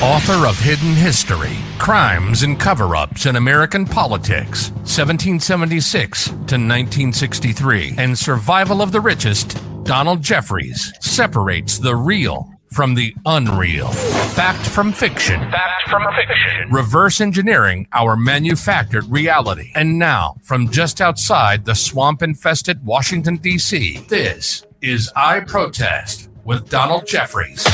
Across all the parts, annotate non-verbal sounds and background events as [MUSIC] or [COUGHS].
Author of Hidden History Crimes and Cover Ups in American Politics, 1776 to 1963, and Survival of the Richest, Donald Jeffries separates the real from the unreal. Fact from fiction. Fact from fiction. Reverse engineering our manufactured reality. And now, from just outside the swamp infested Washington, D.C., this is I Protest with Donald Jeffries.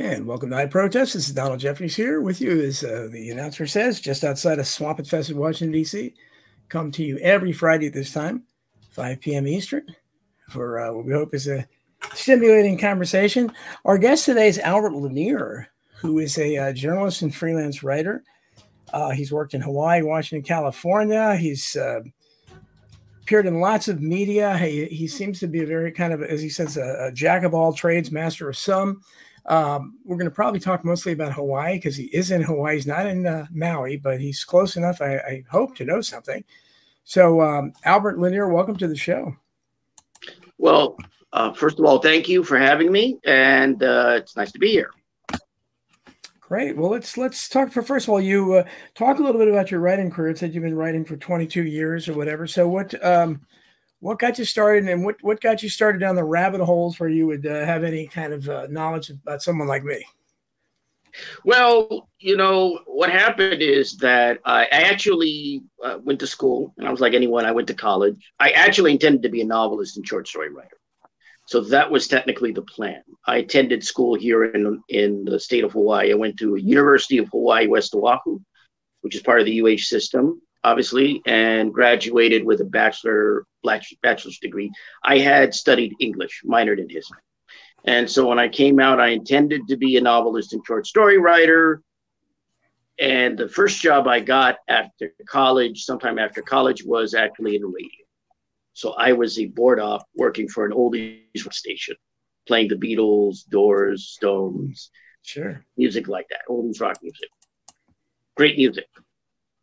And welcome to I Protest. This is Donald Jeffries here with you, as uh, the announcer says, just outside of swamp infested Washington, D.C. Come to you every Friday at this time, 5 p.m. Eastern, for uh, what we hope is a stimulating conversation. Our guest today is Albert Lanier, who is a uh, journalist and freelance writer. Uh, he's worked in Hawaii, Washington, California. He's uh, appeared in lots of media. He, he seems to be a very kind of, as he says, a, a jack of all trades, master of some. Um, we're going to probably talk mostly about Hawaii because he is in Hawaii. He's not in uh, Maui, but he's close enough, I, I hope, to know something. So, um, Albert Lanier, welcome to the show. Well, uh, first of all, thank you for having me, and uh, it's nice to be here. Great. Well, let's let's talk for first of all. You uh, talk a little bit about your writing career. It said you've been writing for 22 years or whatever. So, what um, what got you started and what, what got you started down the rabbit holes where you would uh, have any kind of uh, knowledge about someone like me? Well you know what happened is that i actually uh, went to school and i was like anyone. I went to college. I actually intended to be a novelist and short story writer. So that was technically the plan. I attended school here in, in the state of hawaii. I went to university of hawaii west oahu which is part of the uh system obviously, and graduated with a bachelor bachelor's degree. I had studied English, minored in history. And so when I came out, I intended to be a novelist and short story writer. And the first job I got after college, sometime after college, was actually in radio. So I was a board op working for an oldies station, playing the Beatles, Doors, Stones, sure, music like that, oldies rock music. Great music.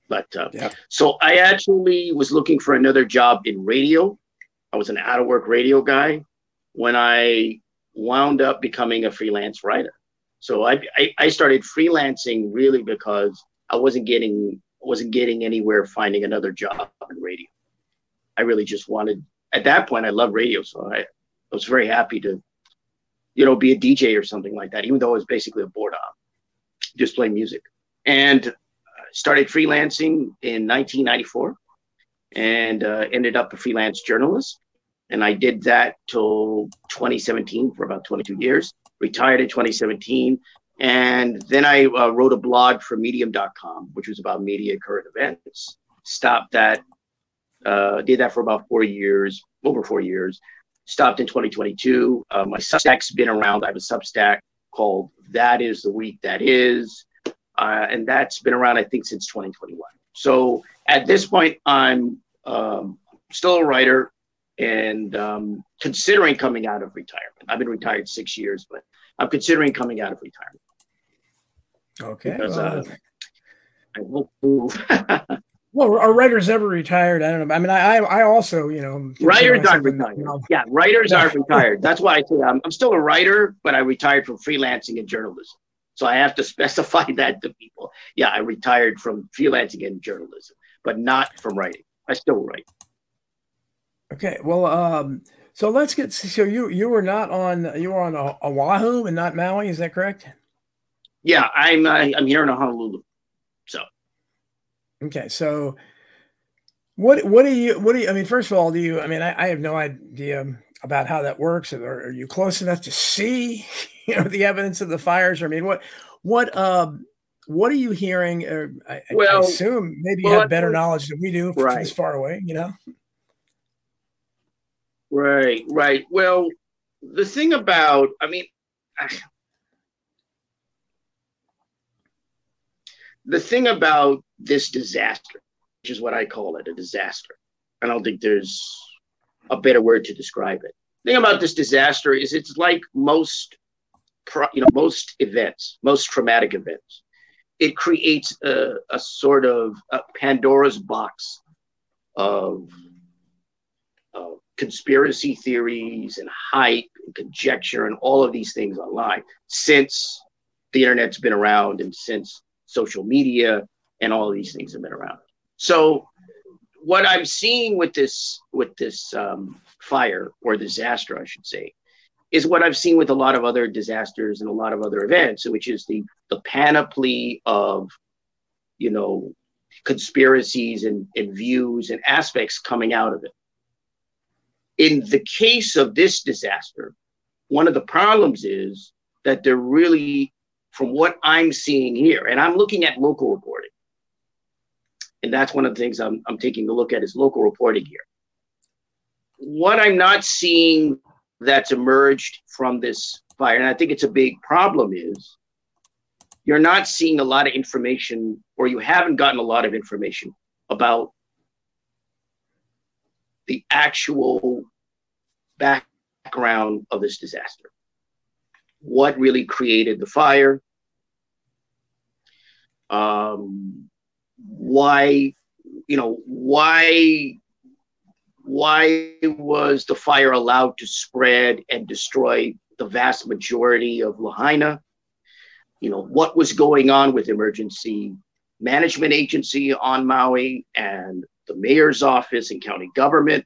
But uh, yeah. so I actually was looking for another job in radio. I was an out of work radio guy when I wound up becoming a freelance writer. So I, I, I started freelancing really because I wasn't getting wasn't getting anywhere finding another job in radio. I really just wanted at that point I love radio, so I, I was very happy to, you know, be a DJ or something like that, even though it was basically a board op, just play music. And started freelancing in 1994 and uh, ended up a freelance journalist. And I did that till 2017 for about 22 years. Retired in 2017. And then I uh, wrote a blog for medium.com, which was about media current events. Stopped that, uh, did that for about four years, over four years. Stopped in 2022. Uh, my Substack's been around. I have a Substack called That Is the Week That Is uh, and that's been around, I think, since 2021. So at this point, I'm um, still a writer and um, considering coming out of retirement. I've been retired six years, but I'm considering coming out of retirement. Okay. Because, well, uh, I won't move. [LAUGHS] well, are writers ever retired? I don't know. I mean, I I also, you know, writers aren't retired. Yeah, writers aren't retired. That's why I say I'm, I'm still a writer, but I retired from freelancing and journalism. So I have to [LAUGHS] specify that to people. Yeah, I retired from freelancing and journalism, but not from writing. I still write. Okay. Well, um, so let's get so you you were not on you were on Oahu and not Maui, is that correct? Yeah, I'm uh, I'm here in Honolulu. So Okay, so what what do you what do you I mean first of all do you I mean I, I have no idea about how that works or are you close enough to see [LAUGHS] you know the evidence of the fires? I mean, what what um what are you hearing? Or I, well, I assume maybe you well, have better knowledge than we do right. this far away. You know. Right, right. Well, the thing about, I mean, [SIGHS] the thing about this disaster, which is what I call it, a disaster. And I don't think there's a better word to describe it. The thing about this disaster is it's like most you know most events, most traumatic events. It creates a, a sort of a Pandora's box of, of conspiracy theories and hype and conjecture and all of these things online since the internet's been around and since social media and all of these things have been around. So what I'm seeing with this with this um, fire or disaster, I should say, is what I've seen with a lot of other disasters and a lot of other events, which is the the panoply of, you know, conspiracies and, and views and aspects coming out of it. In the case of this disaster, one of the problems is that there really, from what I'm seeing here, and I'm looking at local reporting, and that's one of the things I'm, I'm taking a look at is local reporting here. What I'm not seeing that's emerged from this fire, and I think it's a big problem, is you're not seeing a lot of information, or you haven't gotten a lot of information about the actual background of this disaster. What really created the fire? Um, why, you know, why why was the fire allowed to spread and destroy the vast majority of Lahaina? You know, what was going on with emergency management agency on Maui and the mayor's office and county government?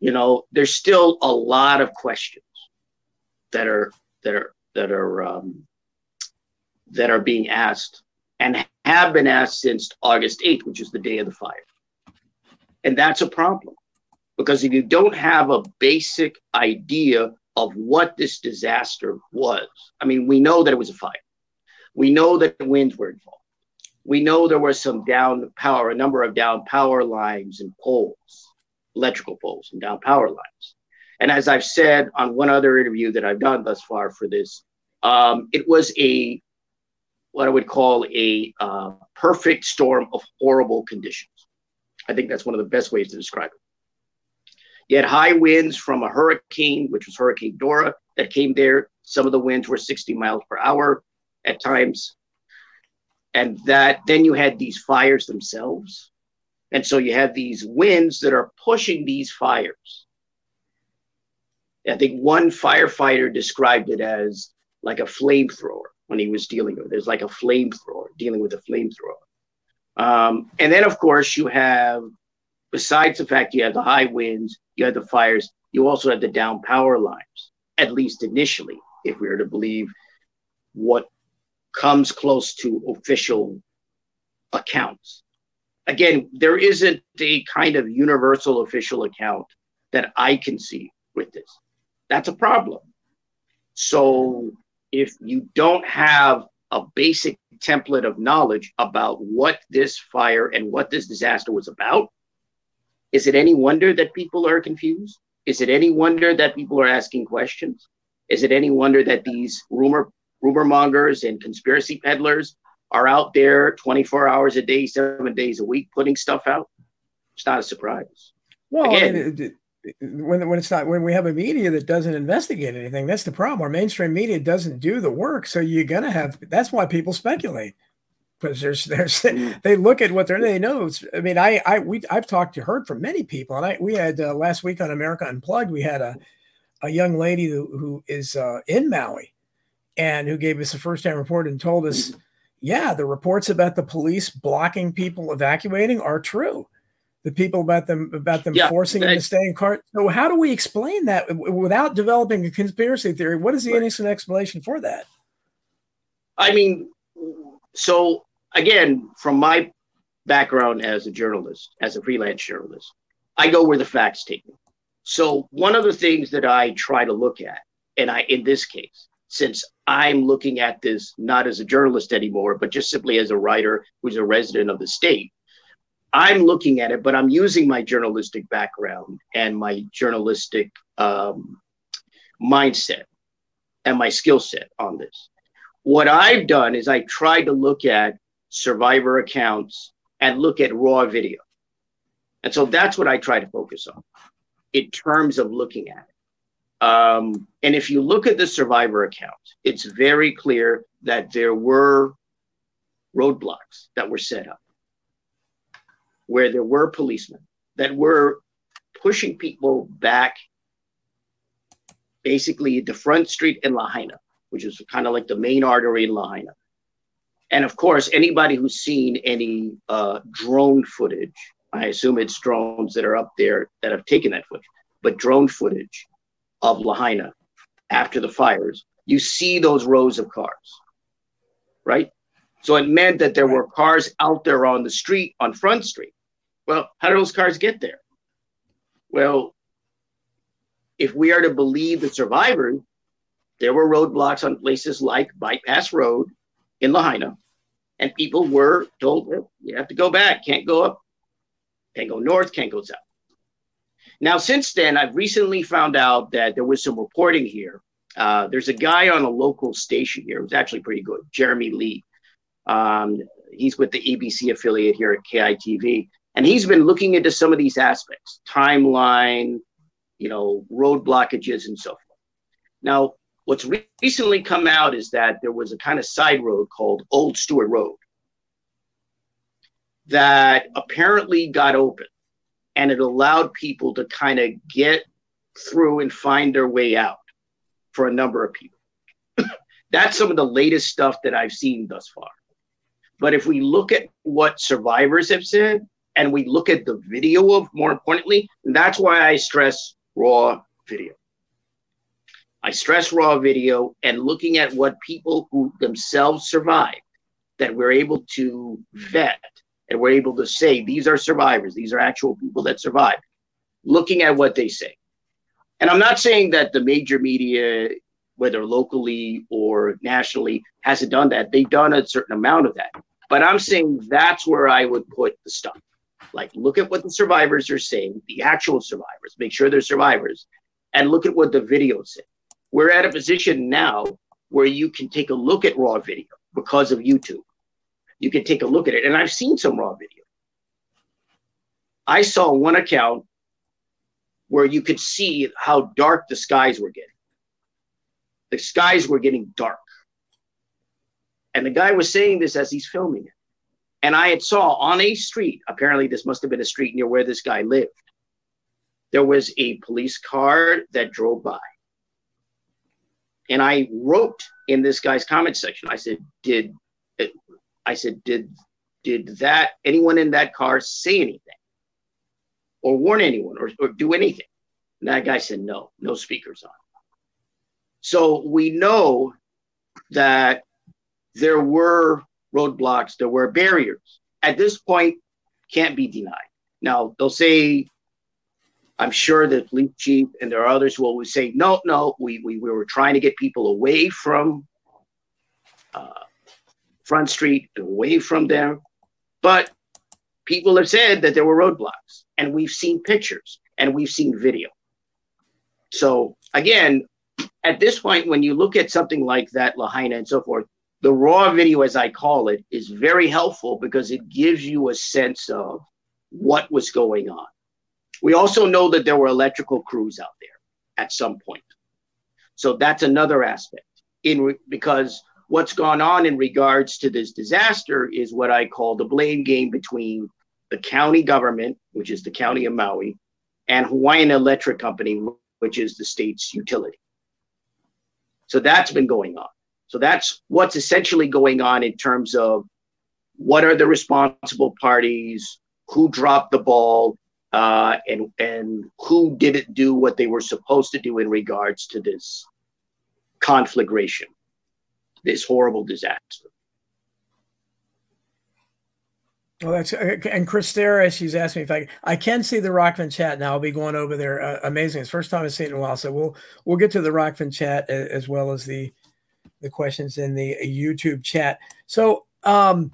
You know, there's still a lot of questions that are that are that are um, that are being asked and have been asked since August 8th, which is the day of the fire. And that's a problem because if you don't have a basic idea of what this disaster was, I mean, we know that it was a fire. We know that the winds were involved. We know there was some down power, a number of down power lines and poles, electrical poles and down power lines. And as I've said on one other interview that I've done thus far for this, um, it was a what I would call a uh, perfect storm of horrible conditions. I think that's one of the best ways to describe it. You had high winds from a hurricane, which was Hurricane Dora, that came there. Some of the winds were 60 miles per hour at times. And that then you had these fires themselves. And so you have these winds that are pushing these fires. I think one firefighter described it as like a flamethrower when he was dealing with it. It's like a flamethrower, dealing with a flamethrower. Um, and then, of course, you have, besides the fact you have the high winds, you have the fires, you also have the down power lines, at least initially, if we are to believe what comes close to official accounts. Again, there isn't a kind of universal official account that I can see with this. That's a problem. So if you don't have a basic template of knowledge about what this fire and what this disaster was about, is it any wonder that people are confused? Is it any wonder that people are asking questions? Is it any wonder that these rumor rumor mongers and conspiracy peddlers are out there 24 hours a day, seven days a week, putting stuff out? It's not a surprise. Well, Again, I mean, when when it's not when we have a media that doesn't investigate anything that's the problem. Our mainstream media doesn't do the work. So you're gonna have that's why people speculate. Because there's there's mm. they look at what they're they know i mean i i we i've talked to heard from many people. And i we had uh, last week on america unplugged we had a a young lady who, who is uh, in maui and who gave us a first-hand report and told us yeah the reports about the police blocking people evacuating are true the people about them about them yeah, forcing them to stay in car. So how do we explain that without developing a conspiracy theory? What is the right. innocent explanation for that? I mean, so again, from my background as a journalist, as a freelance journalist, I go where the facts take me. So one of the things that I try to look at, and I in this case, since I'm looking at this not as a journalist anymore, but just simply as a writer who's a resident of the state, I'm looking at it, but I'm using my journalistic background and my journalistic um, mindset and my skill set on this. What I've done is I tried to look at survivor accounts and look at raw video. And so that's what I try to focus on in terms of looking at it. Um, and if you look at the survivor account, it's very clear that there were roadblocks that were set up where there were policemen that were pushing people back basically the front street in Lahaina, which is kind of like the main artery in Lahaina. And of course, anybody who's seen any uh, drone footage, I assume it's drones that are up there that have taken that footage, but drone footage of Lahaina after the fires, you see those rows of cars, right? So it meant that there were cars out there on the street, on Front Street. Well, how do those cars get there? Well, if we are to believe the survivors, there were roadblocks on places like Bypass Road in Lahaina, and people were told, well, you have to go back, can't go up, can't go north, can't go south. Now, since then, I've recently found out that there was some reporting here. Uh, there's a guy on a local station here who's actually pretty good, Jeremy Lee. Um, he's with the ABC affiliate here at KITV, and he's been looking into some of these aspects timeline, you know, road blockages and so forth. Now, what's re- recently come out is that there was a kind of side road called Old Stewart Road that apparently got open and it allowed people to kind of get through and find their way out for a number of people. [COUGHS] That's some of the latest stuff that I've seen thus far. But if we look at what survivors have said and we look at the video of more importantly, that's why I stress raw video. I stress raw video and looking at what people who themselves survived that we're able to vet and we're able to say these are survivors, these are actual people that survived, looking at what they say. And I'm not saying that the major media, whether locally or nationally, hasn't done that. They've done a certain amount of that. But I'm saying that's where I would put the stuff. Like, look at what the survivors are saying, the actual survivors, make sure they're survivors, and look at what the videos say. We're at a position now where you can take a look at raw video because of YouTube. You can take a look at it. And I've seen some raw video. I saw one account where you could see how dark the skies were getting. The skies were getting dark. And the guy was saying this as he's filming it. And I had saw on a street, apparently this must have been a street near where this guy lived. There was a police car that drove by. And I wrote in this guy's comment section, I said, did I said, did did that anyone in that car say anything? Or warn anyone or, or do anything? And that guy said, no, no speakers on. So we know that there were roadblocks, there were barriers. At this point, can't be denied. Now, they'll say, I'm sure the police chief and there are others who will say, no, no, we, we, we were trying to get people away from uh, Front Street, away from there. But people have said that there were roadblocks, and we've seen pictures and we've seen video. So, again, at this point, when you look at something like that, Lahaina and so forth, the raw video, as I call it, is very helpful because it gives you a sense of what was going on. We also know that there were electrical crews out there at some point. So that's another aspect in re- because what's gone on in regards to this disaster is what I call the blame game between the county government, which is the county of Maui, and Hawaiian Electric Company, which is the state's utility. So that's been going on. So that's what's essentially going on in terms of what are the responsible parties, who dropped the ball, uh, and and who didn't do what they were supposed to do in regards to this conflagration, this horrible disaster. Well, that's and Christera, she's asked me if I I can see the Rokfin chat now. I'll be going over there. Uh, amazing! It's first time I've seen it in a while, so we'll we'll get to the Rokfin chat as well as the the questions in the YouTube chat. So um,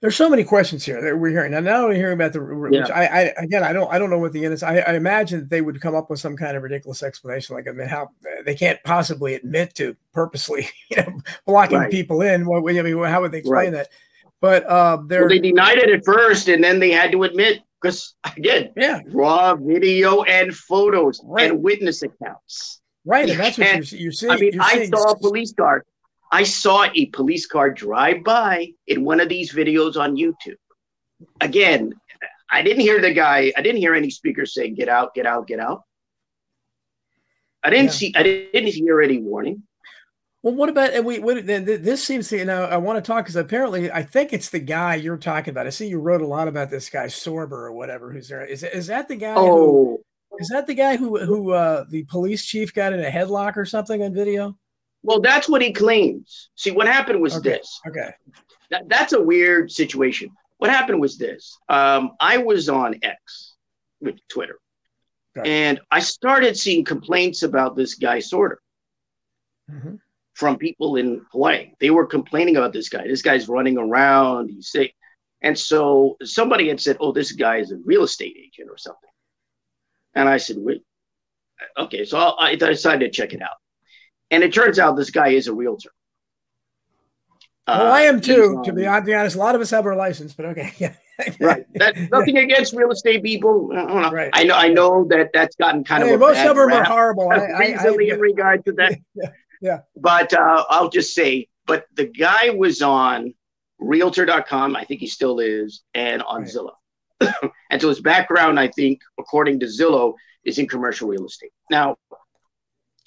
there's so many questions here that we're hearing now. Now we're hearing about the yeah. I, I, again I don't I don't know what the end is. I, I imagine that they would come up with some kind of ridiculous explanation, like I mean how they can't possibly admit to purposely [LAUGHS] you know blocking right. people in. What I mean, how would they explain right. that? But uh, well, they denied it at first, and then they had to admit because again, yeah, raw video and photos right. and witness accounts. Right, and that's what you're, you're saying. I mean, I saw a police car. I saw a police car drive by in one of these videos on YouTube. Again, I didn't hear the guy. I didn't hear any speakers say "Get out, get out, get out." I didn't yeah. see. I didn't hear any warning. Well, what about and we? What, this seems to you know. I want to talk because apparently I think it's the guy you're talking about. I see you wrote a lot about this guy Sorber or whatever. Who's there? Is is that the guy? Oh, who, is that the guy who who uh, the police chief got in a headlock or something on video? Well, that's what he claims. See, what happened was okay. this. Okay. That, that's a weird situation. What happened was this. Um, I was on X with Twitter, and I started seeing complaints about this guy Sorter mm-hmm. from people in Hawaii. They were complaining about this guy. This guy's running around. He's sick. And so somebody had said, "Oh, this guy is a real estate agent or something." And I said, "Wait, okay." So I decided to check it out. And it turns out this guy is a realtor. Well, uh, I am too, um, to be honest. A lot of us have our license, but okay. [LAUGHS] Yeah. right. That, nothing against real estate people. I, know. Right. I know. I know that that's gotten kind hey, of most of them are horrible. I, recently, I, in regard to that. [LAUGHS] Yeah. yeah. But uh, I'll just say, but the guy was on Realtor.com. I think he still is, and on right. Zillow. And so his background, I think, according to Zillow, is in commercial real estate. Now,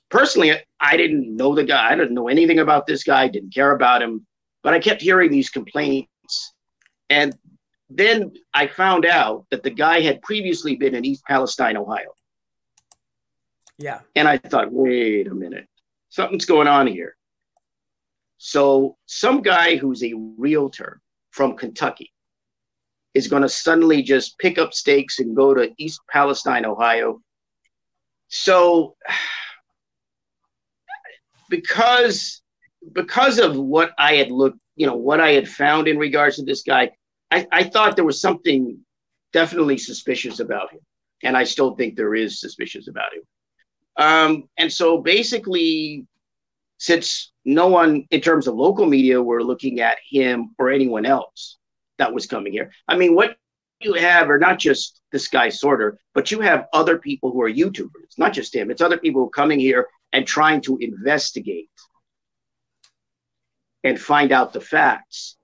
personally, I didn't know the guy. I didn't know anything about this guy. Didn't care about him. But I kept hearing these complaints. And then I found out that the guy had previously been in East Palestine, Ohio. Yeah. And I thought, wait a minute, something's going on here. So, some guy who's a realtor from Kentucky is going to suddenly just pick up stakes and go to East Palestine, Ohio. So, [SIGHS] because because of what I had looked, you know, what I had found in regards to this guy, I, I thought there was something definitely suspicious about him. And I still think there is suspicious about him. Um, and so basically, since no one in terms of local media were looking at him or anyone else that was coming here, I mean, what you have are not just this guy Sorter, but you have other people who are YouTubers, not just him. It's other people coming here and trying to investigate and find out the facts.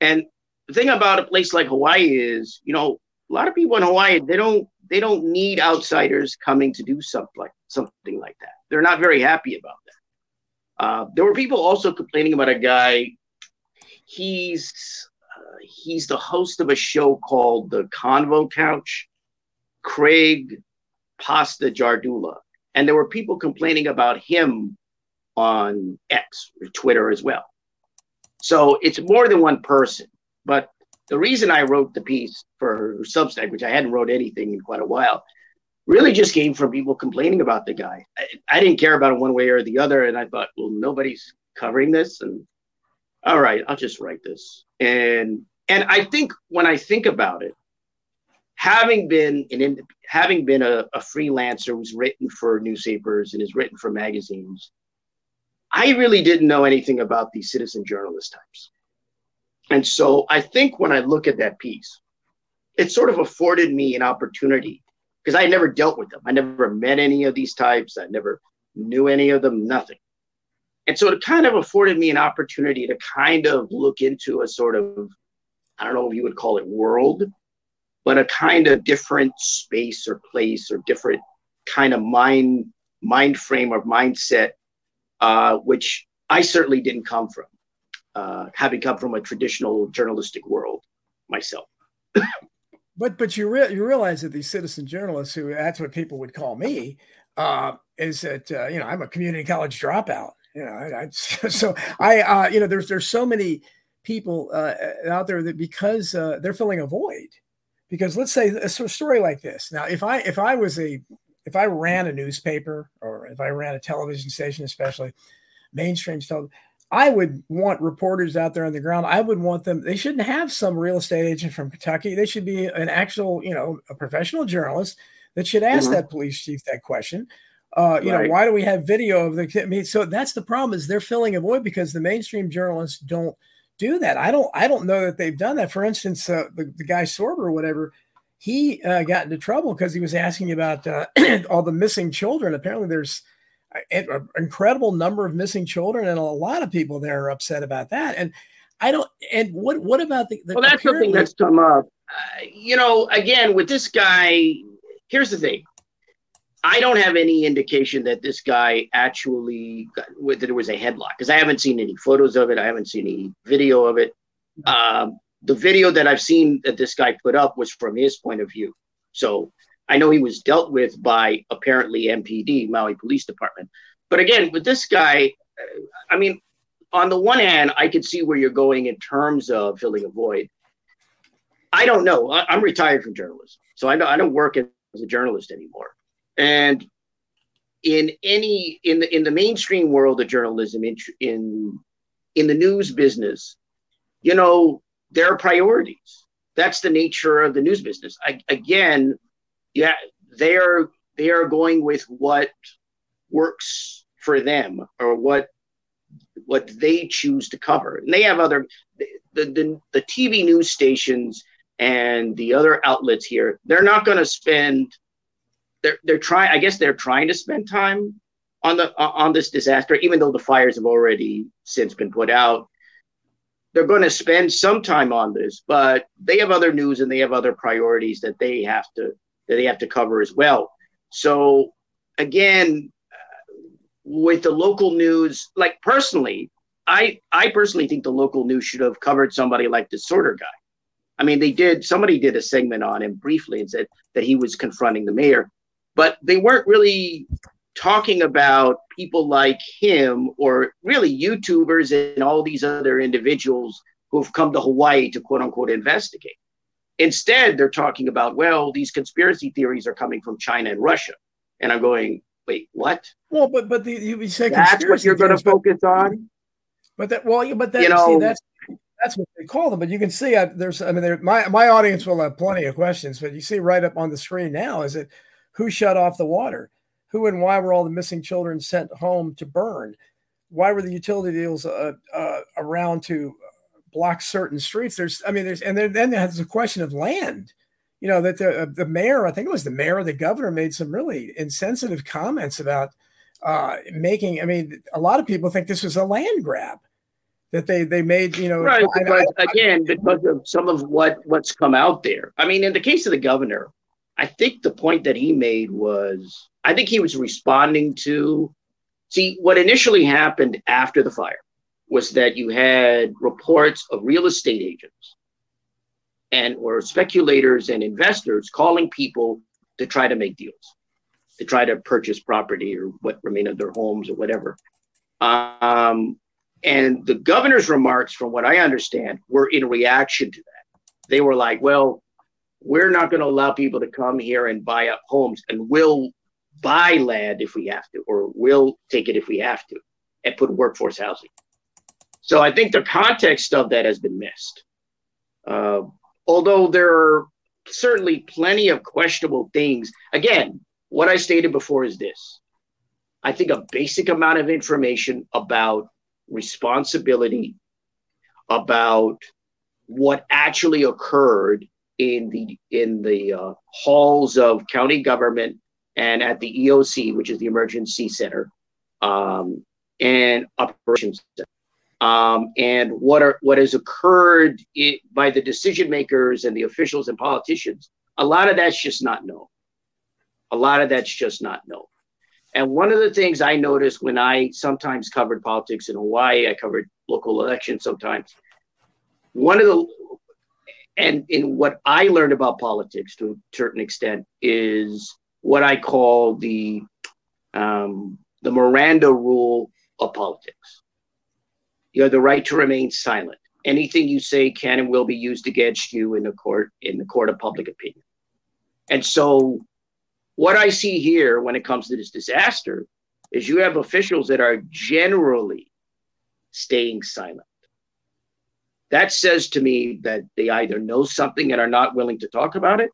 And the thing about a place like Hawaii is, you know, a lot of people in Hawaii they don't they don't need outsiders coming to do something like something like that. They're not very happy about that. Uh, there were people also complaining about a guy. He's he's the host of a show called The Convo Couch, Craig Pasta Jardula, and there were people complaining about him on X or Twitter as well. So it's more than one person. But the reason I wrote the piece for Substack, which I hadn't wrote anything in quite a while, really just came from people complaining about the guy. I, I didn't care about him one way or the other, and I thought, well, nobody's covering this, and all right, I'll just write this. And and I think when I think about it, having been an having been a, a freelancer who's written for newspapers and has written for magazines, I really didn't know anything about these citizen journalist types. And so I think when I look at that piece, it sort of afforded me an opportunity because I had never dealt with them. I never met any of these types. I never knew any of them, nothing. And so it kind of afforded me an opportunity to kind of look into a sort of, I don't know if you would call it world, but a kind of different space or place or different kind of mind mind frame or mindset uh, which I certainly didn't come from, uh, having come from a traditional journalistic world myself. [LAUGHS] but but you re- you realize that these citizen journalists, who that's what people would call me, uh, is that uh, you know I'm a community college dropout. You know, I, I, [LAUGHS] so I uh, you know there's there's so many people uh, out there that because uh, they're filling a void. Because let's say a story like this. Now, if I if I was a if I ran a newspaper or if I ran a television station, especially mainstream stuff, I would want reporters out there on the ground. I would want them, they shouldn't have some real estate agent from Kentucky. They should be an actual, you know, a professional journalist that should ask mm-hmm. that police chief that question. Uh, you right. know, why do we have video of the I mean, so that's the problem is they're filling a void because the mainstream journalists don't do that. I don't I don't know that they've done that. For instance, uh, the, the guy Sorber or whatever, he uh, got into trouble because he was asking about uh, [CLEARS THROAT] all the missing children. Apparently, there's an incredible number of missing children, and a lot of people there are upset about that. And I don't. And what what about the? the well, that's something that's come up. uh, you know, again, with this guy, here's the thing. I don't have any indication that this guy actually got, that there was a headlock because I haven't seen any photos of it. I haven't seen any video of it. Um, the video that I've seen that this guy put up was from his point of view. So I know he was dealt with by apparently MPD, Maui Police Department. But again, with this guy, uh, I mean, on the one hand, I could see where you're going in terms of filling a void. I don't know. I, am retired from journalism, so I don't work as a journalist anymore. And in any in the in the mainstream world of journalism, in in in the news business, you know, there are priorities. That's the nature of the news business. I, again, yeah, they are they are going with what works for them or what what they choose to cover. And they have other the, the, the TV news stations and the other outlets here, they're not going to spend they're they're trying I guess they're trying to spend time on the on this disaster even though the fires have already since been put out. They're going to spend some time on this, but they have other news and they have other priorities that they have to that they have to cover as well. So again, with the local news, like personally, I I personally think the local news should have covered somebody like the sorter guy. I mean, they did. Somebody did a segment on him briefly and said that he was confronting the mayor, but they weren't really talking about people like him or really YouTubers and all these other individuals who have come to Hawaii to quote unquote investigate. Instead, they're talking about, well, these conspiracy theories are coming from China and Russia. And I'm going, wait, what? Well, but but the, you say that's what you're going to focus on. But that well, yeah, but that you know, see, that's that's what they call them. But you can see uh, there's I mean, my my audience will have plenty of questions. But you see right up on the screen now is it who shut off the water? Who and why were all the missing children sent home to burn? Why were the utility deals uh, uh, around to block certain streets? There's I mean, there's and then then there's a question of land you know that the uh, the mayor, I think it was the mayor, the governor, made some really insensitive comments about uh, making. I mean, a lot of people think this was a land grab that they they made. You know, right? Because, I, I, again, because of some of what what's come out there. I mean, in the case of the governor, I think the point that he made was, I think he was responding to. See, what initially happened after the fire was that you had reports of real estate agents and or speculators and investors calling people to try to make deals, to try to purchase property or what remain of their homes or whatever. Um, and the governor's remarks, from what I understand, were in reaction to that. They were like, well, we're not going to allow people to come here and buy up homes, and we'll buy land if we have to, or we'll take it if we have to, and put workforce housing. So I think the context of that has been missed. Uh, although there are certainly plenty of questionable things. Again, what I stated before is this I think a basic amount of information about responsibility, about what actually occurred in the in the uh, halls of county government and at the EOC, which is the Emergency Center, um, and operations center um, and what are what has occurred it, by the decision makers and the officials and politicians. A lot of that's just not known. A lot of that's just not known. And one of the things I noticed when I sometimes covered politics in Hawaii, I covered local elections sometimes. One of the and in what I learned about politics to a certain extent is what I call the um, the Miranda rule of politics you have the right to remain silent. Anything you say can and will be used against you in the court in the court of public opinion. And so what I see here when it comes to this disaster is you have officials that are generally staying silent. That says to me that they either know something and are not willing to talk about it,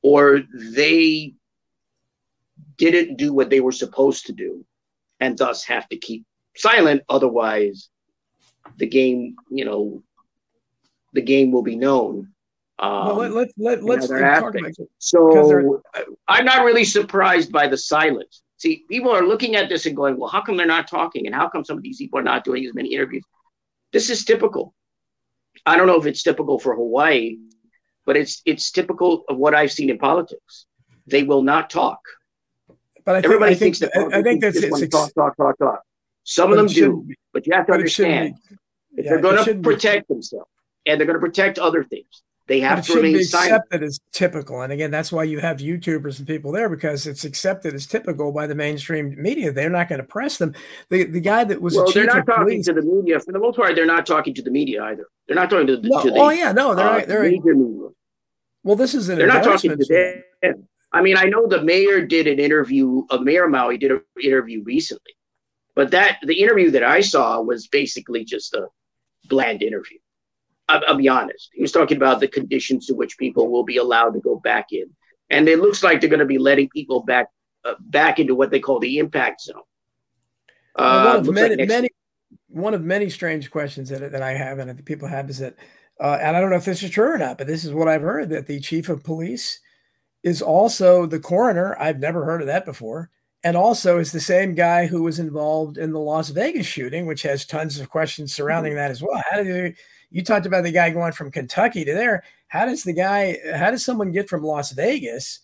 or they didn't do what they were supposed to do and thus have to keep silent. Otherwise, the game, you know, the game will be known. Um, well, let, let, let, let's talk about it. So I'm not really surprised by the silence. See, people are looking at this and going, well, how come they're not talking? And how come some of these people are not doing as many interviews? This is typical. I don't know if it's typical for Hawaii, but it's it's typical of what I've seen in politics. They will not talk. But I think, Everybody I think, thinks that I think that's it's, talk, talk, talk, talk. Some of them do, but you have to understand if yeah, they're going to protect be. themselves and they're going to protect other things, they have to remain accepted as typical. And again, that's why you have YouTubers and people there because it's accepted as typical by the mainstream media. They're not going to press them. The the guy that was well, they're not talking police, to the media for the most part. They're not talking to the media either. They're not talking to the. No, to the oh yeah, no, they're uh, they're media media. Well, this is an they're not talking to them. I mean, I know the mayor did an interview. A uh, mayor Maui did an interview recently, but that the interview that I saw was basically just a bland interview. I'll, I'll be honest. He was talking about the conditions to which people will be allowed to go back in, and it looks like they're going to be letting people back uh, back into what they call the impact zone. Uh, one of many, like many, one of many strange questions that, that I have and that people have is that, uh, and I don't know if this is true or not, but this is what I've heard that the chief of police is also the coroner. I've never heard of that before. And also is the same guy who was involved in the Las Vegas shooting, which has tons of questions surrounding mm-hmm. that as well. How did you, you talked about the guy going from Kentucky to there? How does the guy, how does someone get from Las Vegas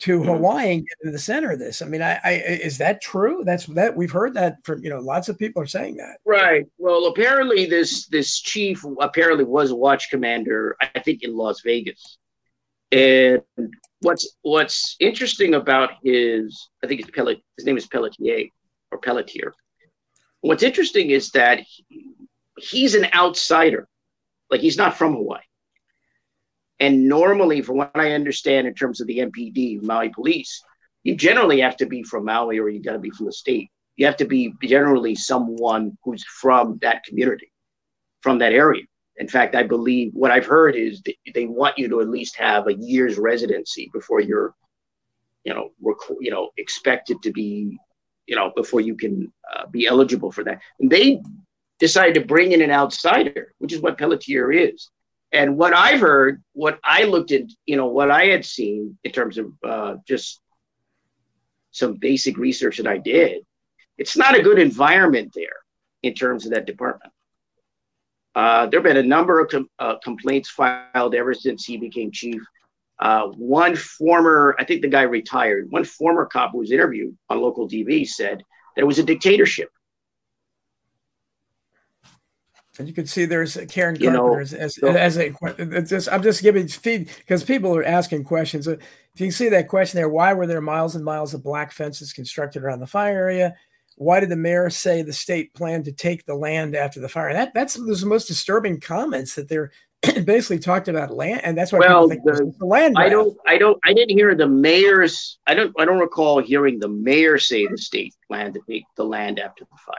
to mm-hmm. Hawaii and get in the center of this? I mean, I, I is that true? That's that we've heard that from you know lots of people are saying that. Right. Well, apparently this this chief apparently was a watch commander, I think, in Las Vegas, and what's what's interesting about his I think his name is Pelletier or Pelletier. What's interesting is that he, he's an outsider, like he's not from Hawaii. And normally, from what I understand in terms of the MPD, Maui Police, you generally have to be from Maui or you got to be from the state. You have to be generally someone who's from that community, from that area. In fact, I believe what I've heard is that they want you to at least have a year's residency before you're, you know, rec- you know, expected to be, you know, before you can uh, be eligible for that. And they decided to bring in an outsider, which is what Pelletier is. And what I've heard, what I looked at, you know, what I had seen in terms of uh, just some basic research that I did, it's not a good environment there in terms of that department. Uh, there have been a number of com- uh, complaints filed ever since he became chief. Uh, one former, I think the guy retired, one former cop who was interviewed on local TV said that it was a dictatorship. And you can see there's Karen you Carpenter know, as, so, as, a, just, I'm just giving feed because people are asking questions. If you can see that question there, why were there miles and miles of black fences constructed around the fire area? Why did the mayor say the state planned to take the land after the fire? That that's those the most disturbing comments that they're [CLEARS THROAT] basically talked about land, and that's why well, the, the, land. I don't, I don't, I didn't hear the mayor's. I don't, I don't recall hearing the mayor say the state planned to take the land after the fire.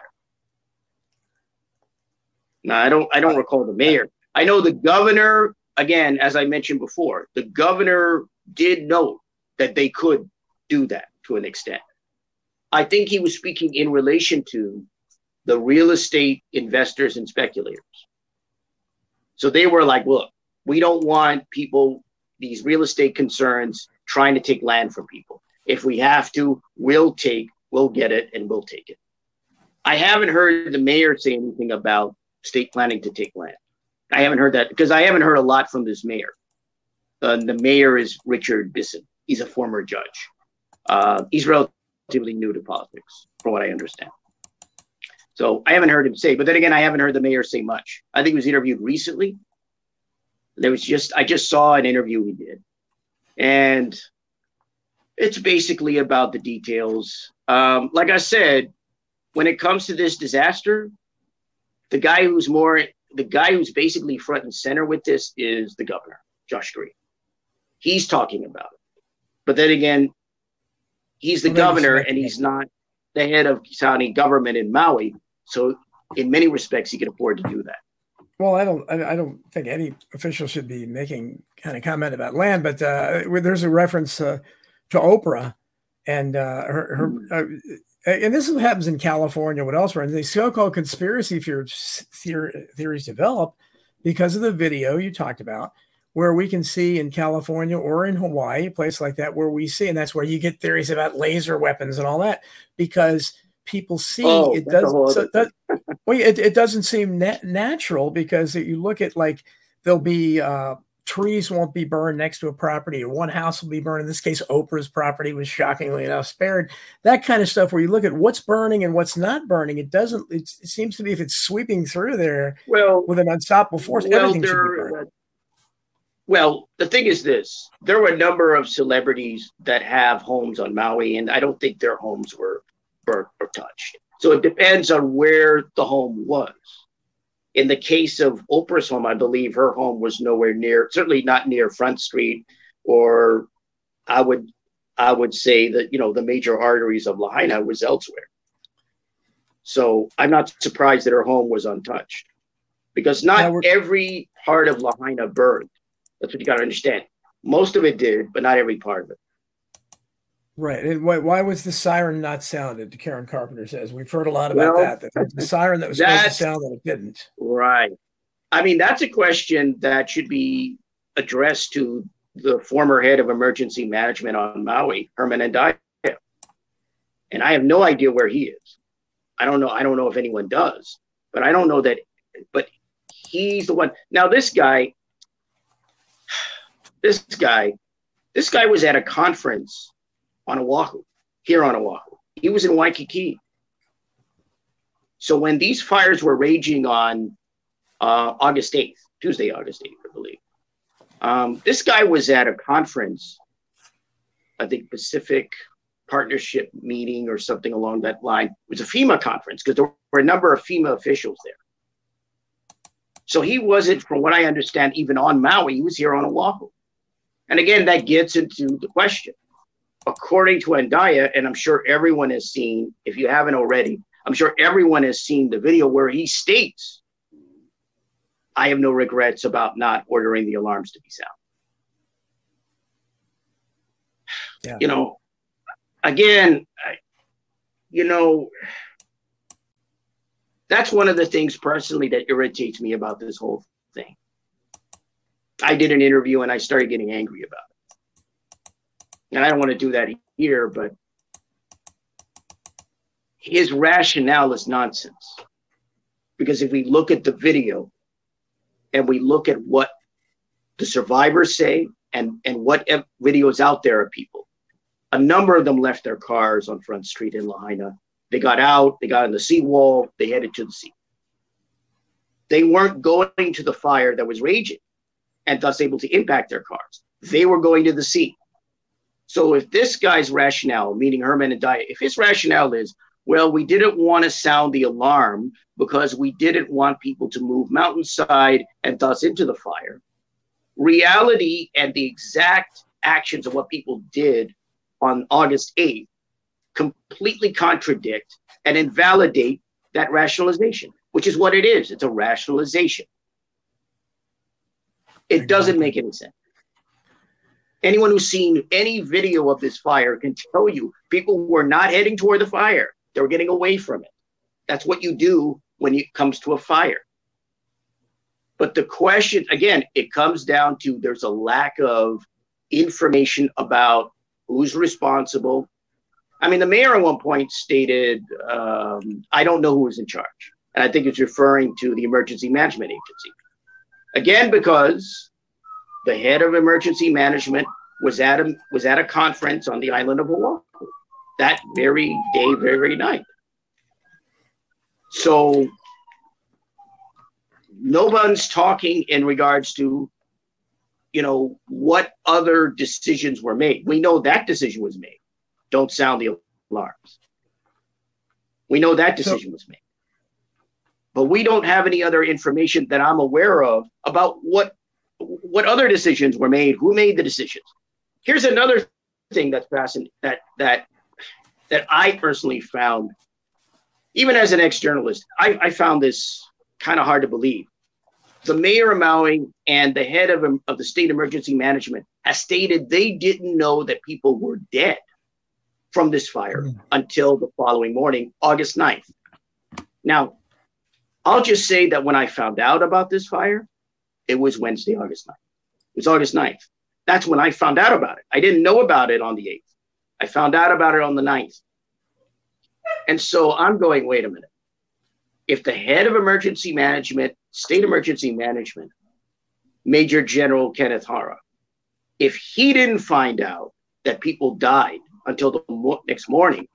No, I don't, I don't recall the mayor. I know the governor. Again, as I mentioned before, the governor did note that they could do that to an extent. I think he was speaking in relation to the real estate investors and speculators. So they were like, look, we don't want people, these real estate concerns, trying to take land from people. If we have to, we'll take, we'll get it, and we'll take it. I haven't heard the mayor say anything about state planning to take land. I haven't heard that because I haven't heard a lot from this mayor. Uh, the mayor is Richard Bissen. He's a former judge. Uh, he's relatively relatively new to politics, from what I understand. So I haven't heard him say, but then again, I haven't heard the mayor say much. I think he was interviewed recently. There was just, I just saw an interview he did. And it's basically about the details. Um, like I said, when it comes to this disaster, the guy who's more, the guy who's basically front and center with this is the governor, Josh Green. He's talking about it. But then again, He's the governor and he's not the head of county government in Maui. So in many respects, he can afford to do that. Well, I don't. I don't think any official should be making kind of comment about land, but uh, there's a reference uh, to Oprah and uh, her. her hmm. uh, and this is what happens in California. What else? When the so-called conspiracy theories, theories develop because of the video you talked about, where we can see in California or in Hawaii, a place like that, where we see, and that's where you get theories about laser weapons and all that, because people see oh, it doesn't. So that, [LAUGHS] well, it, it doesn't seem nat- natural because you look at like there'll be uh, trees won't be burned next to a property or one house will be burned. In this case, Oprah's property was shockingly enough spared. That kind of stuff where you look at what's burning and what's not burning. It doesn't, it seems to be if it's sweeping through there well, with an unstoppable force, well, everything should be burned. Well, the thing is this there were a number of celebrities that have homes on Maui, and I don't think their homes were burnt or touched. So it depends on where the home was. In the case of Oprah's home, I believe her home was nowhere near, certainly not near Front Street, or I would I would say that you know the major arteries of Lahaina was elsewhere. So I'm not surprised that her home was untouched, because not every part of Lahaina burned. That's what you got to understand. Most of it did, but not every part of it. Right. And why, why was the siren not sounded? Karen Carpenter says. We've heard a lot about well, that. That the siren that was supposed to sound that it didn't. Right. I mean, that's a question that should be addressed to the former head of emergency management on Maui, Herman Andaya. And I have no idea where he is. I don't know. I don't know if anyone does, but I don't know that. But he's the one. Now, this guy, this guy, this guy was at a conference on Oahu, here on Oahu. He was in Waikiki. So when these fires were raging on uh, August 8th, Tuesday, August 8th, I believe, um, this guy was at a conference, I think Pacific Partnership meeting or something along that line. It was a FEMA conference because there were a number of FEMA officials there. So he wasn't, from what I understand, even on Maui, he was here on Oahu. And again, that gets into the question according to Andaya, and I'm sure everyone has seen, if you haven't already, I'm sure everyone has seen the video where he states, I have no regrets about not ordering the alarms to be sound. Yeah. You know, again, you know, that's one of the things personally that irritates me about this whole thing. I did an interview and I started getting angry about it and I don't want to do that here, but his rationale is nonsense. Because if we look at the video and we look at what the survivors say and, and what videos out there of people, a number of them left their cars on Front Street in Lahaina. They got out, they got on the seawall, they headed to the sea. They weren't going to the fire that was raging and thus able to impact their cars. They were going to the sea. So if this guy's rationale, meaning Herman Andaya, if his rationale is, well, we didn't want to sound the alarm because we didn't want people to move mountainside and thus into the fire, reality and the exact actions of what people did on August 8th completely contradict and invalidate that rationalization, which is what it is. It's a rationalization. It doesn't make any sense. Anyone who's seen any video of this fire can tell you people were not heading toward the fire. They were getting away from it. That's what you do when it comes to a fire. But the question, again, it comes down to there's a lack of information about who's responsible. I mean, the mayor at one point stated, um, I don't know who was in charge. And I think it's referring to the Emergency Management Agency. Again, because the head of emergency management was at a was at a conference on the island of Oahu that very day, very, night. So no one's talking in regards to, you know, what other decisions were made. We know that decision was made. Don't sound the alarms. We know that decision so, was made. But we don't have any other information that I'm aware of about what what other decisions were made, who made the decisions. Here's another thing that's fascinating that that that I personally found, even as an ex-journalist, I, I found this kind of hard to believe. The mayor of Maui and the head of, of the state emergency management has stated they didn't know that people were dead from this fire mm. until the following morning, August 9th. Now, I'll just say that when I found out about this fire, it was Wednesday, August 9th. It was August 9th. That's when I found out about it. I didn't know about it on the 8th. I found out about it on the 9th. And so I'm going, wait a minute. If the head of emergency management, state emergency management, Major General Kenneth Hara. If he didn't find out that people died until the mo- next morning,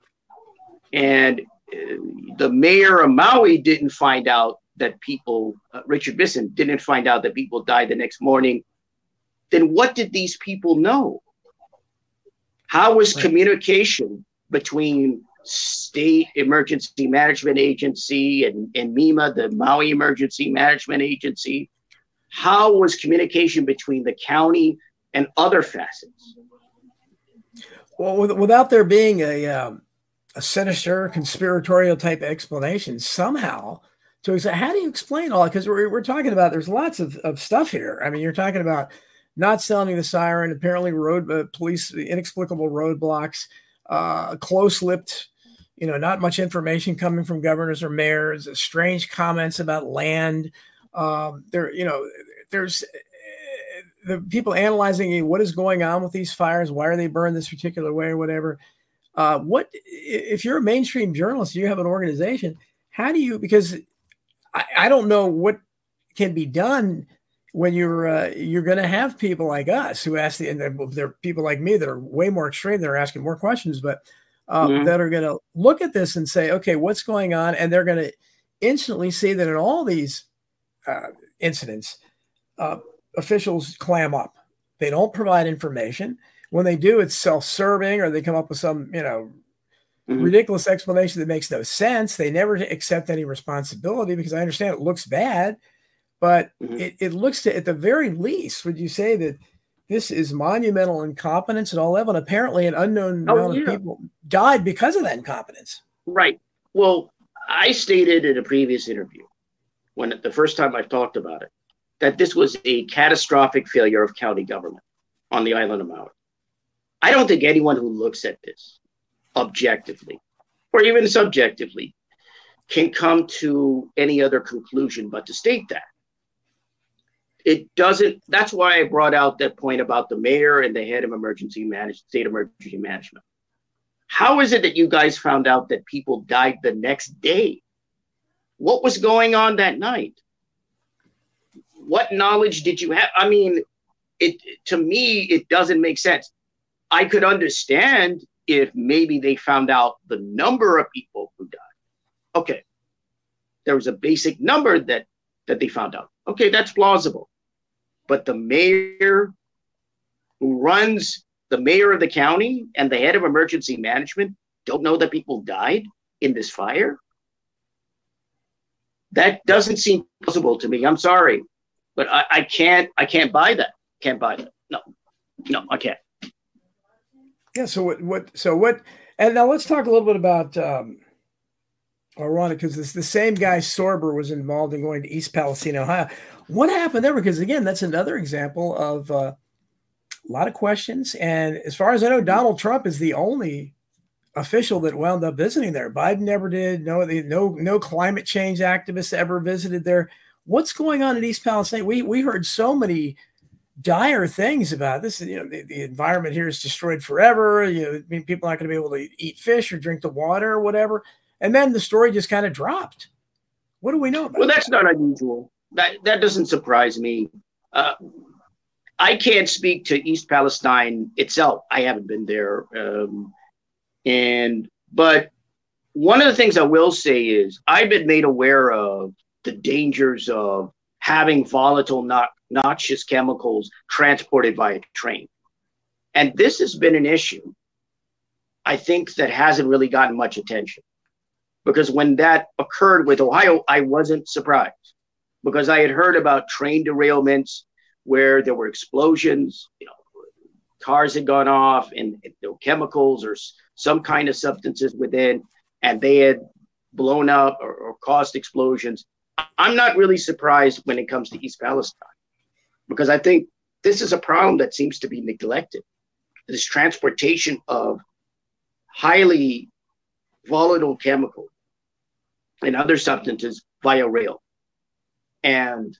and the mayor of Maui didn't find out that people, uh, Richard Bissen didn't find out that people died the next morning, then what did these people know? How was communication between state emergency management agency and, and MEMA, the Maui Emergency Management Agency? How was communication between the county and other facets? Well, without there being a um, a sinister conspiratorial type explanation, somehow to how do you explain all? Because we're, we're talking about there's lots of, of stuff here. I mean, you're talking about not sounding the siren, apparently road uh, police inexplicable roadblocks, uh, close-lipped, you know, not much information coming from governors or mayors, strange comments about land. Um, there, you know, there's uh, the people analyzing what is going on with these fires. Why are they burned this particular way or whatever? Uh, what if you're a mainstream journalist? You have an organization. How do you? Because I, I don't know what can be done when you're uh, you're going to have people like us who ask the and there are people like me that are way more extreme that are asking more questions, but um, mm-hmm. that are going to look at this and say, okay, what's going on, and they're going to instantly see that in all these uh, incidents, uh, officials clam up. They don't provide information. When they do, it's self-serving, or they come up with some you know mm-hmm. ridiculous explanation that makes no sense. They never accept any responsibility because I understand it looks bad, but mm-hmm. it, it looks to, at the very least, would you say that this is monumental incompetence at all level? And apparently, an unknown oh, amount yeah. of people died because of that incompetence. Right. Well, I stated in a previous interview, when the first time I've talked about it, that this was a catastrophic failure of county government on the island of Maui. I don't think anyone who looks at this objectively or even subjectively can come to any other conclusion but to state that. It doesn't, that's why I brought out that point about the mayor and the head of emergency management, state emergency management. How is it that you guys found out that people died the next day? What was going on that night? What knowledge did you have? I mean, it to me, it doesn't make sense. I could understand if maybe they found out the number of people who died. Okay, there was a basic number that that they found out. Okay, that's plausible. But the mayor who runs the mayor of the county and the head of emergency management don't know that people died in this fire? That doesn't seem plausible to me. I'm sorry, but I, I can't I can't buy that. Can't buy that. No, no, I can't. Yeah. So what? What? So what? And now let's talk a little bit about um, ironic because this the same guy Sorber was involved in going to East Palestine, Ohio. What happened there? Because again, that's another example of uh, a lot of questions. And as far as I know, Donald Trump is the only official that wound up visiting there. Biden never did. No, no, no climate change activists ever visited there. What's going on in East Palestine? We we heard so many dire things about this. You know, the, the environment here is destroyed forever. You know, I mean, people aren't going to be able to eat fish or drink the water or whatever. And then the story just kind of dropped. What do we know about? Well, that's that? not unusual. That that doesn't surprise me. Uh, I can't speak to East Palestine itself. I haven't been there, um, and but one of the things I will say is I've been made aware of the dangers of having volatile, not noxious chemicals transported via train. And this has been an issue, I think, that hasn't really gotten much attention. Because when that occurred with Ohio, I wasn't surprised because I had heard about train derailments where there were explosions, you know, cars had gone off and there were chemicals or some kind of substances within, and they had blown up or, or caused explosions. I'm not really surprised when it comes to East Palestine because I think this is a problem that seems to be neglected. This transportation of highly volatile chemicals and other substances via rail. And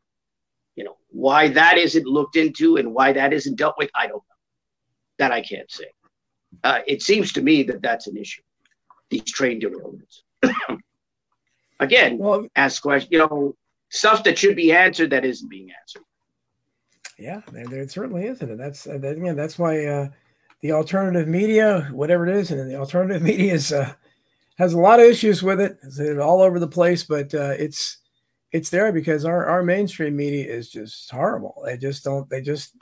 you know why that isn't looked into and why that isn't dealt with, I don't know. That I can't say. Uh, it seems to me that that's an issue. These train derailments. [COUGHS] Again, well, ask questions. You know, stuff that should be answered that isn't being answered. Yeah, there, there certainly is, and that's that, again that's why uh, the alternative media, whatever it is, and the alternative [LAUGHS] media is uh, has a lot of issues with it. It's all over the place, but uh, it's it's there because our, our mainstream media is just horrible. They just don't. They just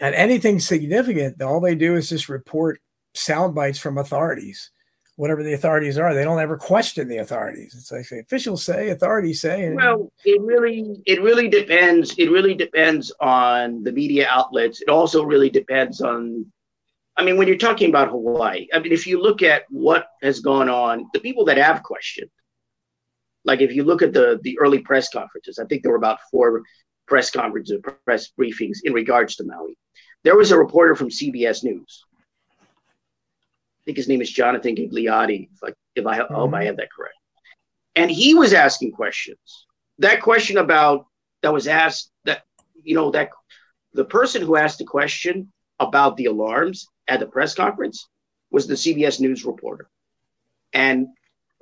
and anything significant, all they do is just report sound bites from authorities, whatever the authorities are. They don't ever question the authorities. It's like officials say, authorities say. Well, it really, it really depends. It really depends on the media outlets. It also really depends on. I mean, when you're talking about Hawaii, I mean, if you look at what has gone on, the people that have questioned, like if you look at the the early press conferences, I think there were about four press conferences, press briefings in regards to Maui. There was a reporter from CBS News. I think his name is Jonathan Gigliotti. If I if I, mm-hmm. hope I have that correct, and he was asking questions. That question about that was asked that you know that the person who asked the question about the alarms at the press conference was the CBS News reporter, and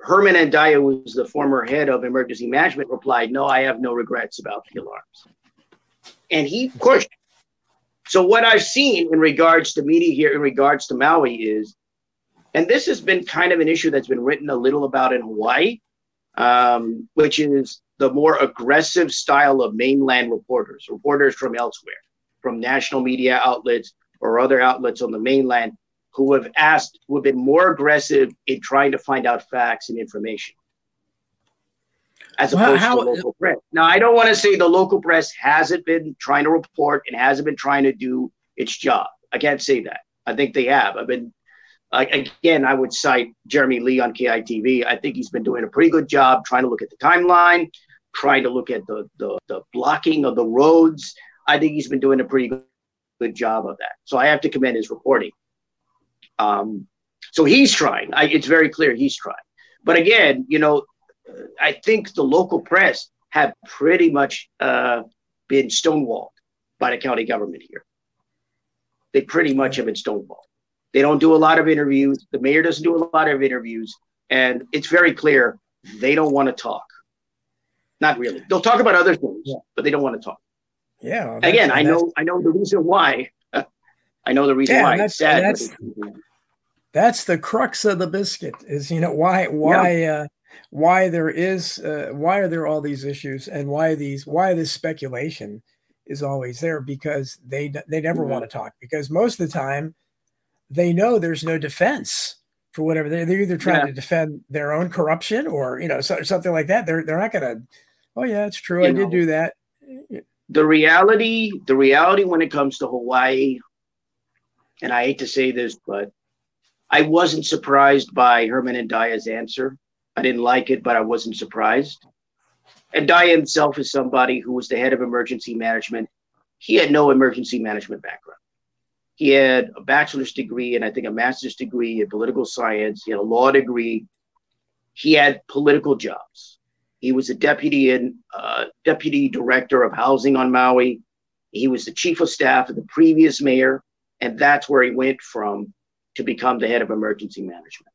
Herman Andaya, who was the former head of emergency management, replied, No, I have no regrets about the alarms. And he pushed. So, what I've seen in regards to media here, in regards to Maui, is, and this has been kind of an issue that's been written a little about in Hawaii, um, which is the more aggressive style of mainland reporters, reporters from elsewhere, from national media outlets or other outlets on the mainland who have asked, who have been more aggressive in trying to find out facts and information as opposed how, to local press. Now, I don't want to say the local press hasn't been trying to report and hasn't been trying to do its job. I can't say that. I think they have. I've been, again, I would cite Jeremy Lee on KITV. I think he's been doing a pretty good job trying to look at the timeline, trying to look at the, the, the blocking of the roads. I think he's been doing a pretty good, good job of that. So I have to commend his reporting. Um, so he's trying. I, it's very clear he's trying. But again, you know, I think the local press have pretty much uh, been stonewalled by the county government here. They pretty much have been stonewalled. They don't do a lot of interviews. The mayor doesn't do a lot of interviews. And it's very clear they don't want to talk. Not really. They'll talk about other things, yeah. but they don't want to talk. Yeah. Well, Again, I know I know the reason why. [LAUGHS] I know the reason yeah, why. That's, sad. That's, that's the crux of the biscuit. Is you know why why yeah. uh, why there is uh, why are there all these issues and why these why this speculation is always there because they they never mm-hmm. want to talk because most of the time they know there's no defense for whatever they're, they're either trying yeah. to defend their own corruption or you know so, something like that they're they're not going to oh yeah it's true you I know, did do that the reality the reality when it comes to Hawaii and I hate to say this but I wasn't surprised by Herman Andaya's answer I didn't like it, but I wasn't surprised. Andaya himself is somebody who was the head of emergency management. He had no emergency management background. He had a bachelor's degree and I think a master's degree in political science. He had a law degree. He had political jobs. He was a deputy and uh, deputy director of housing on Maui. He was the chief of staff of the previous mayor, and that's where he went from to become the head of emergency management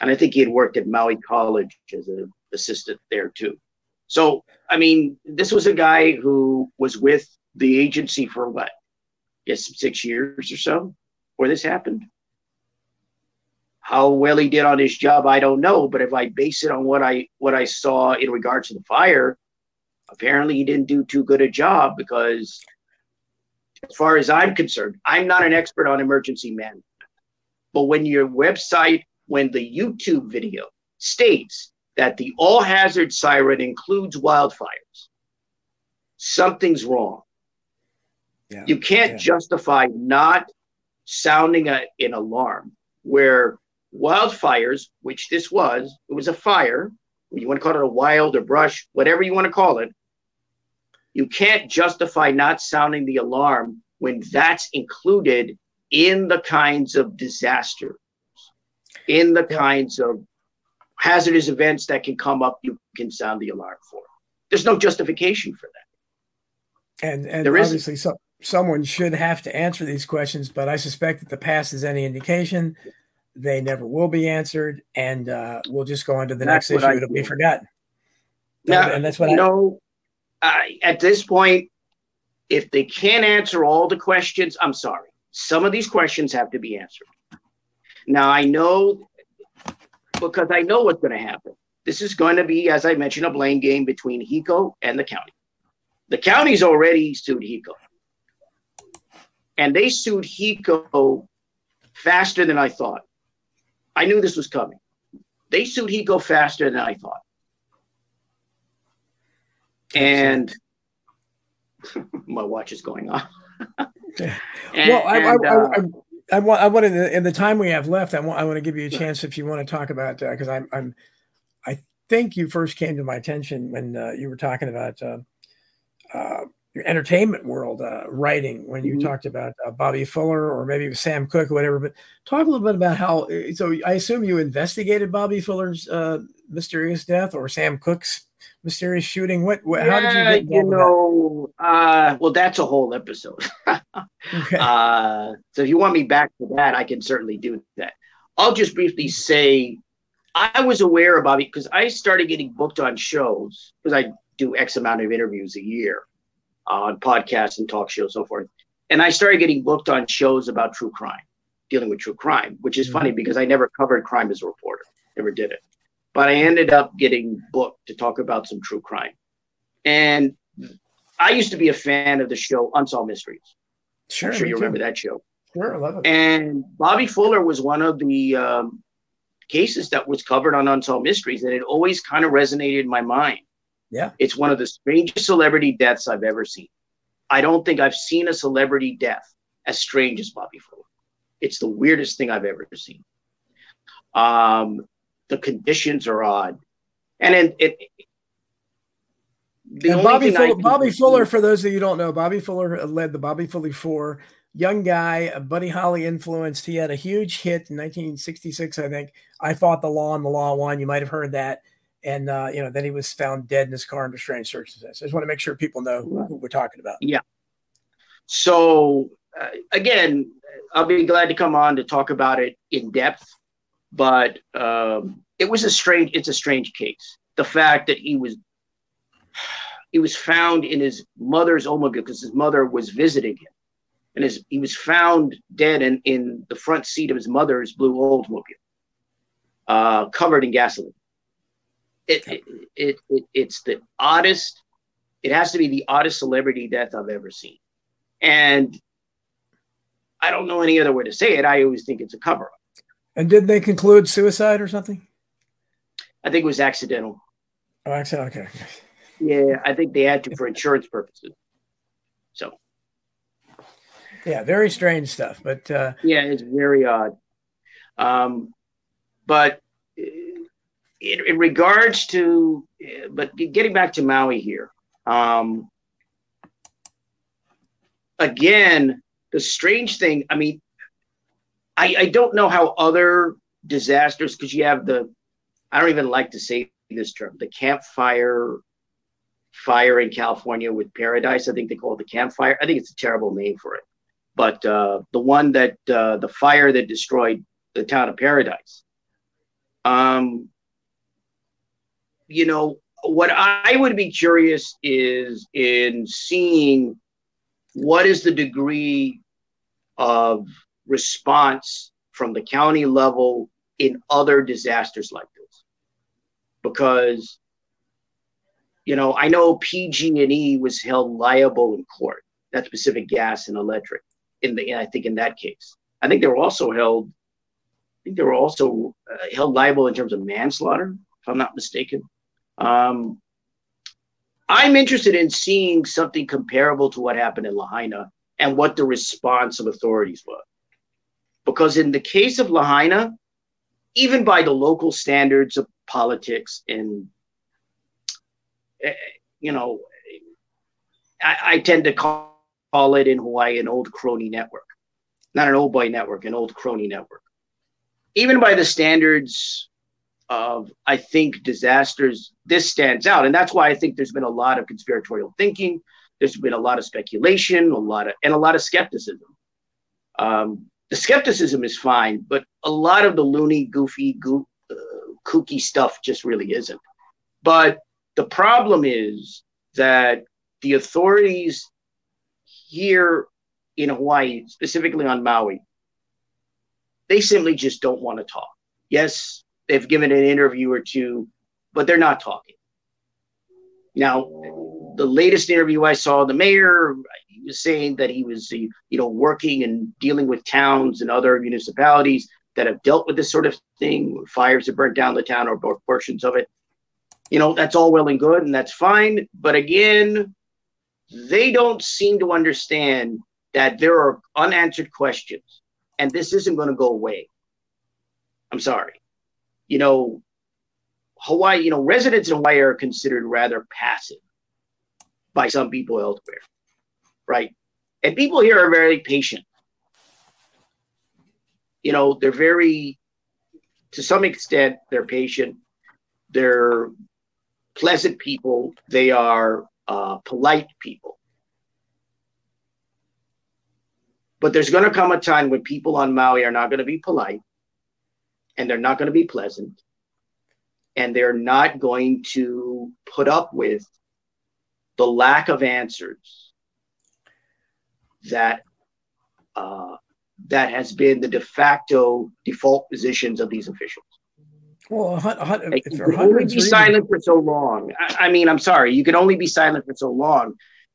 and I think he had worked at Maui College as an assistant there too. So, I mean, this was a guy who was with the agency for what? Yes, six years or so where this happened. How well he did on his job, I don't know. But if I base it on what I what I saw in regards to the fire, apparently he didn't do too good a job because, as far as I'm concerned, I'm not an expert on emergency management. But when your website when the YouTube video states that the all hazard siren includes wildfires, something's wrong. Yeah, you can't yeah. justify not sounding a, an alarm where wildfires, which this was, it was a fire, you want to call it a wild or brush, whatever you want to call it, you can't justify not sounding the alarm when that's included in the kinds of disaster in the kinds of hazardous events that can come up, you can sound the alarm for. There's no justification for that. And and there obviously so, someone should have to answer these questions, but I suspect that the past is any indication, they never will be answered, and uh, we'll just go on to the that's next issue. It'll be forgotten. Now, and that's what you I know. at this point, If they can't answer all the questions, I'm sorry. Some of these questions have to be answered. Now, I know because I know what's going to happen. This is going to be, as I mentioned, a blame game between HECO and the county. The county's already sued HECO. And they sued HECO faster than I thought. I knew this was coming. They sued HECO faster than I thought. And [LAUGHS] my watch is going off. [LAUGHS] and, well, I, and, I, I, uh, I, want, I want in the, in the time we have left, I want, I want to give you a chance if you want to talk about that, because uh, I'm, I'm, I think you first came to my attention when uh, you were talking about uh, uh, your entertainment world uh, writing when you mm-hmm. talked about uh, Bobby Fuller or maybe Sam Cooke or whatever. But talk a little bit about how. Uh, so I assume you investigated Bobby Fuller's uh, mysterious death or Sam Cooke's mysterious shooting. What? what yeah, how did you get? You know, uh, well, that's a whole episode. [LAUGHS] okay. Uh, so if you want me back to that, I can certainly do that. I'll just briefly say I was aware of Bobby because I started getting booked on shows because I do X amount of interviews a year on podcasts and talk shows, so forth. And I started getting booked on shows about true crime, dealing with true crime, which is mm-hmm. funny because I never covered crime as a reporter, never did it. But I ended up getting booked to talk about some true crime. And I used to be a fan of the show Unsolved Mysteries. Sure, I'm sure you too. remember that show. Sure, I love it. And Bobby Fuller was one of the um, cases that was covered on Unsolved Mysteries, and it always kind of resonated in my mind. Yeah. It's one of the strangest celebrity deaths I've ever seen. I don't think I've seen a celebrity death as strange as Bobby Fuller. It's the weirdest thing I've ever seen. Um, the conditions are odd. And it, it and Bobby Fuller, Bobby Fuller, for those of you who don't know, Bobby Fuller led the Bobby Fuller Four. Young guy, Buddy Holly influenced. He had a huge hit in 1966, I think. I fought the law and the law won. You might have heard that and uh, you know then he was found dead in his car under strange circumstances. I just want to make sure people know who we're talking about. Yeah. So uh, again, I'll be glad to come on to talk about it in depth, but um, it was a strange. It's a strange case. The fact that he was he was found in his mother's Oldsmobile because his mother was visiting him, and his he was found dead in in the front seat of his mother's blue Oldsmobile, uh, covered in gasoline it, it, it, it, it's the oddest it has to be the oddest celebrity death i've ever seen. And i don't know any other way to say it. I always think it's a cover-up. And did they conclude suicide or something? I think it was accidental. Oh accident okay. Yeah i think they had to for insurance purposes. So. Yeah very strange stuff but uh yeah it's very odd. Um but in, in regards to, but getting back to Maui here, um, again, the strange thing, I mean, I, I don't know how other disasters, because you have the, I don't even like to say this term, the campfire fire in California with Paradise. I think they call it the campfire. I think it's a terrible name for it. But uh, the one that, uh, the fire that destroyed the town of Paradise. Um, you know, what I would be curious is in seeing what is the degree of response from the county level in other disasters like this. Because you know i know pg&e was held liable in court that's pacific gas and electric in the i think in that case. I think they were also held i think they were also uh, held liable in terms of manslaughter if i'm not mistaken um, I'm interested in seeing something comparable to what happened in Lahaina and what the response of authorities was. Because in the case of Lahaina, even by the local standards of politics and, eh, you know, I, I tend to call, call it in Hawaii an old crony network, not an old boy network, an old crony network. Even by the standards of, I think, disasters, this stands out. And that's why I think there's been a lot of conspiratorial thinking. There's been a lot of speculation, a lot of, and a lot of skepticism. Um, the skepticism is fine, but a lot of the loony, goofy, goo, uh, kooky stuff just really isn't. But the problem is that the authorities here in Hawaii, specifically on Maui, they simply just don't want to talk. Yes, they've given an interview or two, but they're not talking. Now, the latest interview I saw, the mayor, he was saying that he was, you know, working and dealing with towns and other municipalities that have dealt with this sort of thing. Fires have burnt down the town or portions of it. You know, that's all well and good and that's fine. But again, they don't seem to understand that there are unanswered questions and this isn't going to go away. I'm sorry. You know, Hawaii, you know, residents in Hawaii are considered rather passive by some people elsewhere, right? And people here are very patient. You know, they're very, to some extent, they're patient. They're pleasant people. They are uh, polite people. But there's going to come a time when people on Maui are not going to be polite and they're not going to be pleasant and they're not going to put up with the lack of answers that uh, that has been the de facto default positions of these officials. Well, like, you can only be silent for so long. I, I, mean, I'm sorry, you can only be silent for so long.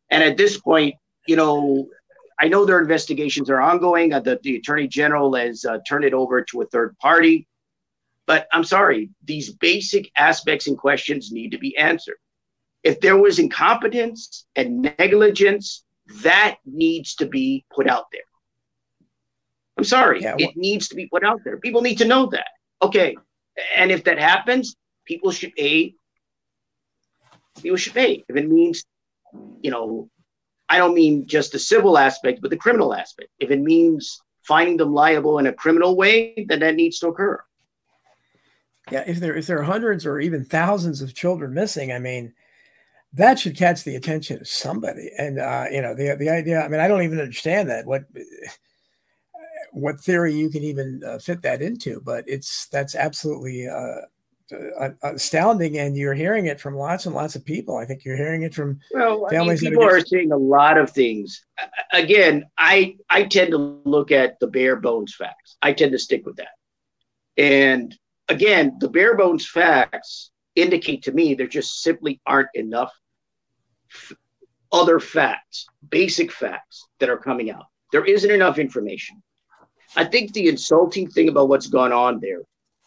And at this point, you know, I know their investigations are ongoing. Uh, the, the attorney general has uh, turned it over to a third party. But I'm sorry, these basic aspects and questions need to be answered. If there was incompetence and negligence, that needs to be put out there. I'm sorry, yeah, well, it needs to be put out there. People need to know that. Okay. And if that happens, people should pay. People should pay. If it means, you know, I don't mean just the civil aspect, but the criminal aspect. If it means finding them liable in a criminal way, then that needs to occur yeah, if there if there are hundreds or even thousands of children missing, I mean, that should catch the attention of somebody. And uh, you know, the the idea. I mean, I don't even understand that. What what theory you can even uh, fit that into? But it's that's absolutely uh, uh astounding, and you're hearing it from lots and lots of people. I think you're hearing it from well, families. I mean, people are seeing a lot of things. Again, I I tend to look at the bare bones facts. I tend to stick with that, and again, the bare bones facts indicate to me there just simply aren't enough f- other facts, basic facts that are coming out. There isn't enough information. I think the insulting thing about what's gone on there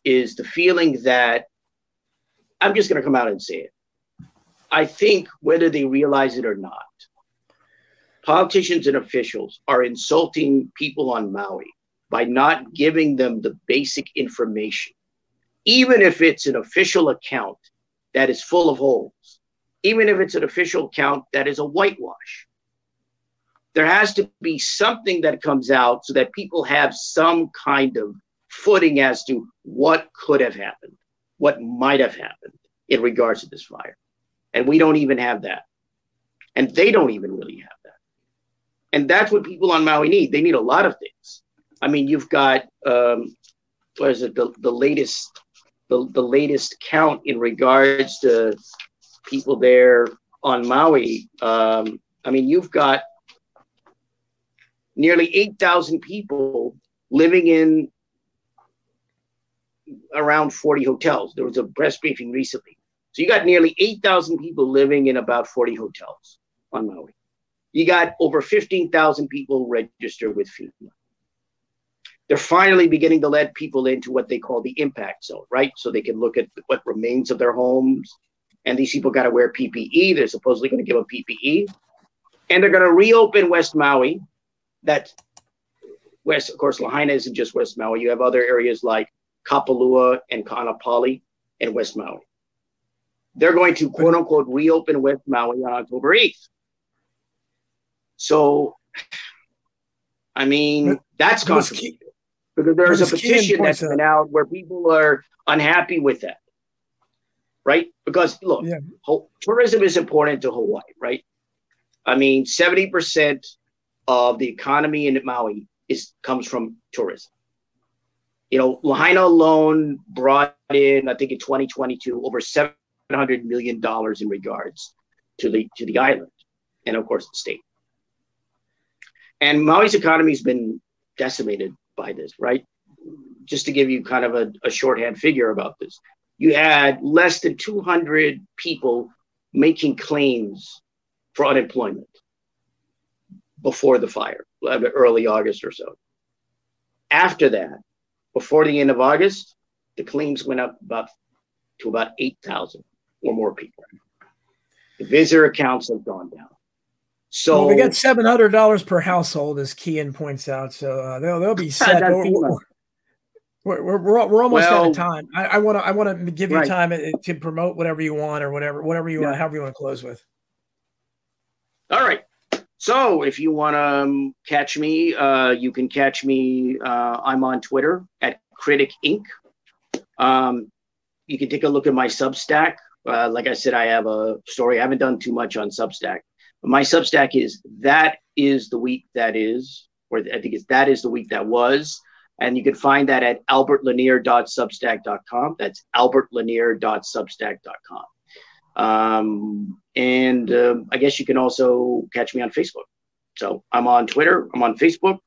is the feeling that I'm just going to come out and say it. I think whether they realize it or not, politicians and officials are insulting people on Maui by not giving them the basic information even if it's an official account that is full of holes, even if it's an official account that is a whitewash. There has to be something that comes out so that people have some kind of footing as to what could have happened, what might have happened in regards to this fire. And we don't even have that. And they don't even really have that. And that's what people on Maui need. They need a lot of things. I mean, you've got, um, what is it, the, the latest the, the latest count in regards to people there on Maui. Um, I mean, you've got nearly 8,000 people living in around 40 hotels. There was a press briefing recently. So you got nearly 8,000 people living in about 40 hotels on Maui. You got over 15,000 people registered with FEMA they're finally beginning to let people into what they call the impact zone, right? So they can look at what remains of their homes. And these people got to wear PPE. They're supposedly going to give them PPE. And they're going to reopen West Maui. That West, of course, Lahaina isn't just West Maui. You have other areas like Kapalua and Kaanapali and West Maui. They're going to quote unquote reopen West Maui on October 8th. So, I mean, that's controversial because there's a petition that's been out where people are unhappy with that, right? Because look, yeah. ho- tourism is important to Hawaii, right? I mean, seventy percent of the economy in Maui is comes from tourism. You know, Lahaina alone brought in, I think, in 2022, over 700 million dollars in regards to the to the island, and of course the state. And Maui's economy has been decimated by this, right? Just to give you kind of a, a shorthand figure about this, you had less than 200 people making claims for unemployment before the fire, early August or so. After that, before the end of August, the claims went up about to about 8,000 or more people. The visitor accounts have gone down. So well, we got seven hundred dollars per household, as Kian points out. So uh, they'll they'll be [LAUGHS] set. we're, we're, we're, we're, almost well, out of time. I want to I want to give you right. time uh, to promote whatever you want or whatever whatever you yeah. want, however you want to close with. All right. So if you want to um, catch me, uh, you can catch me. Uh, I'm on Twitter at Critic Inc. Um, you can take a look at my Substack. Uh, like I said, I have a story. I haven't done too much on Substack. My Substack is that is the week that is, or I think it's that is the week that was. And you can find that at albertlanier.substack.com. That's albertlanier.substack.com. Um, and uh, I guess you can also catch me on Facebook. So I'm on Twitter, I'm on Facebook,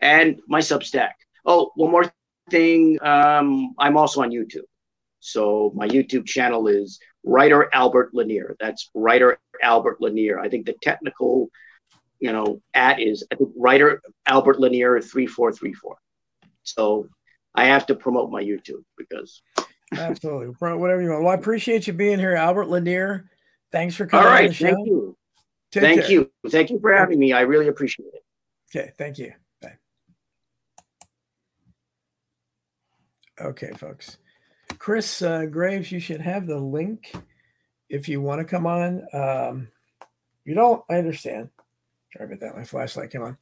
and my Substack. Oh, one more thing. Um, I'm also on YouTube. So my YouTube channel is writer Albert Lanier. That's writer Albert Lanier. I think the technical, you know, at is I think writer Albert Lanier three four three four. So I have to promote my YouTube because absolutely whatever you want. Well, I appreciate you being here, Albert Lanier. Thanks for coming. All right, thank you. Take thank care. you. Thank you for having me. I really appreciate it. Okay, thank you. Bye. Okay, folks. Chris uh, Graves, you should have the link if you want to come on. Um, you don't, I understand. Sorry about that. My flashlight came on.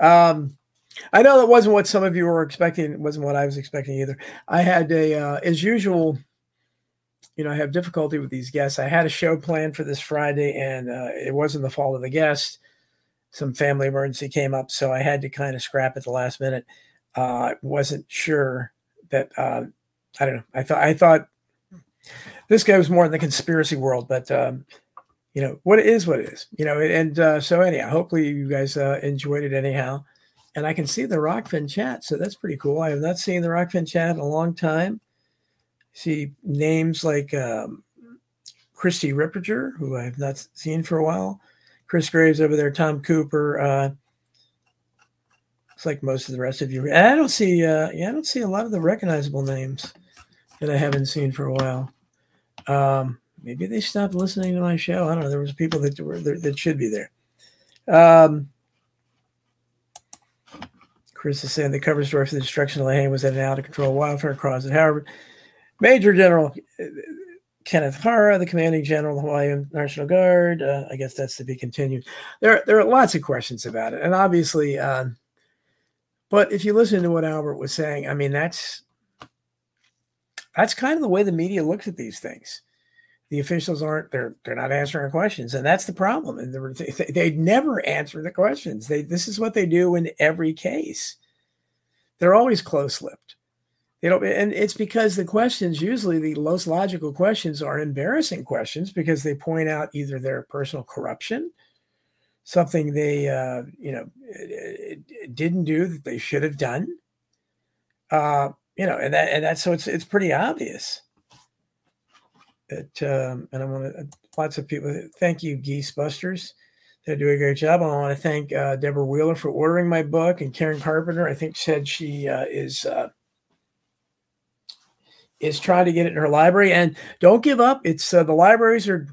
Um, I know that wasn't what some of you were expecting. It wasn't what I was expecting either. I had a, uh, as usual, you know, I have difficulty with these guests. I had a show planned for this Friday, and uh, it wasn't the fault of the guest. Some family emergency came up, so I had to kind of scrap at the last minute. Uh, I wasn't sure that uh, I don't know. I thought I thought this guy was more in the conspiracy world, but um, you know what it is, what it is. You know, and uh, so anyhow, hopefully you guys uh, enjoyed it anyhow. And I can see the Rokfin chat, so that's pretty cool. I have not seen the Rokfin chat in a long time. See names like um, Christy Ripperger, who I have not seen for a while. Chris Graves over there, Tom Cooper. Uh, it's like most of the rest of you. I don't see, uh, yeah, I don't see a lot of the recognizable names that I haven't seen for a while. Um, maybe they stopped listening to my show. I don't know. There was people that were that should be there. Um, Chris is saying the cover story for the destruction of Lahaina was that an out of control wildfire caused it. However, Major General uh, Kenneth Hara, the commanding general of the Hawaiian National Guard, uh, I guess that's to be continued. There, there are lots of questions about it, and obviously, uh, but if you listen to what Albert was saying, I mean, that's that's kind of the way the media looks at these things. The officials aren't they're they're not answering questions, and that's the problem. And they, they never answer the questions. They this is what they do in every case. They're always close-lipped. They don't, and it's because the questions usually the most logical questions are embarrassing questions because they point out either their personal corruption, something they uh, you know didn't do that they should have done, uh, you know, and that and that's so it's it's pretty obvious. That um, and I want to uh, lots of people thank you, Geese Busters. They do a great job. I want to thank uh, Deborah Wheeler for ordering my book, and Karen Carpenter. I think said she uh, is uh, is trying to get it in her library. And don't give up. It's uh, the libraries are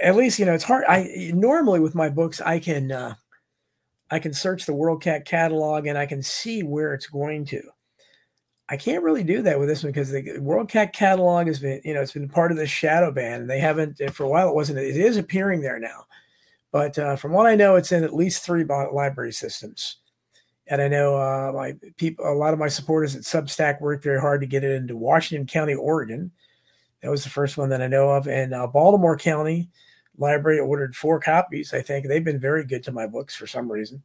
at least you know it's hard. I normally with my books I can uh, I can search the WorldCat catalog and I can see where it's going to. I can't really do that with this one because the WorldCat catalog has been, you know, it's been part of the shadow ban. And they haven't for a while. It wasn't. It is appearing there now, but uh, from what I know, it's in at least three library systems. And I know uh, my people, a lot of my supporters at Substack worked very hard to get it into Washington County, Oregon. That was the first one that I know of, and uh, Baltimore County Library ordered four copies. I think they've been very good to my books for some reason.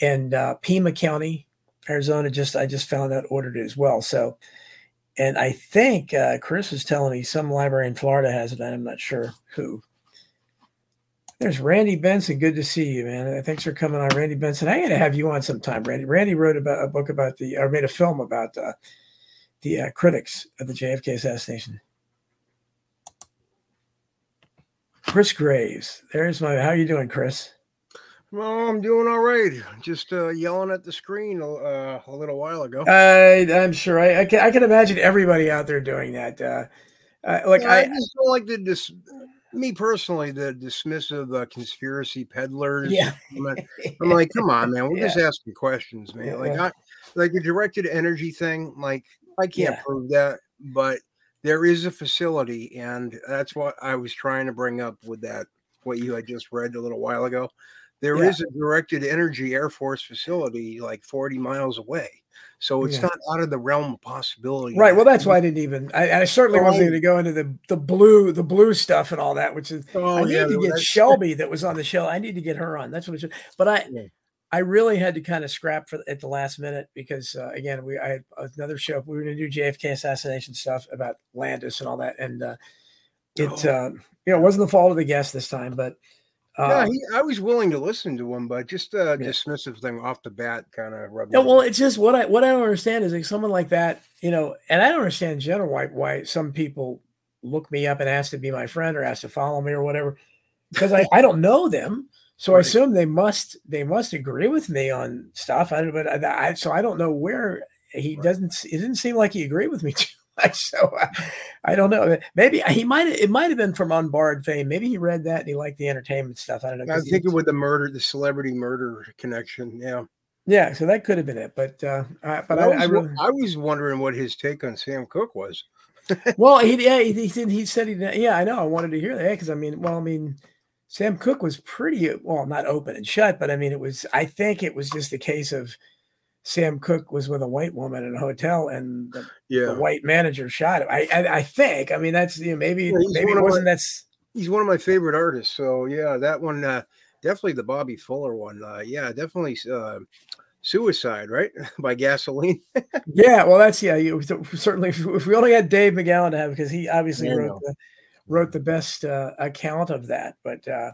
And uh, Pima County Arizona just I just found out ordered it as well. So, and I think uh, Chris was telling me some library in Florida has it. I'm not sure who. There's Randy Benson. Good to see you, man. Thanks for coming on, Randy Benson. I got to have you on sometime, Randy. Randy wrote about a book about the, or made a film about uh, the uh, critics of the JFK assassination. Chris Graves. There's my. How are you doing, Chris? Well, I'm doing all right. Just uh, yelling at the screen uh, a little while ago. I, I'm sure. I, I, can. I can imagine everybody out there doing that. Uh, uh, like yeah, I, I, just don't like the dis- me personally the dismissive uh, conspiracy peddlers. Yeah. I'm like, [LAUGHS] I'm like, come on, man. We're Yeah. just asking questions, man. Yeah. Like, I, like the directed energy thing. Like, I can't Yeah. prove that, but there is a facility, and that's what I was trying to bring up with that. What you had just read a little while ago. There is Yeah. a directed energy Air Force facility like 40 miles away. So it's Yeah. not out of the realm of possibility. Right. Well, that's why I didn't even. I, I certainly wasn't Oh. going to go into the the blue the blue stuff and all that, which is. Oh, I need yeah, to get Shelby that was on the show. I need to get her on. That's what it should. But I, Yeah. I really had to kind of scrap for at the last minute because uh, again, we I had another show. We were going to do JFK assassination stuff about Landis and all that, and uh, it Oh. uh, you know it wasn't the fault of the guest this time, but. Yeah, Uh, he, I was willing to listen to him, but just a Yeah. dismissive thing off the bat kind of rubbed me well, it's just what I what I don't understand is like someone like that, you know, and I don't understand in general why why some people look me up and ask to be my friend or ask to follow me or whatever, because I, I don't know them, so I assume they must they must agree with me on stuff. I but I, I so I don't know where he doesn't. It didn't seem like he agreed with me [LAUGHS] too. [LAUGHS] So I, I don't know. Maybe he might. It might have been from Unbarred fame. Maybe he read that and he liked the entertainment stuff. I don't know. I was thinking with the murder, the celebrity murder connection. Yeah, yeah, so that could have been it. But uh, I, but I, I, was, I was wondering what his take on Sam Cooke was. [LAUGHS] Well, he yeah he, he said he said he yeah I know I wanted to hear that because I mean well I mean Sam Cooke was pretty well not open and shut but I mean it was I think it was just a case of Sam Cooke was with a white woman in a hotel and the, the white manager shot him. I I, I think I mean that's you know, maybe Yeah, maybe it wasn't that's he's one of my favorite artists. So yeah, that one uh, definitely the Bobby Fuller one. Uh, yeah, definitely uh, Suicide, right? [LAUGHS] By Gasoline. [LAUGHS] yeah well that's yeah you certainly if, if we only had Dave McGowan to have because he obviously Yeah, wrote the wrote the best uh, account of that but uh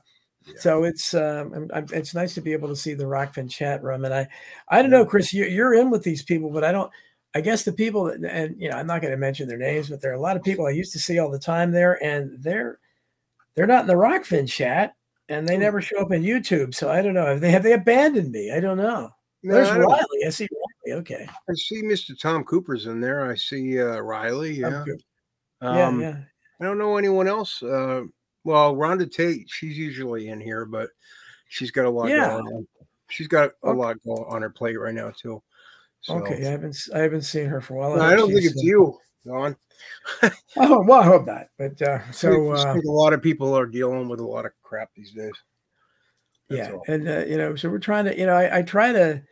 Yeah. So it's um, I'm- I'm- it's nice to be able to see the Rokfin chat room, and I I don't know, Chris, you, you're in with these people, but I don't. I guess the people that, and you know, I'm not going to mention their names, but there are a lot of people I used to see all the time there, and they're they're not in the Rokfin chat, and they Hmm. never show up in YouTube. So I don't know. Have they have they abandoned me? I don't know. No, There's I, don't- Riley. I see Riley. Okay. I see Mr. Tom Cooper's in there. I see uh, Riley. Yeah. Um, yeah, yeah. I don't know anyone else. Uh, well, Rhonda Tate, she's usually in here, but she's got a lot Yeah. going on. She's got a Okay. lot going on her plate right now too. So, Okay. I haven't I haven't seen her for a while. No, I don't think it's you, Don. [LAUGHS] Oh well, I hope not. But uh, so uh, a lot of people are dealing with a lot of crap these days. That's yeah all. and uh, you know so we're trying to you know I, I try to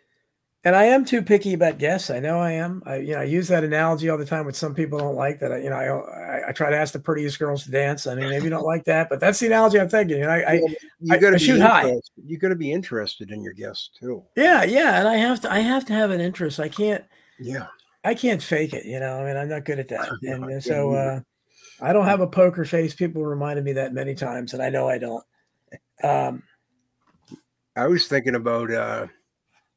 and i am too picky about guests i know i am. I you know i use that analogy all the time which some people don't like that. I, you know I, I i try to ask the prettiest girls to dance. I mean maybe you don't like that but that's the analogy i'm thinking. And i, I Well, you I- got I to shoot high. You got to be interested in your guests too. yeah yeah and i have to i have to have an interest. I can't Yeah. i can't fake it you know i mean i'm not good at that. [LAUGHS] And I can't so uh i don't have a poker face. People reminded me that many times and i know i don't. Um I was thinking about uh,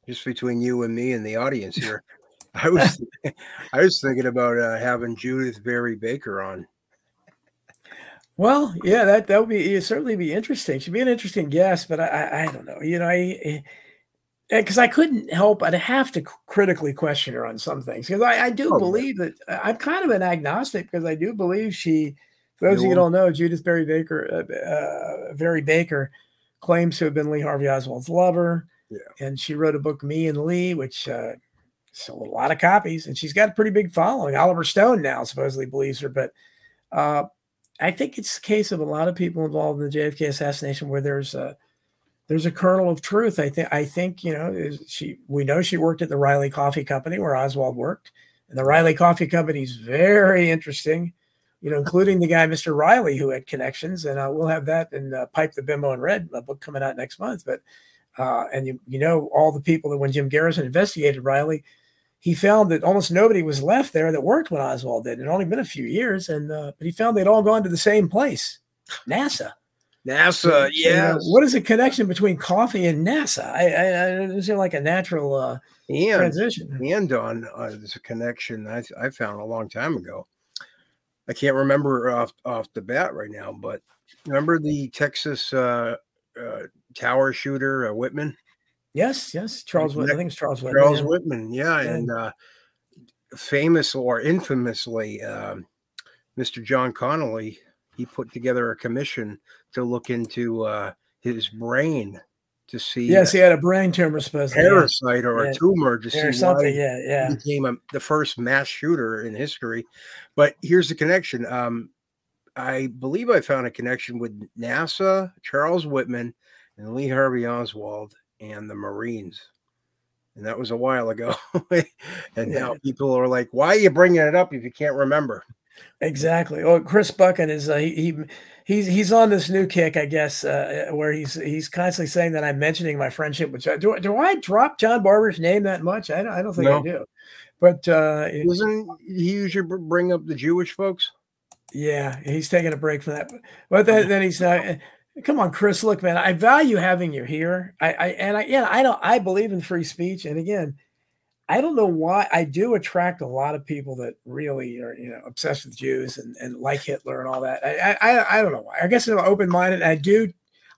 just between you and me and the audience here. [LAUGHS] I was I was thinking about uh, having Judyth Vary Baker on. Well, yeah, that that would be certainly be interesting. She'd be an interesting guest, but I I, I don't know. You know, I because I couldn't help. I'd have to critically question her on some things because I, I do Oh, believe that I'm kind of an agnostic because I do believe she. For those of you who don't know, Judyth Vary Baker, uh, uh, Vary Baker, claims to have been Lee Harvey Oswald's lover. And she wrote a book, Me and Lee, which uh, sold a lot of copies, and she's got a pretty big following. Oliver Stone now supposedly believes her, but uh, I think it's the case of a lot of people involved in the JFK assassination where there's a there's a kernel of truth. I think I think you know she we know she worked at the Reily Coffee Company where Oswald worked, and the Reily Coffee Company is very interesting. You know, including the guy Mr. Reily who had connections, and uh, we'll have that in uh, Pipe the Bimbo and Red, a book coming out next month. But uh, and you you know all the people that when Jim Garrison investigated Reily, he found that almost nobody was left there that worked when Oswald did. It only been a few years, and uh, but he found they'd all gone to the same place, NASA. NASA, yeah. what is the connection between coffee and NASA? I, I, I seem like a natural uh, and, transition. And on uh, there's a connection I, I found a long time ago. I can't remember off off the bat right now, but remember the Texas uh, uh, tower shooter uh, Whitman? Yes, yes, Charles. Whitman. I think it's Charles Whitman. Charles yeah. Whitman, yeah, yeah. and uh, famous or infamously, um, Mr. John Connally, he put together a commission to look into uh, his brain to see. Yes, he had a brain tumor, supposed parasite or yeah. a tumor to see something. yeah, yeah. He became a, the first mass shooter in history. But here's the connection. Um, I believe I found a connection with NASA, Charles Whitman, and Lee Harvey Oswald, and the Marines. And that was a while ago. [LAUGHS] and yeah. now people are like, "Why are you bringing it up if you can't remember?" Exactly. Oh, Chris Bucket is uh, he, he he's he's on this new kick, I guess, uh, where he's he's constantly saying that I'm mentioning my friendship with John. Do, do I drop John Barbour's name that much? I don't, I don't think no. I do. But uh, doesn't he usually bring up the Jewish folks? Yeah, he's taking a break from that. But then, then he's not. Come on, Chris. Look, man, I value having you here. I, I and I yeah, I don't. I believe in free speech, and again, I don't know why I do attract a lot of people that really are, you know, obsessed with Jews and, and like Hitler and all that. I, I, I don't know why. I guess I'm open minded. I do,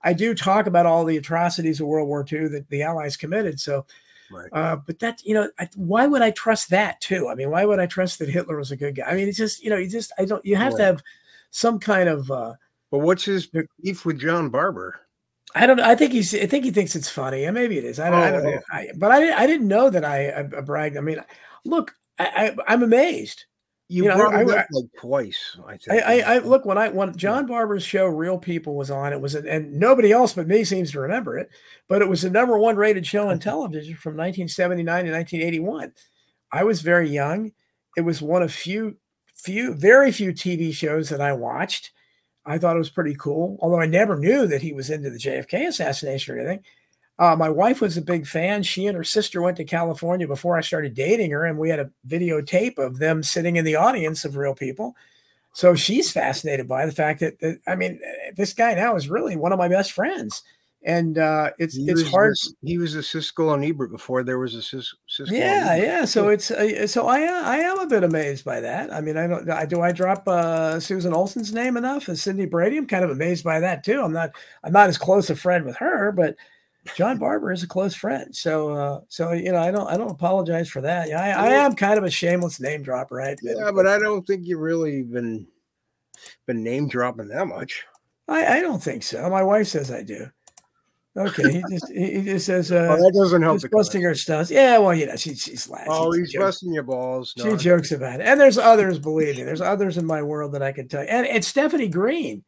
I do talk about all the atrocities of World War II that the Allies committed. So, right. uh, but that, you know, I, why would I trust that too? I mean, why would I trust that Hitler was a good guy? I mean, it's just, you know, you just, I don't, you have right. to have some kind of, uh, but what's his beef with John Barbour? I don't. I think he's. I think he thinks it's funny, and maybe it is. I don't, oh, I don't oh, know. Oh. I, but I, I didn't know that I, I, I bragged. I mean, look, I, I, am amazed. You, you know, brought I, it up like twice. I think. I, I, look when I when John Barbour's show Real People was on. It was and nobody else but me seems to remember it. But it was the number one rated show on [LAUGHS] television from 1979 to 1981. I was very young. It was one of few, few, very few TV shows that I watched I thought it was pretty cool, although I never knew that he was into the JFK assassination or anything. Uh, my wife was a big fan. She and her sister went to California before I started dating her, and we had a videotape of them sitting in the audience of real people. So she's fascinated by the fact that, that I mean, this guy now is really one of my best friends and uh, it's he it's hard. This, he was a Siskel and Ebert before there was a Sis, Siskel. Yeah, yeah. So it's uh, so I I am a bit amazed by that. I mean, I don't. I, do I drop uh, Susan Olsen's name enough as Cindy Brady? I'm kind of amazed by that too. I'm not I'm not as close a friend with her, but John Barbour is a close friend. So uh, so you know I don't I don't apologize for that. Yeah, I, I am kind of a shameless name dropper. Right? Yeah, but I don't think you really been been name dropping that much. I, I don't think so. My wife says I do. Okay, he just he just says uh, oh, that doesn't help. Busting her stunts. Yeah, well, you know, she, she's laughing. Oh, he's busting your balls. No, she jokes about it, and there's others. Believe me, there's others in my world that I can tell you. And it's Stephanie Green.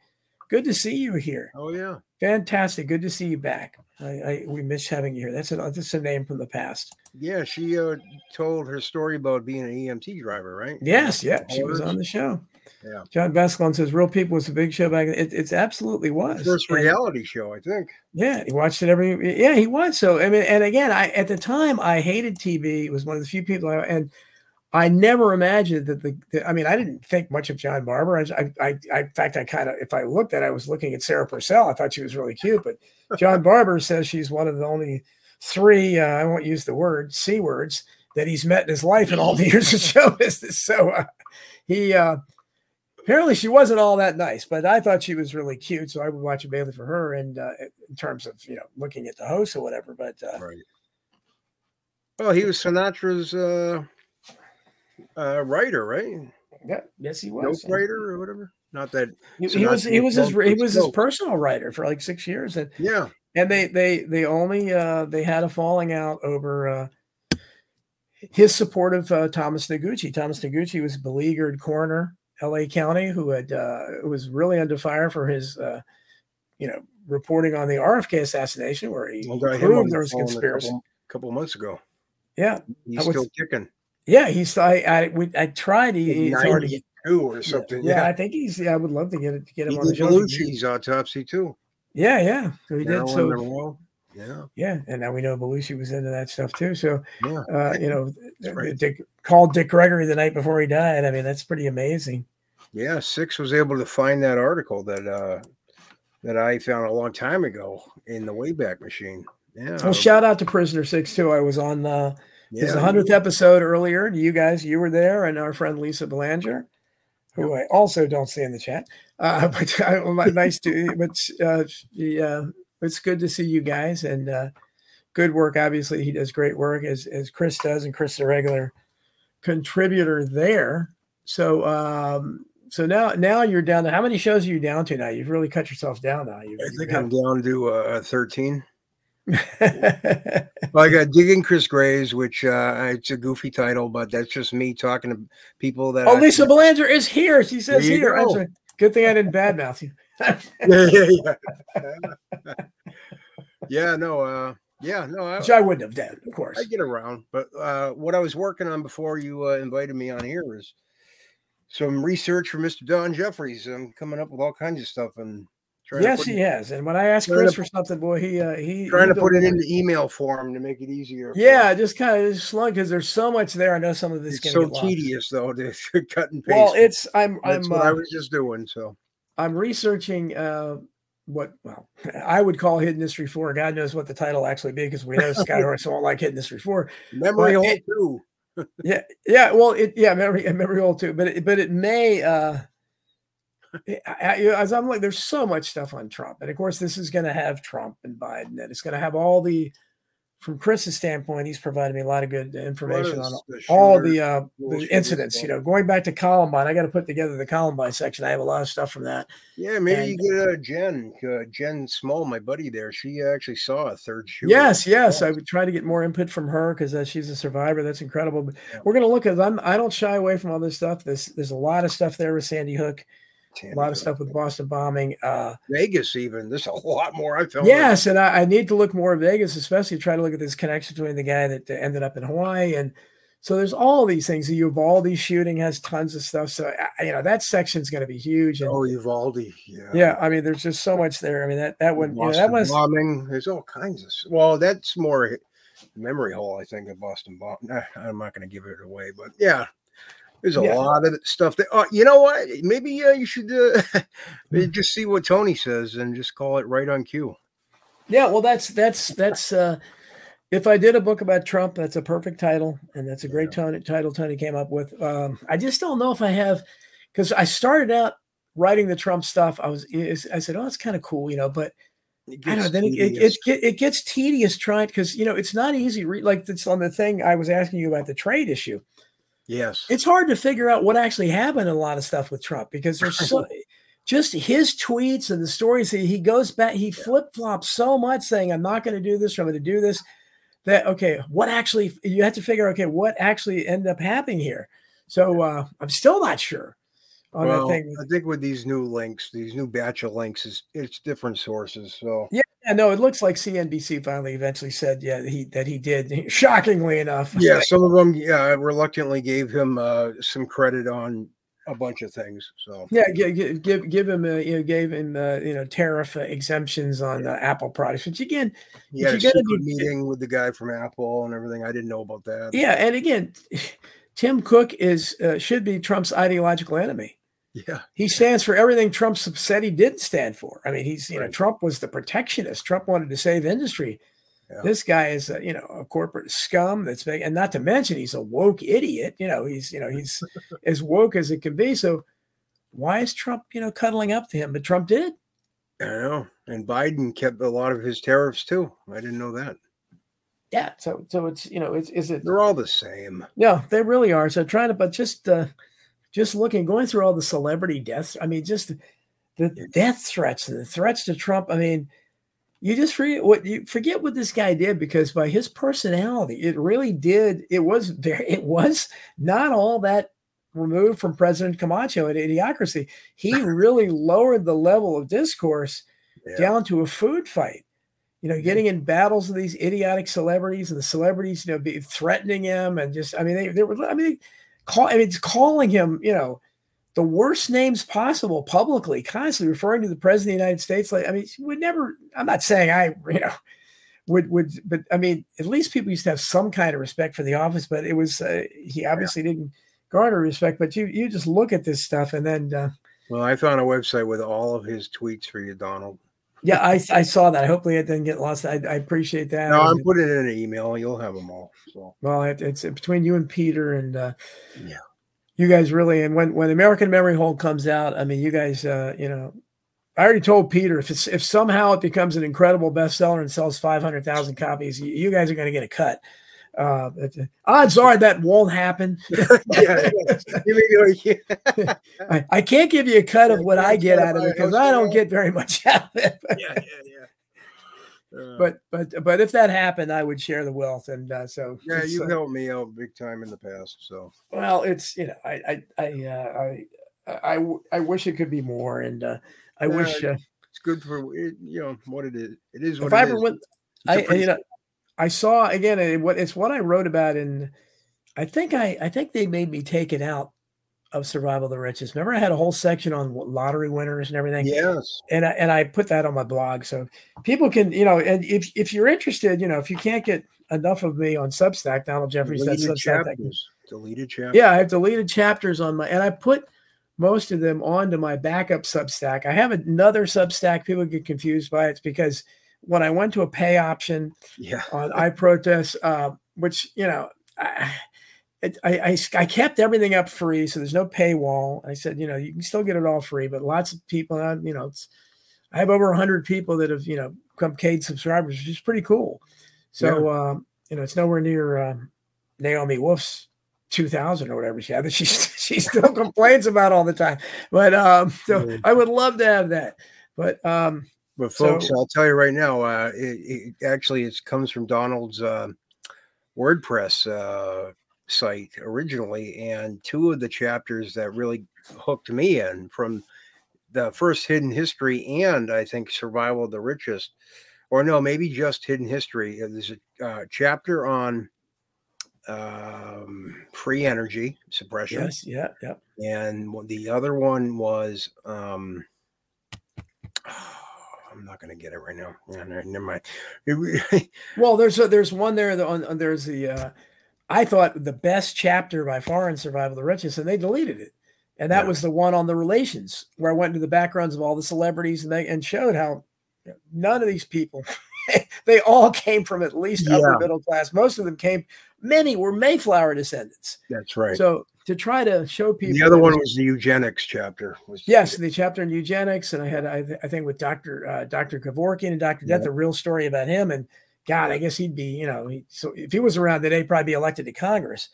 Good to see you here. Oh yeah, fantastic. Good to see you back. I, I we miss having you here. That's a that's a name from the past. Yeah, she uh, told her story about being an EMT driver, right? Yes, yeah, she was on the show. Yeah. John Bascon says Real People was a big show back. It, it's absolutely was. First reality and, show, I think. Yeah, he watched it every. Yeah, he was. So I mean, and again, I at the time I hated TV. It was one of the few people I and I never imagined that the, the I mean, I didn't think much of John Barbour. I, I, I in fact, I kind of, if I looked at, it, I was looking at Sarah Purcell. I thought she was really cute, but [LAUGHS] John Barbour says she's one of the only three. Uh, I won't use the word c words that he's met in his life in all the years of show business. So uh, he. Uh, apparently she wasn't all that nice, but I thought she was really cute, so I would watch a Bailey for her. And uh, in terms of you know looking at the host or whatever, but uh, right. Well, he was Sinatra's uh, uh, writer, right? Yeah, yes, he was. Note writer or whatever. Not that he, he was. He was his. He was his personal writer for like six years, and yeah, and they they they only uh, they had a falling out over. Uh, his support of uh, Thomas Noguchi. Thomas Noguchi was a beleaguered coroner L.A. County, who had uh, was really under fire for his, uh, you know, reporting on the RFK assassination, where he proved there was a conspiracy. A couple, couple, months ago. Yeah, he's was, still kicking. Yeah, he's. I I, we, I tried. He, he's already two or something. Yeah, yeah, I think he's. Yeah, I would love to get it to get him he on the show. Belushi's autopsy too. Yeah, yeah. So he did. So yeah. Yeah. And now we know Belushi was into that stuff too. So, yeah. uh, you know, right. Dick, called Dick Gregory the night before he died. I mean, that's pretty amazing. Yeah. Six was able to find that article that uh, that I found a long time ago in the Wayback Machine. Yeah. Well, shout out to Prisoner Six too. I was on uh, his hundredth episode earlier. You guys, you were there, and our friend Lisa Belanger, who I also don't see in the chat. Uh, [LAUGHS] but uh, nice to, but uh, yeah, it's good to see you guys and uh, good work. Obviously, he does great work as as Chris does, and Chris is a regular contributor there. So um, so now now you're down to how many shows are you down to now? You've really cut yourself down now. You've, I think I'm down to uh, 13. [LAUGHS] well, I got digging Chris Graves, which uh, it's a goofy title, but that's just me talking to people that. Oh, I, Lisa Belanger is here. She says here. Good thing I didn't badmouth you. [LAUGHS] yeah, yeah, yeah. [LAUGHS] yeah, no, uh, yeah, no, I, which I wouldn't have done, of course. I get around, but uh, what I was working on before you uh, invited me on here is some research for Mr. Don Jeffries. I'm coming up with all kinds of stuff and yes, he has. And when I asked Chris to, for something, boy, he uh, he trying he to put it into email form to make it easier. Yeah, just kind of slug because there's so much there. I know some of this is so tedious though [LAUGHS] to cut and paste. Well, it's I'm That's I'm what uh, I was just doing. So I'm researching uh, what well [LAUGHS] I would call Hidden History Four. God knows what the title actually be because we know Skyhorse [LAUGHS] won't like Hidden History Four. Memory hole too. [LAUGHS] yeah, yeah. Well, it yeah memory memory hole too, but it, but it may. uh as I'm like, there's so much stuff on Trump, and of course, this is going to have Trump and Biden, and it's going to have all the. From Chris's standpoint, he's provided me a lot of good information on the all the uh, the incidents. You know, going back to Columbine, I got to put together the Columbine section. I have a lot of stuff from that. Yeah, maybe and, you get uh, Jen, uh, Jen Small, my buddy there. She actually saw a third shooter. Yes, yes. I would try to get more input from her because uh, she's a survivor. That's incredible. But we're going to look at. I'm, I don't shy away from all this stuff. There's there's a lot of stuff there with Sandy Hook a lot of stuff with Boston bombing. Uh, Vegas, even there's a [LAUGHS] lot more. I felt. Yes, and I, I, need to look more at Vegas, especially try to look at this connection between the guy that ended up in Hawaii, and so there's all these things. The Uvalde shooting has tons of stuff. So you know that section's going to be huge. And, oh, Uvalde, yeah. Yeah, I mean, there's just so much there. I mean, that that one, you know, that was bombing. There's all kinds of. Well, that's more memory hole, I think, of Boston bomb. I'm not going to give it away, but yeah, there's a yeah. lot of stuff that, uh, you know what? Maybe uh, you should uh, [LAUGHS] hmm. just see what Tony says and just call it right on cue. Yeah, well, that's that's that's. uh If I did a book about Trump, that's a perfect title, and that's a great yeah. Title Tony came up with. Um, I just don't know if I have, because I started out writing the Trump stuff. I was, I said, oh, it's kind of cool, you know, but I don't know. Then it, it, it, it, gets tedious trying because you know it's not easy. Re- like it's on the thing I was asking you about the trade issue. Yes. It's hard to figure out what actually happened in a lot of stuff with Trump because there's so [LAUGHS] just his tweets and the stories he goes back, he yeah. flip flops so much saying, I'm not going to do this, I'm going to do this. That okay, what actually you have to figure, okay, what actually ended up happening here. So uh, I'm still not sure well, I think with these new links, these new batch of links, is it's different sources. So yeah, yeah, no, it looks like CNBC finally eventually said, yeah, he that he did. [LAUGHS] Shockingly enough, yeah, some of them, yeah, reluctantly gave him uh, some credit on a bunch of things. So yeah, give give, give him a, you know gave him uh, you know tariff exemptions on uh, Apple products, which again, he had a be, meeting with the guy from Apple and everything. I didn't know about that. Yeah, and again, Tim Cook is uh, should be Trump's ideological enemy. Yeah. He stands for everything Trump said he didn't stand for. I mean, he's, you right. know, Trump was the protectionist. Trump wanted to save industry. Yeah. This guy is, a, you know, a corporate scum that's big, and not to mention he's a woke idiot. You know, he's, you know, he's [LAUGHS] as woke as it can be. So why is Trump, you know, cuddling up to him? But Trump did. I know. And Biden kept a lot of his tariffs too. I didn't know that. Yeah. So, so it's, you know, it's, is it, they're all the same. Yeah, they really are. So trying to, but just, uh, just looking, going through all the celebrity deaths. I mean, just the death threats the threats to Trump. I mean, you just forget what you forget what this guy did because by his personality, it really did. It was very. It was not all that removed from President Camacho and idiocracy. He [LAUGHS] really lowered the level of discourse yeah. down to a food fight. You know, getting in battles with these idiotic celebrities and the celebrities, you know, be threatening him and just. I mean, they, they were. I mean call I mean, it's calling him, you know, the worst names possible publicly, constantly referring to the president of the United States. Like, I mean, would never, I'm not saying I, [LAUGHS] you know, would, would, but I mean, at least people used to have some kind of respect for the office, but it was, uh, he obviously yeah. didn't garner respect, but you, you just look at this stuff and then, uh, well, I found a website with all of his tweets for you, Donald. Yeah, I, I saw that. Hopefully, it didn't get lost. I, I appreciate that. No, I'm putting it in an email. You'll have them all. So well, it, it's between you and Peter, and uh, yeah, you guys really. And when when American Memory Hole comes out, I mean, you guys, uh, you know, I already told Peter if it's if somehow it becomes an incredible bestseller and sells five hundred thousand copies, you, you guys are going to get a cut. Uh, odds are that won't happen. [LAUGHS] [LAUGHS] yeah, [LAUGHS] I, I, can't give you a cut of what I get out of it because I don't get very much out of it. yeah, yeah, yeah. Uh, but but but if that happened, I would share the wealth, and uh, so yeah, you uh, helped me out big time in the past. So well, it's you know I I I uh, I, I, I wish it could be more, and uh, I wish uh, it's good for you know what it is. It is what if I ever went, I you know I saw again. It's what I wrote about in. I think I I think they made me take it out of Survival of the Richest. Remember, I had a whole section on lottery winners and everything. Yes, and I, and I put that on my blog, so people can you know, and if if you're interested, you know, if you can't get enough of me on Substack, Donald Jeffries, that's Substack. Chapters. Deleted chapters. Yeah, I have deleted chapters on my, and I put most of them onto my backup Substack. I have another Substack. People get confused by it. It's because when I went to a pay option yeah. on [LAUGHS] iProtest, uh, which you know, I, I, I, I kept everything up free, so there's no paywall. I said, you know, you can still get it all free, but lots of people, uh, you know, it's I have over hundred people that have you know become paid subscribers, which is pretty cool. So yeah. um, you know, it's nowhere near um, Naomi Wolf's 2000 or whatever she had that she [LAUGHS] she still complains about all the time. But um, so I would love to have that. But um, but folks, so, I'll tell you right now, uh, it, it actually it comes from Donald's uh, WordPress uh, site originally, and two of the chapters that really hooked me in from the first Hidden History and I think Survival of the Richest, or no, maybe just Hidden History. There's a uh, chapter on um, free energy suppression. Yes, yeah, yeah. And the other one was um, I'm not going to get it right now. Yeah, never mind. [LAUGHS] well, there's a, there's one there. The, on, there's the uh, I thought the best chapter by far in Survival of the Richest, and they deleted it. And that yeah. was the one on the relations, where I went into the backgrounds of all the celebrities and they and showed how none of these people, [LAUGHS] they all came from at least yeah. upper middle class. Most of them came. Many were Mayflower descendants. That's right. So to try to show people. The other one was the eugenics chapter. yes, the chapter in eugenics, and I had I, I think with Doctor uh, Doctor Kevorkian and Doctor yeah. Death, a real story about him. And God, I guess he'd be you know he, so if he was around today, he'd probably be elected to Congress.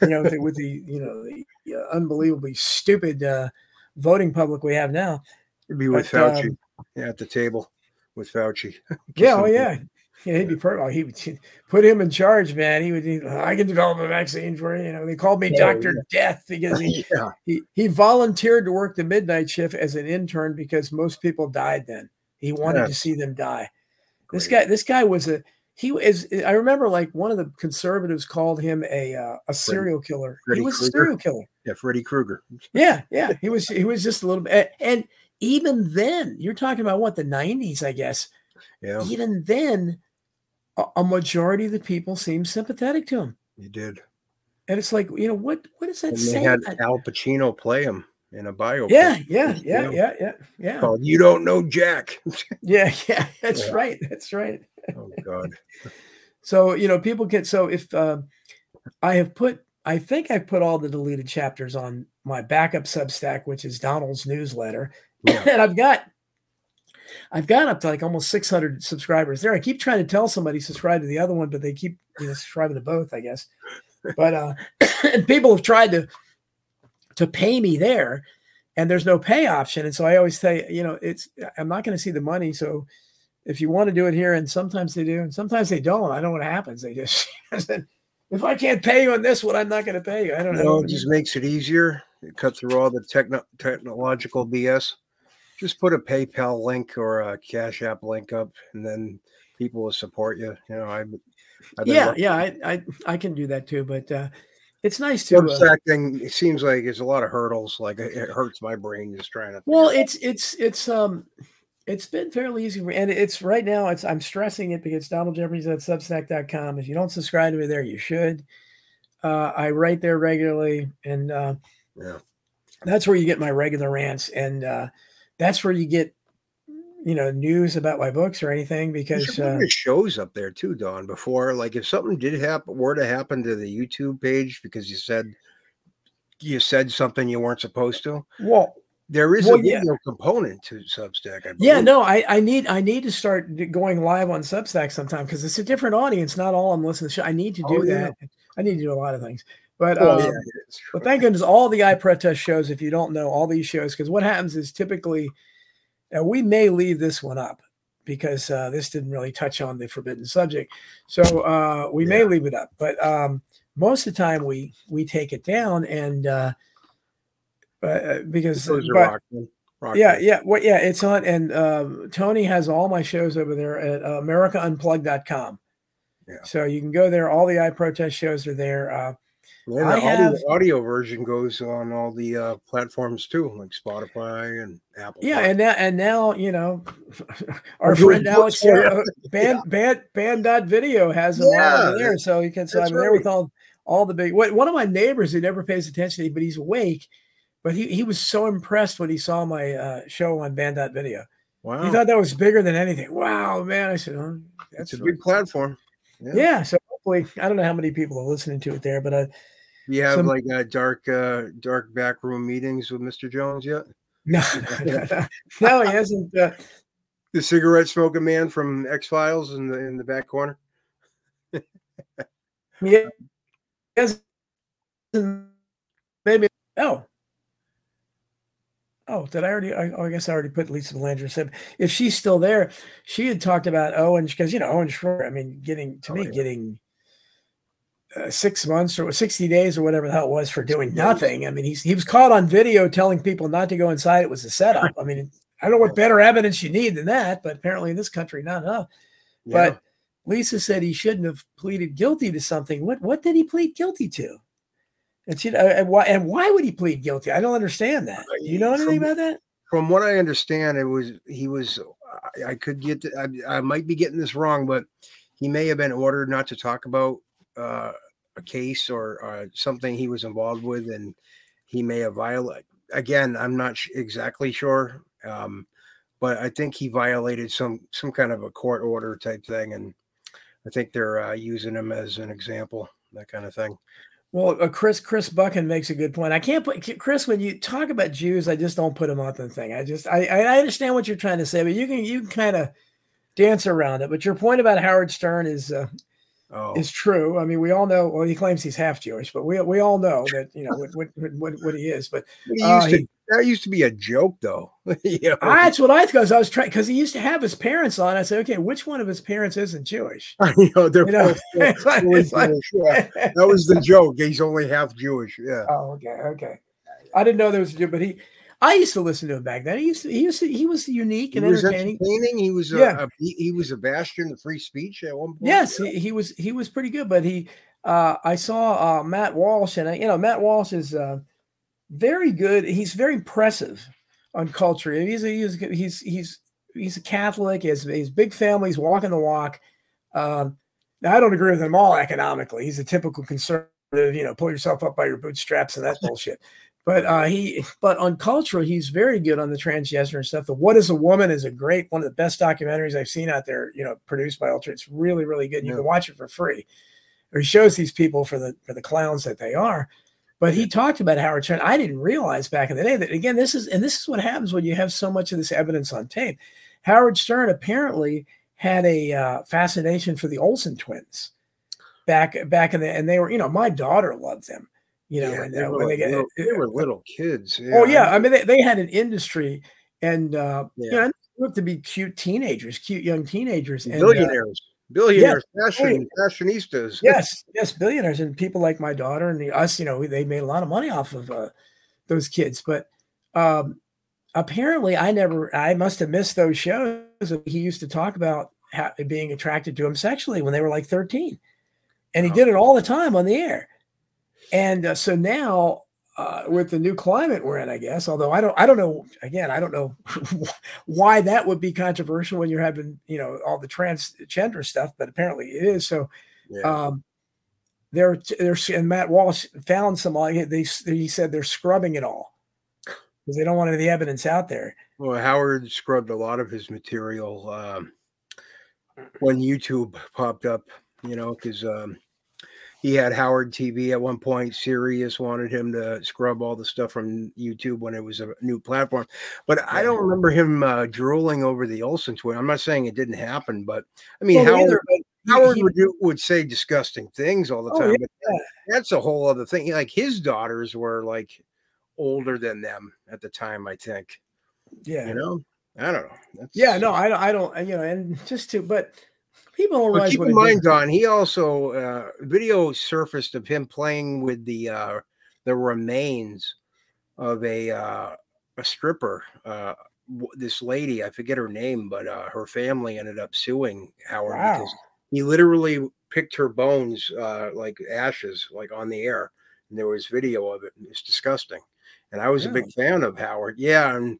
You know, with, the, with the you know the uh, unbelievably stupid uh, voting public we have now. It'd be with but, Fauci um, yeah, at the table with Fauci. [LAUGHS] yeah, oh yeah, yeah, he'd be perfect. Oh, he would put him in charge, man. He would. He, I can develop a vaccine for you. You know, they called me Doctor yeah. Death because he, [LAUGHS] yeah. he he volunteered to work the midnight shift as an intern because most people died then. He wanted to see them die. Great. This guy, this guy was a he is. I remember like one of the conservatives called him a uh, a serial killer. Freddy he was Krueger. a serial killer. Yeah, Freddy Krueger. yeah, yeah. He was. [LAUGHS] He was just a little bit. And even then, you're talking about what the '90s, I guess. Yeah. Even then, a majority of the people seemed sympathetic to him. He did. And it's like, you know, what what does that and say? They had Al Pacino play him in a bio. Yeah, yeah, yeah, yeah, yeah, yeah. Called "You Don't Know Jack." [LAUGHS] yeah, yeah, [LAUGHS] that's yeah. right. That's right. oh God. [LAUGHS] so you know, people get so if uh, I have put, I think I've put all the deleted chapters on my backup Substack, which is Donald's newsletter, yeah. and I've got I've got up to like almost 600 subscribers there. I keep trying to tell somebody subscribe to the other one, but they keep you know subscribing to both, I guess. But uh, [COUGHS] and people have tried to to pay me there, and there's no pay option. And so I always say, you know, it's I'm not going to see the money. So if you want to do it here, and sometimes they do, and sometimes they don't. I don't know what happens. They [LAUGHS] just if I can't pay you on this one, I'm not going to pay you. I don't know. it just makes it easier. It cuts through all the techno- technological BS just put a PayPal link or a Cash App link up, and then people will support you. You know, I. yeah, yeah, I, I I can do that too, but uh, it's nice to. Substack uh, thing. It seems like it's a lot of hurdles. Like it hurts my brain just trying to. Well, it's it's it's um. It's been fairly easy, for, and it's right now. It's I'm stressing it because Donald Jeffries at Substack.com. If you don't subscribe to me there, you should. Uh, I write there regularly, and uh, yeah, that's where you get my regular rants. And uh, that's where you get you know news about my books or anything because uh, shows up there too, Don. Before, like if something did happen, were to happen to the YouTube page because you said you said something you weren't supposed to. Well, there is well, a video yeah. component to Substack. yeah, no, I, I need I need to start going live on Substack sometime because it's a different audience. Not all I'm listening to. I need to do oh, that. I need to do a lot of things. But oh, um, yeah, but thank goodness all the iProtest shows. If you don't know all these shows, because what happens is typically now, we may leave this one up because uh, this didn't really touch on the forbidden subject, so uh, we yeah. may leave it up. But um, most of the time, we we take it down, and uh, uh because but, yeah, yeah, well, yeah, it's on, and um, Tony has all my shows over there at uh, AmericaUnplugged.com. Yeah. So you can go there. All the iProtest shows are there. Uh, yeah, the audio, have, audio, version goes on all the uh, platforms too, like Spotify and Apple. Yeah, and now and now you know, [LAUGHS] our friend Alex here, uh, band [LAUGHS] yeah. band Banned dot video has them yeah, all over there, so you can. So I'm right. there with all all the big. One of my neighbors who never pays attention to me, but he's awake. But he, he was so impressed when he saw my uh, show on Banned dot video. Wow, he thought that was bigger than anything. Wow, man! I said, oh, that's a big platform. Yeah. yeah. so hopefully, I don't know how many people are listening to it there, but I you have Some, like uh, dark, uh, dark backroom meetings with Mr. Jones yet? No, [LAUGHS] no, he hasn't. Uh, the cigarette smoking man from X Files in the in the back corner. [LAUGHS] yeah, yes, maybe. Oh, Oh, did I already? I, oh, I guess I already put Lisa Belanger. Said if she's still there, she had talked about Owen because you know Owen Schroyer. I mean, getting to oh, me, yeah. getting uh, six months or 60 days or whatever the hell it was for doing nothing. I mean, he's, he was caught on video telling people not to go inside. It was a setup. I mean, I don't know what better evidence you need than that, but apparently in this country, not enough. Yeah. But Lisa said he shouldn't have pleaded guilty to something. What what did he plead guilty to? And she and why and why would he plead guilty? I don't understand that. Do you know anything from, about that? From what I understand, it was he was. I, I could get. To, I, I might be getting this wrong, but he may have been ordered not to talk about uh, a case or uh, something he was involved with, and he may have violated. Again, I'm not sh- exactly sure, um, but I think he violated some some kind of a court order type thing, and I think they're uh, using him as an example, that kind of thing. Well, uh, Chris Chris Buchan makes a good point. I can't put Chris when you talk about Jews. I just don't put them on the thing. I just I I understand what you're trying to say, but you can you can kind of dance around it. But your point about Howard Stern is uh, oh. is true. I mean, we all know. Well, he claims he's half Jewish, but we we all know that you know what what what, what he is. But uh, he, that used to be a joke, though. [LAUGHS] you know? That's what I thought. I was trying because he used to have his parents on. I said, okay, which one of his parents isn't Jewish? [LAUGHS] you know, they're you know? [LAUGHS] Like, yeah. That was the joke. He's only half Jewish. Yeah. Oh, okay, okay. I didn't know there was a Jew, but he I used to listen to him back then. He used to, he used to, he was unique and he was entertaining. entertaining. He was a, yeah. A, he was a bastion of free speech at one point. Yes, he, he, was he was pretty good. But he, uh, I saw uh, Matt Walsh, and I, you know Matt Walsh is uh, very good. He's very impressive on culture. He's a, he's he's he's he's a Catholic. He has he's big family. He's walking the walk. Um, now I don't agree with him all economically. He's a typical conservative. You know, pull yourself up by your bootstraps and that [LAUGHS] bullshit. But uh, he, but on cultural, he's very good on the transgender and stuff. The "What Is a Woman" is a great one of the best documentaries I've seen out there. You know, produced by Ultra. It's really, really good. You yeah. can watch it for free. Or he shows these people for the for the clowns that they are. But he talked about Howard Stern. I didn't realize back in the day that again, this is and this is what happens when you have so much of this evidence on tape. Howard Stern apparently had a uh, fascination for the Olsen twins back back in the and they were you know my daughter loved them you know, yeah, and, they, uh, were, they, get, little, they were little [LAUGHS] kids. Yeah. Oh yeah, I mean they, they had an industry, and uh, yeah. you know, to be cute teenagers, cute young teenagers, and, billionaires. Uh, billionaires, fashion, fashionistas. [LAUGHS] Yes, yes, billionaires, and people like my daughter and the, us. You know, they made a lot of money off of uh, those kids. But um, apparently, I never. I must have missed those shows. He used to talk about how, being attracted to him sexually when they were like thirteen, and he oh. did it all the time on the air. And uh, so now uh, with the new climate we're in, I guess. Although I don't, I don't know. Again, I don't know [LAUGHS] why that would be controversial when you're having, you know, all the transgender stuff, but apparently it is. So, yeah. um, there, there's and Matt Walsh found some. They, he said they're scrubbing it all. because they don't want any evidence out there. Well, Howard scrubbed a lot of his material um, when YouTube popped up, you know, because um, he had Howard TV at one point. Sirius wanted him to scrub all the stuff from YouTube when it was a new platform. But. I don't remember him uh, drooling over the Olsen twin. I'm not saying it didn't happen, but I mean, well, Howard, Howard he, would, do, would say disgusting things all the oh, time. Yeah. But that's a whole other thing. Like his daughters were like older than them at the time, I think. Yeah. You know, I don't know. That's, yeah, no, I don't, I don't, you know, and just to, but people don't realize keep in mind, Don, he also, uh, video surfaced of him playing with the, uh, the remains of a, uh, a stripper, uh, this lady, I forget her name, but uh, her family ended up suing Howard wow. because he literally picked her bones uh, like ashes, like on the air, and there was video of it. It's disgusting, and I was yeah. a big fan of Howard. Yeah, and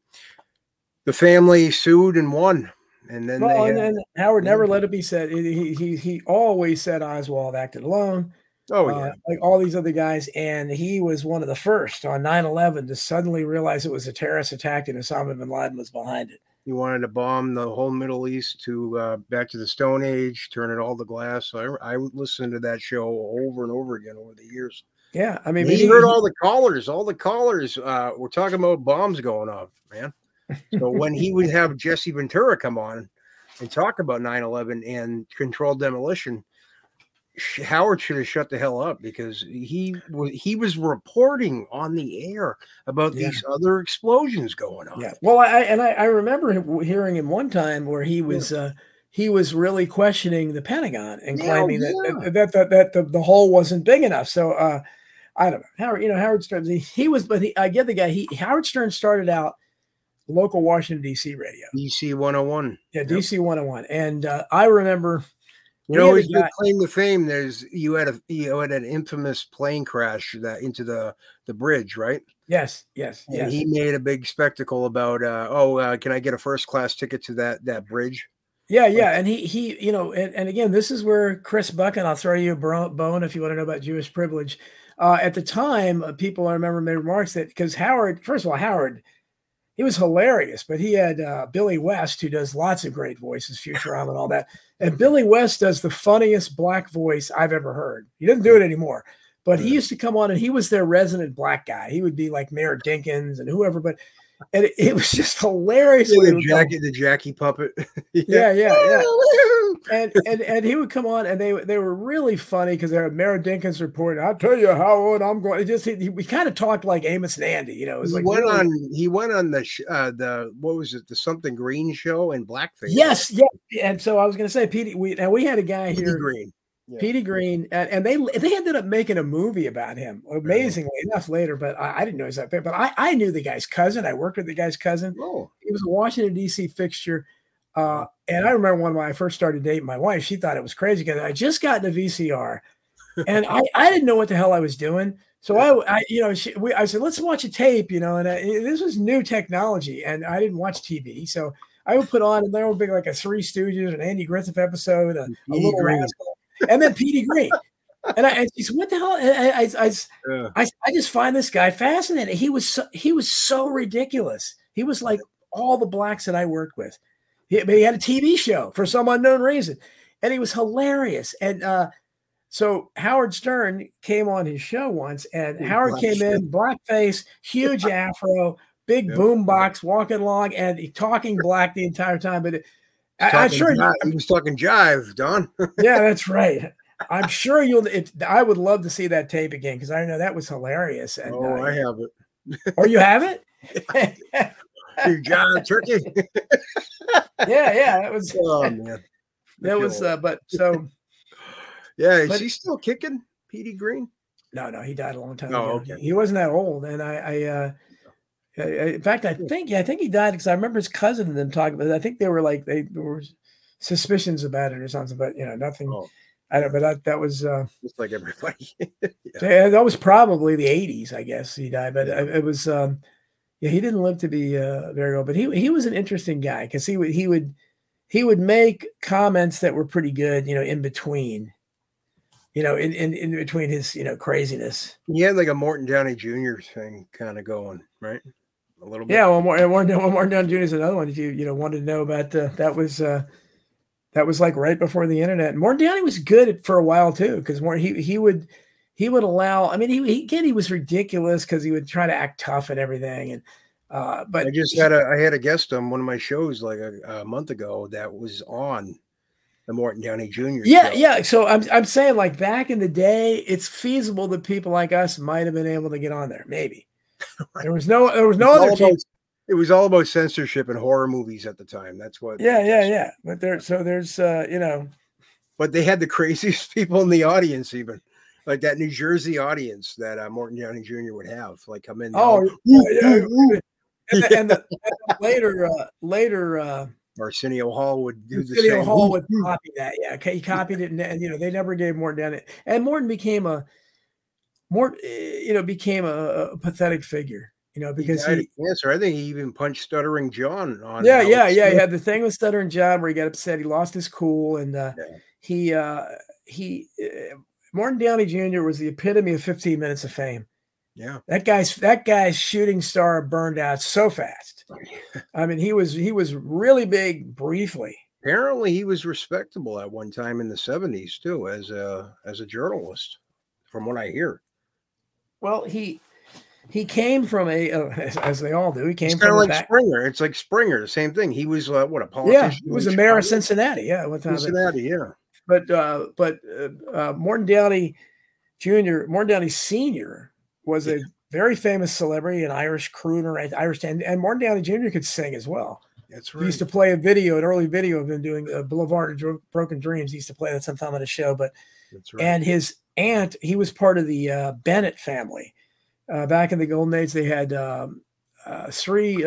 the family sued and won. And then, well, and then Howard never let it be said. He, he he always said Oswald acted alone. Oh yeah, uh, like all these other guys, and he was one of the first on 9-11 to suddenly realize it was a terrorist attack and Osama bin Laden was behind it. He wanted to bomb the whole Middle East to uh, back to the Stone Age, turn it all to glass. So I, I listened to that show over and over again over the years. Yeah, I mean, he heard all the callers. All the callers uh, were talking about bombs going off, man. So when he would have Jesse Ventura come on and talk about 9/11 and controlled demolition, Howard should have shut the hell up because he was he was reporting on the air about yeah. these other explosions going on. Yeah. Well, I and I, I remember hearing him one time where he was yeah. uh, he was really questioning the Pentagon and claiming yeah. that, that, that that the, the hole wasn't big enough. So uh, I don't know Howard. You know Howard Stern. He, he was, but he, I get the guy. He Howard Stern started out local Washington D.C. radio. DC 101. Yeah, yep. DC 101. And uh, I remember you know, his got, claim to fame. There's you had a you had an infamous plane crash that into the the bridge, right? Yes, yes, and yes. He made a big spectacle about, uh, oh, uh, can I get a first class ticket to that that bridge? Yeah, yeah, and he he, you know, and, and again, this is where Chris Buck and I'll throw you a bone if you want to know about Jewish privilege. Uh, at the time, uh, people I remember made remarks that because Howard, first of all, Howard he was hilarious. But he had uh, Billy West, who does lots of great voices, Futurama and all that. And Billy West does the funniest black voice I've ever heard. He doesn't do it anymore, but he used to come on and he was their resident black guy. He would be like Mayor Dinkins and whoever, but and it, it was just hilarious. Yeah, the Jackie, the Jackie puppet. [LAUGHS] yeah, yeah, yeah. [LAUGHS] and and and he would come on, and they they were really funny because they're Mayor Dinkins reporting. I'll tell you how old I'm going. It just he, he, we kind of talked like Amos and Andy, you know. It was he like went really, on. He went on the uh, the what was it? The something green show in blackface. Yes, yeah. And so I was going to say, Pete. We and we had a guy Petey here. Green. Yeah. Petey Greene, and, and, they they ended up making a movie about him. Amazingly enough, later, but I, I didn't know he was that big. But I, I knew the guy's cousin. I worked with the guy's cousin. Oh. He was a Washington D.C. fixture. Uh, and I remember when, when I first started dating my wife, she thought it was crazy because I just got a VCR, and I, [LAUGHS] I didn't know what the hell I was doing. So I, I you know, she, we, I said, let's watch a tape, you know, and I, this was new technology, and I didn't watch TV, so I would put on, and there would be like a Three Stooges, an Andy Griffith episode, a, a little rascal, and then Petey Greene. And I, I said, what the hell? I, I, I, yeah. I, I just find this guy fascinating. He was so, he was so ridiculous. He was like all the blacks that I worked with. He, he had a TV show for some unknown reason, and he was hilarious. And uh, so Howard Stern came on his show once, and Howard came in, blackface, huge [LAUGHS] afro, big yep. boom box, walking along, and talking black the entire time. But it, I, am sure jive. he was talking jive, Don. [LAUGHS] yeah, that's right. I'm sure you'll. It, I would love to see that tape again because I know that was hilarious. And, oh, uh, I have it. [LAUGHS] oh, you have it? [LAUGHS] you jive turkey. yeah, yeah, that was. Oh man, that was. Uh, but so. Yeah, is but, he still kicking, Petey Greene? No, no, he died a long time oh, ago. Okay. He wasn't that old, and I, I uh, in fact, I think yeah, I think he died because I remember his cousin and them talking about it. I think they were like they there were suspicions about it or something, but you know, nothing. Oh. I don't. But that that was uh, just like everybody. [LAUGHS] yeah. yeah. that was probably the '80s, I guess. He died, but it, it was. um Yeah, he didn't live to be uh, very old, but he he was an interesting guy because he would he would he would make comments that were pretty good, you know, in between you know, in, in, in between his, you know, craziness. He had like a Morton Downey Jr. thing kind of going, right? A little bit. Yeah, one more, one, [LAUGHS] one more down Jr. is another one. If you you know wanted to know about uh, that was uh, that was like right before the internet. Morton Downey was good for a while too, because more he he would he would allow. I mean, he, he again he was ridiculous because he would try to act tough and everything. And uh, but I just had a I had a guest on one of my shows like a, a month ago that was on the Morton Downey Jr. Yeah, show. yeah. So I'm I'm saying like back in the day, it's feasible that people like us might have been able to get on there. Maybe. [LAUGHS] there was no there was no other. About, it was all about censorship and horror movies at the time. That's what. Yeah, yeah, yeah. But there, so there's uh, you know. But they had the [LAUGHS] craziest people in the audience, even like that New Jersey audience that uh, Morton Downey Jr. would have, like come in. Oh, yeah, yeah. and, the, and, the, [LAUGHS] and the later, uh, later. Uh, Arsenio Hall would do the Arsenio same. Hall would copy that. Yeah, okay, he copied it, and, and, you know they never gave Morton down it. And Morton became a Morton, eh, you know, became a, a pathetic figure. You know, because he, he. I think he even punched Stuttering John on. Yeah, yeah, yeah. He had the thing with Stuttering John where he got upset. He lost his cool, and uh, yeah. he uh, he uh, Morton Downey Jr. was the epitome of 15 minutes of fame. Yeah, that guy's that guy's shooting star burned out so fast. [LAUGHS] I mean, he was he was really big briefly. Apparently, he was respectable at one time in the 70s too, as a as a journalist, from what I hear. Well, he he came from a uh, as they all do. He came it's of like back- Springer. It's like Springer, the same thing. He was uh, what a politician. Yeah, he was a mayor of Cincinnati. Yeah, time? Cincinnati. Yeah, but uh, but uh, uh, Morton Downey Jr. Morton Downey Senior was a very famous celebrity, an Irish crooner, Irish, and, and Morton Downey Jr. could sing as well. That's right. He used to play a video, an early video of him doing uh, Boulevard of Broken Dreams. He used to play that sometime on a show. But That's right. and his aunt, he was part of the uh, Bennett family. Uh, back in the golden age, they had um, uh, three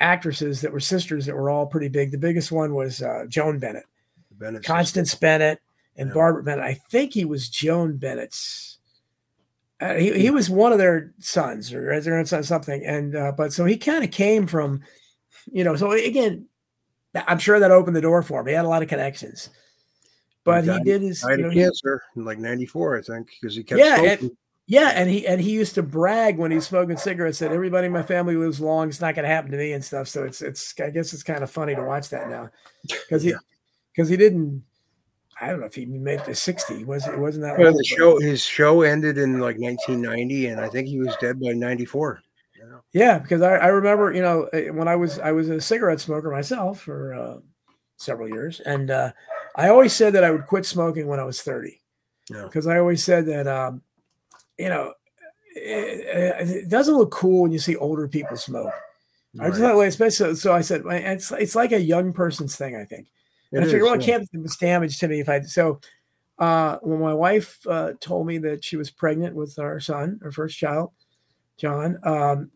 actresses that were sisters that were all pretty big. The biggest one was uh, Joan Bennett, Bennett Constance sister. Bennett, and Yeah. Barbara Bennett. I think he was Joan Bennett's. Uh, he, he was one of their sons or their son something, and uh, but so he kind of came from, you know. So again, I'm sure that opened the door for him. He had a lot of connections, but he died- did his. died You know, of he- in like '94, I think, because he kept Yeah, smoking. yeah, and he and he used to brag when he's smoking cigarettes that everybody in my family lives long. It's not going to happen to me and stuff. So it's it's I guess it's kind of funny to watch that now [LAUGHS] because he Yeah. because he didn't. I don't know if he made to sixty. Was it wasn't that Well, old, the show, his show ended in like 1990, and I think he was dead by '94. Yeah. Yeah, because I, I remember, you know, eh, when I was I was a cigarette smoker myself for uh, several years, and uh, I always said that I would quit smoking when I was thirty, Yeah. because I always said that, um, you know, it, it doesn't look cool when you see older people smoke. I just Right. thought, like, especially so. I said it's it's like a young person's thing. I think. And I It figure, is, well, it yeah. can't do damage to me if I. So, uh, when my wife uh, told me that she was pregnant with our son, our first child, John, um,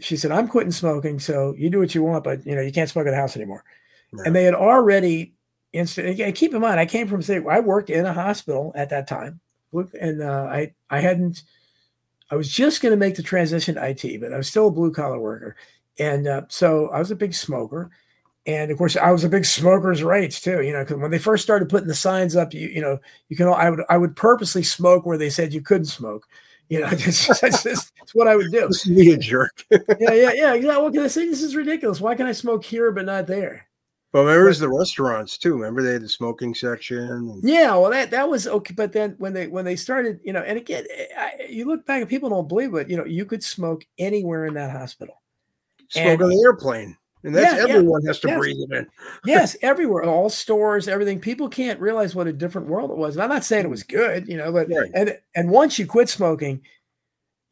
she said, "I'm quitting smoking. So you do what you want, but you know you can't smoke at the house anymore." Yeah. And they had already instant. and Keep in mind, I came from say I worked in a hospital at that time, and uh, I I hadn't. I was just going to make the transition to IT, but I was still a blue collar worker, and uh, so I was a big smoker. And of course, I was a big smokers' rights too. You know, because when they first started putting the signs up, you you know, you can. I would I would purposely smoke where they said you couldn't smoke. You know, [LAUGHS] it's, just, it's, it's what I would do. To a jerk. Yeah, yeah, yeah. Yeah. What can I say? This is ridiculous. Why can I smoke here but not there? But remember, there's the restaurants too. Remember, they had the smoking section. Yeah, well, that that was okay. But then when they when they started, you know, and again, I, you look back and people don't believe it. You know, you could smoke anywhere in that hospital. Smoke And- on the airplane, and that's Yeah, yeah, everyone has to yes. breathe it in. yes, [LAUGHS] everywhere, all stores, everything. People can't realize what a different world it was. And I'm not saying it was mm-hmm. good, you know, but Right. and and once you quit smoking,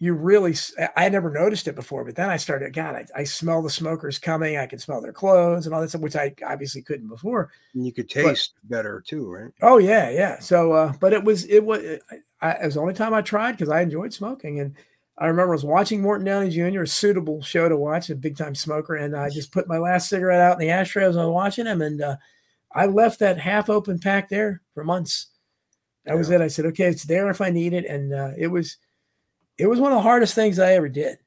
you really. I never noticed it before, but then I started. God, I, I smell the smokers coming. I can smell their clothes and all that stuff, which I obviously couldn't before. And you could taste better too, right? Oh yeah, yeah. So, uh, but it was it was I, it was the only time I tried because I enjoyed smoking, and I remember I was watching Morton Downey Jr. a suitable show to watch, a big time smoker, and I just put my last cigarette out in the ashtray as I was watching him, and uh, I left that half open pack there for months. That was it. I said, okay, it's there if I need it, and uh, it was it was one of the hardest things I ever did.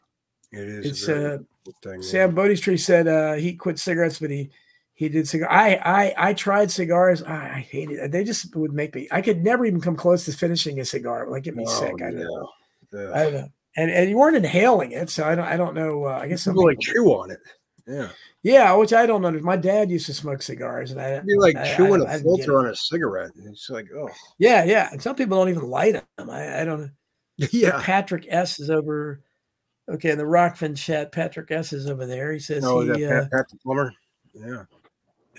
It is. It's, a uh, thing, yeah. Sam Bodiestree said uh, he quit cigarettes, but he he did cigar. I I I tried cigars. I, I hated it. They just would make me. I could never even come close to finishing a cigar. It would like get me Oh, sick. I don't yeah. know. I don't know. and and you weren't inhaling it, so I don't I don't know. Uh, I guess some People like chew on it. Yeah. Yeah, which I don't know. My dad used to smoke cigars, and I be like I- chewing I a filter on a cigarette. It's like, oh, yeah, yeah. And some people don't even light them. I, I don't know. Yeah. Patrick S is over. Okay, in the Rokfin chat, Patrick S is over there. He says No, he, uh, Pat, Pat the plumber. Yeah.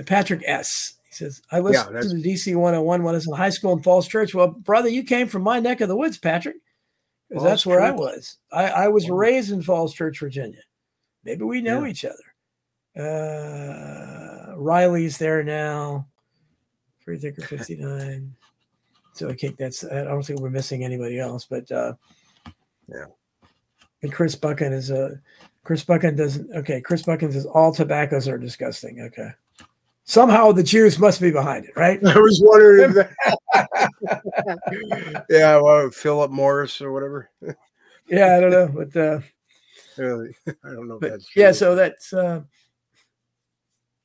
Patrick S. He says, I listened that's- to the DC 101 when I was in high school in Falls Church. Well, brother, you came from my neck of the woods, Patrick. 'cause Falls that's where I was. I, I was Wow. raised in Falls Church, Virginia. Maybe we know Yeah. each other. Uh, Riley's there now. Free Thinker [LAUGHS] 59. So I think that's, I don't think we're missing anybody else, but uh, Yeah. And Chris Buchan is a, Chris Buchan doesn't, okay. Chris Buchan says all tobaccos are disgusting. Okay. Somehow the Jews must be behind it, right? [LAUGHS] I was wondering if that. [LAUGHS] yeah, well, Philip Morris or whatever. Yeah, I don't know, but uh, Really, [LAUGHS] I don't know if but that's true. yeah, so that's uh,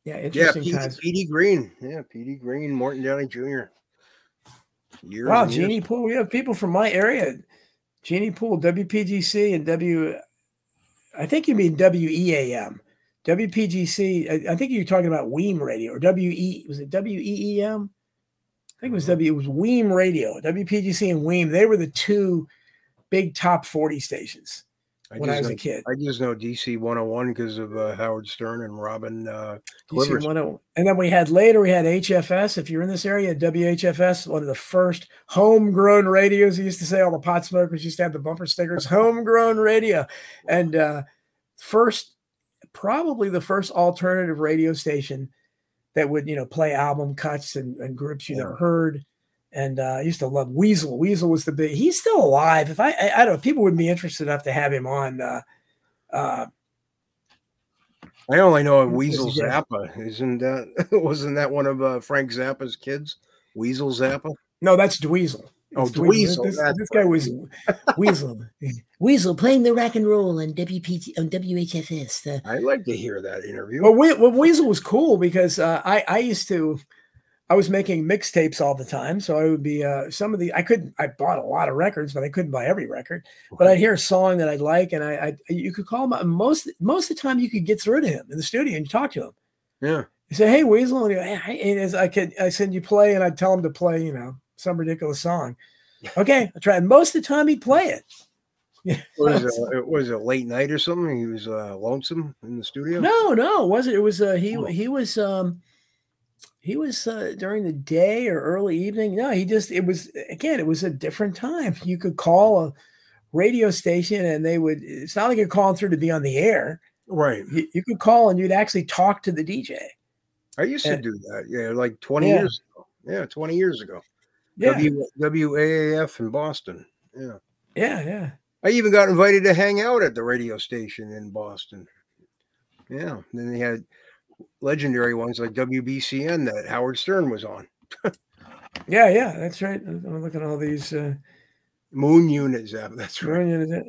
yeah, yeah, interesting Petey, times. Petey Greene. Yeah, Petey Greene, Morton Downey Jr. Years Wow, and years. Pool. We have people from my area. Jeannie Poole, WPGC, and W. I think you mean WEAM. WPGC. I, I think you're talking about Weem Radio or WE. Was it WEEM? I think it was uh-huh. W. It was Weem Radio. WPGC and Weem. They were the two big top forty stations when I was a know- kid. I just know DC 101 because of uh, Howard Stern and Robin uh, DC 101. And then we had later, we had HFS. If you're in this area, WHFS, one of the first homegrown radios. We used to say all the pot smokers used to have the bumper stickers, [LAUGHS] homegrown radio. And uh, first, probably the first alternative radio station that would, you know, play album cuts and, and groups you Yeah. never heard. And uh, I used to love Weasel. Weasel was the big, he's still alive. If I, I, I don't know, people would be interested enough to have him on. Uh, uh, I only know of Weasel yeah? Zappa. Isn't that [LAUGHS] wasn't that one of uh, Frank Zappa's kids? Weasel Zappa. No, that's Dweezil. Oh, It's Dweezil. Dweezil, This, this guy was Weasel. [LAUGHS] Weasel playing the rock and roll on WPT on WHFS. The, I'd like to hear that interview. well, we, well, Weasel was cool because uh, I I used to I was making mixtapes all the time, so I would be uh, some of the I couldn't I bought a lot of records, but I couldn't buy every record. But I'd hear a song that I'd like, and I, I you could call him most most of the time you could get through to him in the studio and you talk to him. yeah, You say, "Hey, Weasel," and, go, hey, and as I could, I said, "You play," and I'd tell him to play, you know, some ridiculous song. [LAUGHS] Okay, I try. And most of the time, he'd play it. [LAUGHS] Yeah. what is it? Was it late night or something? He was uh, lonesome in the studio. No, no, it wasn't. It was uh, he Oh. he was um he was uh, during the day or early evening. No, he just it was again. It was a different time. You could call a radio station and they would. It's not like you're calling through to be on the air. Right. You, you could call and you'd actually talk to the DJ. I used to do that. Yeah, like 20 Yeah. years ago. Yeah, 20 years ago. Yeah, W, WAAF in Boston. Yeah. yeah, yeah. I even got invited to hang out at the radio station in Boston. Yeah. Then they had legendary ones like WBCN that Howard Stern was on. Yeah, yeah, that's right. I'm looking at all these. Uh, Moon Unit Zap. That's right. Moon Unit.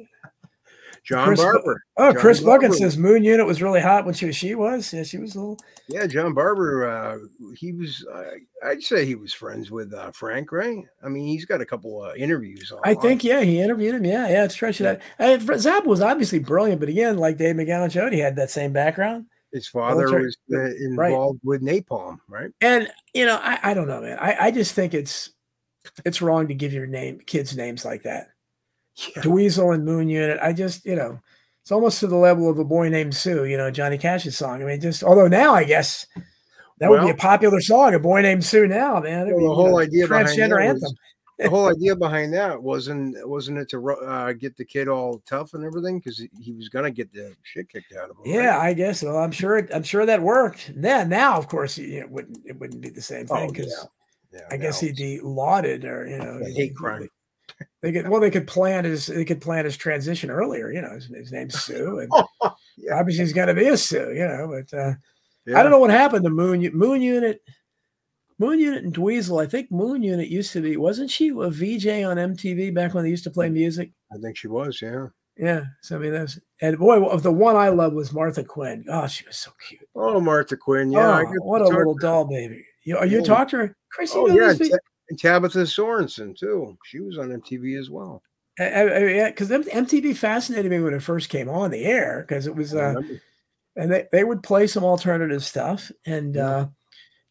John Chris Barber. Oh, John Chris Barber. says Moon Unit was really hot when she was. She was. Yeah, she was a little. Yeah, John Barbour. Uh, he was. I I'd say he was friends with uh, Frank, right? I mean, he's got a couple of interviews. On I think yeah, he interviewed him. Yeah, yeah, it's it out. And Zappa was obviously brilliant, but again, like Dave McGowan showed, he had that same background. His father was uh, right. involved with napalm, right? And you know, I, I don't know, man. I, I just think it's it's wrong to give your name kids names like that. Yeah. Dweezil and Moon Unit. I just you know, it's almost to the level of a boy named Sue. You know, Johnny Cash's song. I mean, just although now I guess that would be a popular song. A boy named Sue now, man. Well, be, the you whole know, idea transgender anthem. was- the whole idea behind that wasn't wasn't it to uh, get the kid all tough and everything because he was gonna get the shit kicked out of him. right? Yeah, I guess. Well, I'm sure. I'm sure that worked. Then now, of course, you know, it wouldn't. It wouldn't be the same Oh, thing because yeah, I guess he'd be lauded, or you know, hate crime. They could. Well, they could plan his. They could plan his transition earlier. You know, his, his name's Sue, and [LAUGHS] Yeah. obviously he's going to be a Sue. You know, but uh, Yeah. I don't know what happened to Moon Moon Unit. Moon Unit and Dweezil. I think Moon Unit used to be. Wasn't she a VJ on MTV back when they used to play music? I think she was. Yeah. Yeah. So I mean, that's and boy, of the one I love was Martha Quinn. Oh, she was so cute. Oh, Martha Quinn. Yeah. Oh, what a little doll baby. You, are you Yeah. talked to her? Chris, Oh yeah, and, Ta- and Tabitha Sorensen too. She was on MTV as well. Yeah, because MTV fascinated me when it first came on the air because it was, uh, and they, they would play some alternative stuff, and yeah. uh,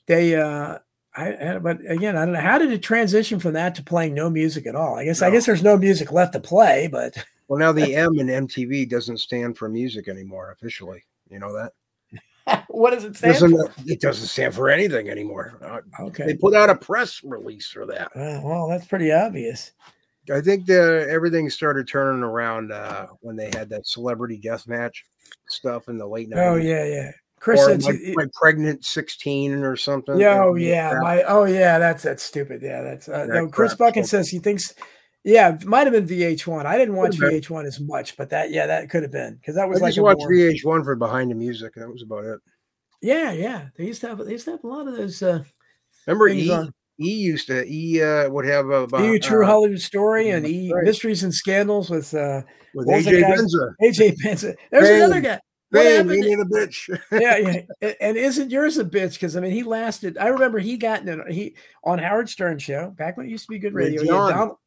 they, uh, I, but again, I don't know how did it transition from that to playing no music at all. I guess no. I guess there's no music left to play, but [LAUGHS] well, now the M in MTV doesn't stand for music anymore officially. You know that. [LAUGHS] what does it stand doesn't, for? It doesn't stand for anything anymore. Uh, okay. They put out a press release for that. Uh, well, that's pretty obvious. I think the everything started turning around uh, when they had that celebrity death match stuff in the late 90s. Oh yeah, yeah. Chris my, my pregnant 16 or something. Yeah, oh yeah. My oh yeah, that's that's stupid. Yeah, that's uh, that no, Chris Bucket says he thinks yeah, it might have been VH1. I didn't watch VH1 as much, but that yeah, that could have been because that was I like just watched. VH1 for behind the music. That was about it. Yeah, yeah. They used to have they used to have a lot of those uh remember E on. E used to E uh, would have about E True uh, Hollywood Story and E right. Mysteries and Scandals with uh with AJ Benza. AJ Benza. There's Bang. another guy. Bang, he a bitch. [LAUGHS] yeah, yeah. And isn't yours a bitch? Because I mean, he lasted. I remember he got in he on Howard Stern show back when it used to be good radio. Donald,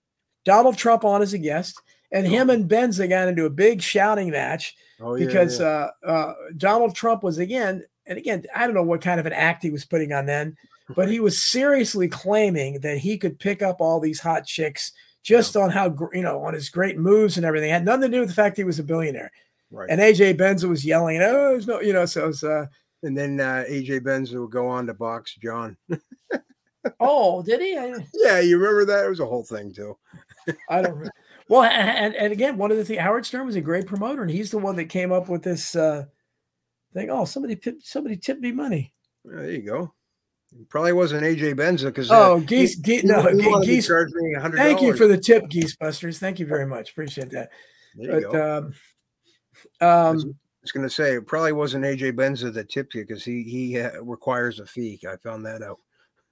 Donald, Trump on as a guest, and him and Benza got into a big shouting match oh, yeah, because yeah. Uh, uh, Donald Trump was again and again. I don't know what kind of an act he was putting on then, but he was seriously claiming that he could pick up all these hot chicks just yeah. on how you know on his great moves and everything. It had nothing to do with the fact he was a billionaire. Right. And AJ Benza was yelling, "Oh, there's no," you know. So was, uh, and then uh, AJ Benza would go on to box John. [LAUGHS] oh, did he? I, yeah, you remember that? It was a whole thing too. I don't. Well, and, and again, one of the things Howard Stern was a great promoter, and he's the one that came up with this uh, thing. Oh, somebody tipped somebody tipped me money. Well, there you go. probably wasn't AJ Benza because oh, uh, geese, he, geese, no, geese. Charged me Thank you for the tip, Geese Busters. Thank you very much. Appreciate that. There you but, go. Um, um, I was going to say it probably wasn't AJ Benza that tipped you because he he uh, requires a fee. I found that out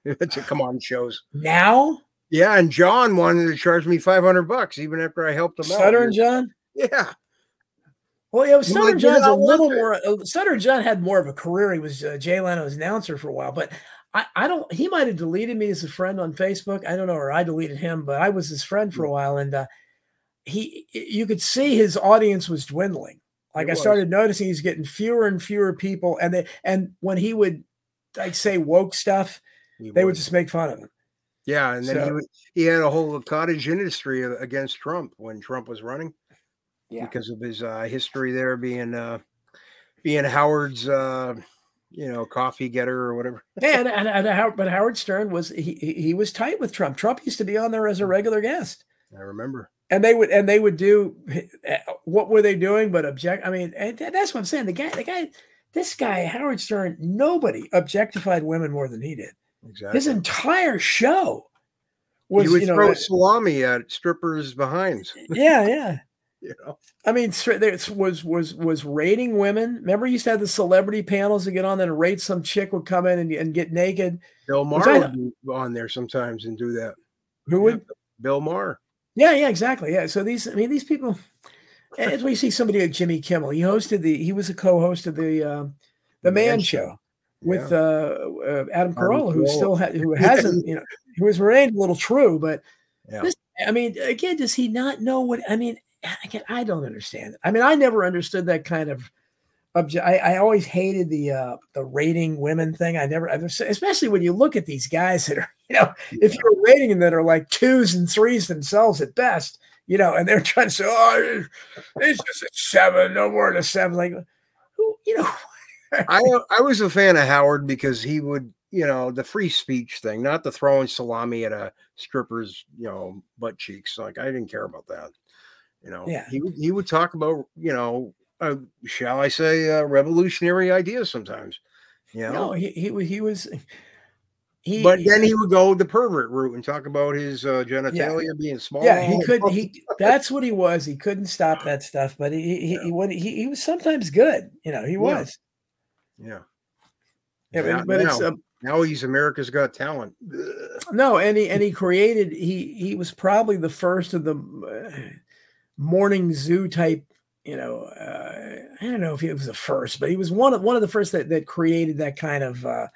[LAUGHS] to come on shows now. Yeah, and John wanted to charge me five hundred bucks even after I helped him Sutter out. Sutter and John. Yeah. Well, yeah, Sutter John's a little more. Uh, Sutter John had more of a career. He was uh, Jay Leno's announcer for a while, but I, I don't. He might have deleted me as a friend on Facebook. I don't know, or I deleted him, but I was his friend for a hmm. while, and uh, he, you could see his audience was dwindling. Like I started noticing he's getting fewer and fewer people, and they and when he would like say woke stuff, he they would. would just make fun of him. Yeah, and then so, he, would, he had a whole cottage industry against Trump when Trump was running. Yeah, because of his uh, history there being uh, being Howard's uh, you know coffee getter or whatever. and, and, and Howard, but Howard Stern was he he was tight with Trump. Trump used to be on there as a mm. regular guest. I remember and they would and they would do eh, what were they doing but object i mean and that's what i'm saying the guy the guy this guy howard stern nobody objectified women more than he did. Exactly. his entire show was he would you know, throw salami at strippers behinds. Yeah [LAUGHS] yeah. You know? I mean there was was was rating women. Remember you used to have the celebrity panels to get on there and rate some chick would come in and, and get naked? Bill maher would be on there sometimes and do that. Who would? Bill maher yeah, yeah, exactly. Yeah. So these, I mean, these people, as we see somebody like Jimmy Kimmel, he hosted the, he was a co-host of the, uh, the Man, Show, with yeah. uh, uh, Adam Carolla, who still ha- who hasn't, you know, who has remained a little true, but yeah. this, I mean, again, does he not know what? I mean, again, I don't understand it. I mean, I never understood that kind of. Obje- I, I always hated the uh, the rating women thing. I never, especially when you look at these guys that are [LAUGHS] you know, if you're rating them that are like twos and threes themselves at best, you know, and they're trying to say, oh, it's just a seven, no more than a seven. Like, who, you know. [LAUGHS] I I was a fan of Howard because he would, you know, the free speech thing, not the throwing salami at a stripper's, you know, butt cheeks. Like I didn't care about that. You know, yeah. He he would talk about, you know, uh, shall I say, uh, revolutionary ideas sometimes. You know? No, he he he was he, but then he would go the pervert route and talk about his uh, genitalia yeah. being small. Yeah, he could. He that's what he was. He couldn't stop that stuff, but he he yeah. he, he, he, was sometimes good. You know, he was. Yeah. Yeah, yeah but, now, it's um, now he's America's Got Talent. No, and he and he created. He he was probably the first of the uh, morning zoo type. You know, uh, I don't know if he was the first, but he was one of one of the first that that created that kind of. Uh,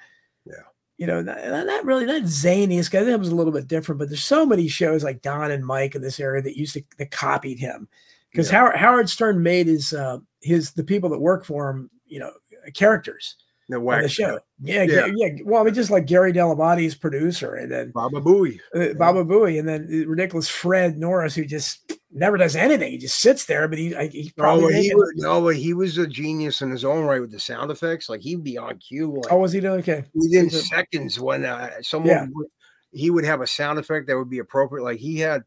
yeah you know, not, not really not zaniest guy. That was a little bit different, but there's so many shows like Don and Mike in this area that used to that copied him because yeah. Howard, Howard Stern made his uh, his the people that work for him, you know, characters the, on the show. Yeah, yeah, yeah, Well, I mean, just like Gary Dell'Abate's producer, and then Baba Booey, uh, Baba Booey, and then ridiculous Fred Norris, who just never does anything. He just sits there, but he, he probably no, he was, no, but he was a genius in his own right with the sound effects. Like he'd be on cue. Like, oh, was he doing okay? Within seconds, when uh, someone yeah. would, he would have a sound effect that would be appropriate. Like he had,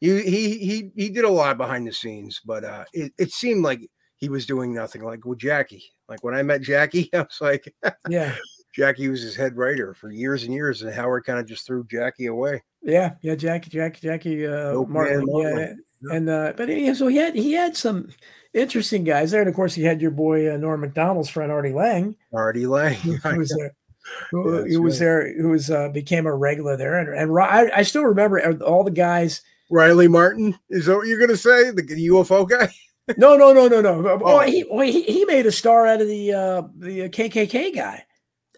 he he he he did a lot behind the scenes, but uh, it, it seemed like he was doing nothing. Like with Jackie, like when I met Jackie, [LAUGHS] I was like, yeah. [LAUGHS] Jackie was his head writer for years and years, and Howard kind of just threw Jackie away. Yeah, yeah, Jackie, Jackie, Jackie, uh, nope, Martin, man, yeah, and uh, but yeah, so he had he had some interesting guys there, and of course he had your boy uh, Norm Macdonald's friend Artie Lange. Artie Lange, who [LAUGHS] was there, who, yeah, who was right. there, who was uh, became a regular there, and and I, I still remember all the guys. Riley Martin is that what you're to say? The UFO guy? [LAUGHS] no, no, no, no, no. Oh, oh he, he he made a star out of the uh the KKK guy.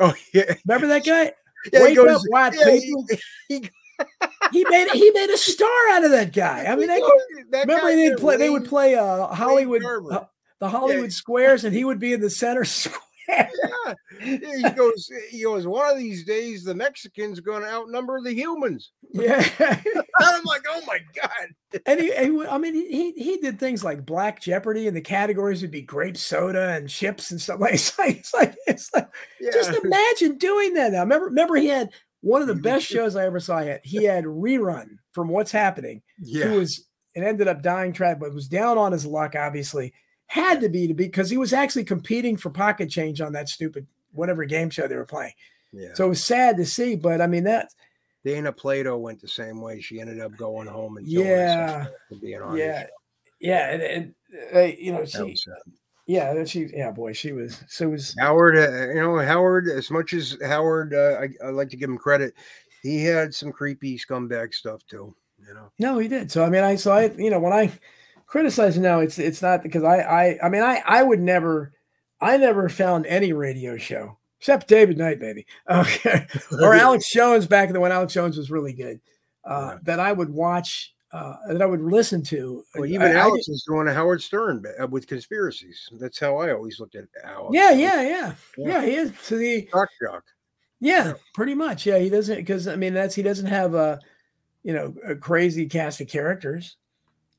Oh [LAUGHS] yeah, remember that guy? Yeah, Wake goes, up, white yeah, people. He, he, he, made he made a star out of that guy. I [LAUGHS] mean, they, remember they play they would play uh Hollywood uh, the Hollywood yeah. Squares, and he would be in the center [LAUGHS] square yeah. He goes, he goes, one of these days the Mexicans are going to outnumber the humans. Yeah. [LAUGHS] I'm like, oh my God. And he, he, I mean, he, he did things like Black Jeopardy and the categories would be grape soda and chips and stuff like, it's like, it's like, it's like yeah. just imagine doing that now. Remember, remember he had one of the [LAUGHS] best shows I ever saw. Yet. He had rerun from what's happening. Yeah. He was, and ended up dying track, but was down on his luck, obviously had to be to be because he was actually competing for pocket change on that stupid whatever game show they were playing. Yeah. So it was sad to see, but I mean that Dana Plato went the same way. She ended up going home and yeah, yeah, yeah, and, and uh, you know she, yeah, she, yeah, boy, she was so was Howard. Uh, you know Howard. As much as Howard, uh, I, I like to give him credit. He had some creepy scumbag stuff too. You know. No, he did. So I mean, I so I you know when I criticizing now it's it's not because I I I mean I I would never I never found any radio show except David Knight maybe [LAUGHS] okay [LAUGHS] or Alex Jones back in the when Alex Jones was really good uh, yeah. that I would watch uh, that I would listen to. Well, even I, Alex I, is doing to Howard Stern uh, with conspiracies. That's how I always looked at Alex. Yeah, yeah, yeah, yeah. yeah he is. So the shock jock. Yeah, yeah, pretty much. Yeah, he doesn't because I mean that's he doesn't have a you know a crazy cast of characters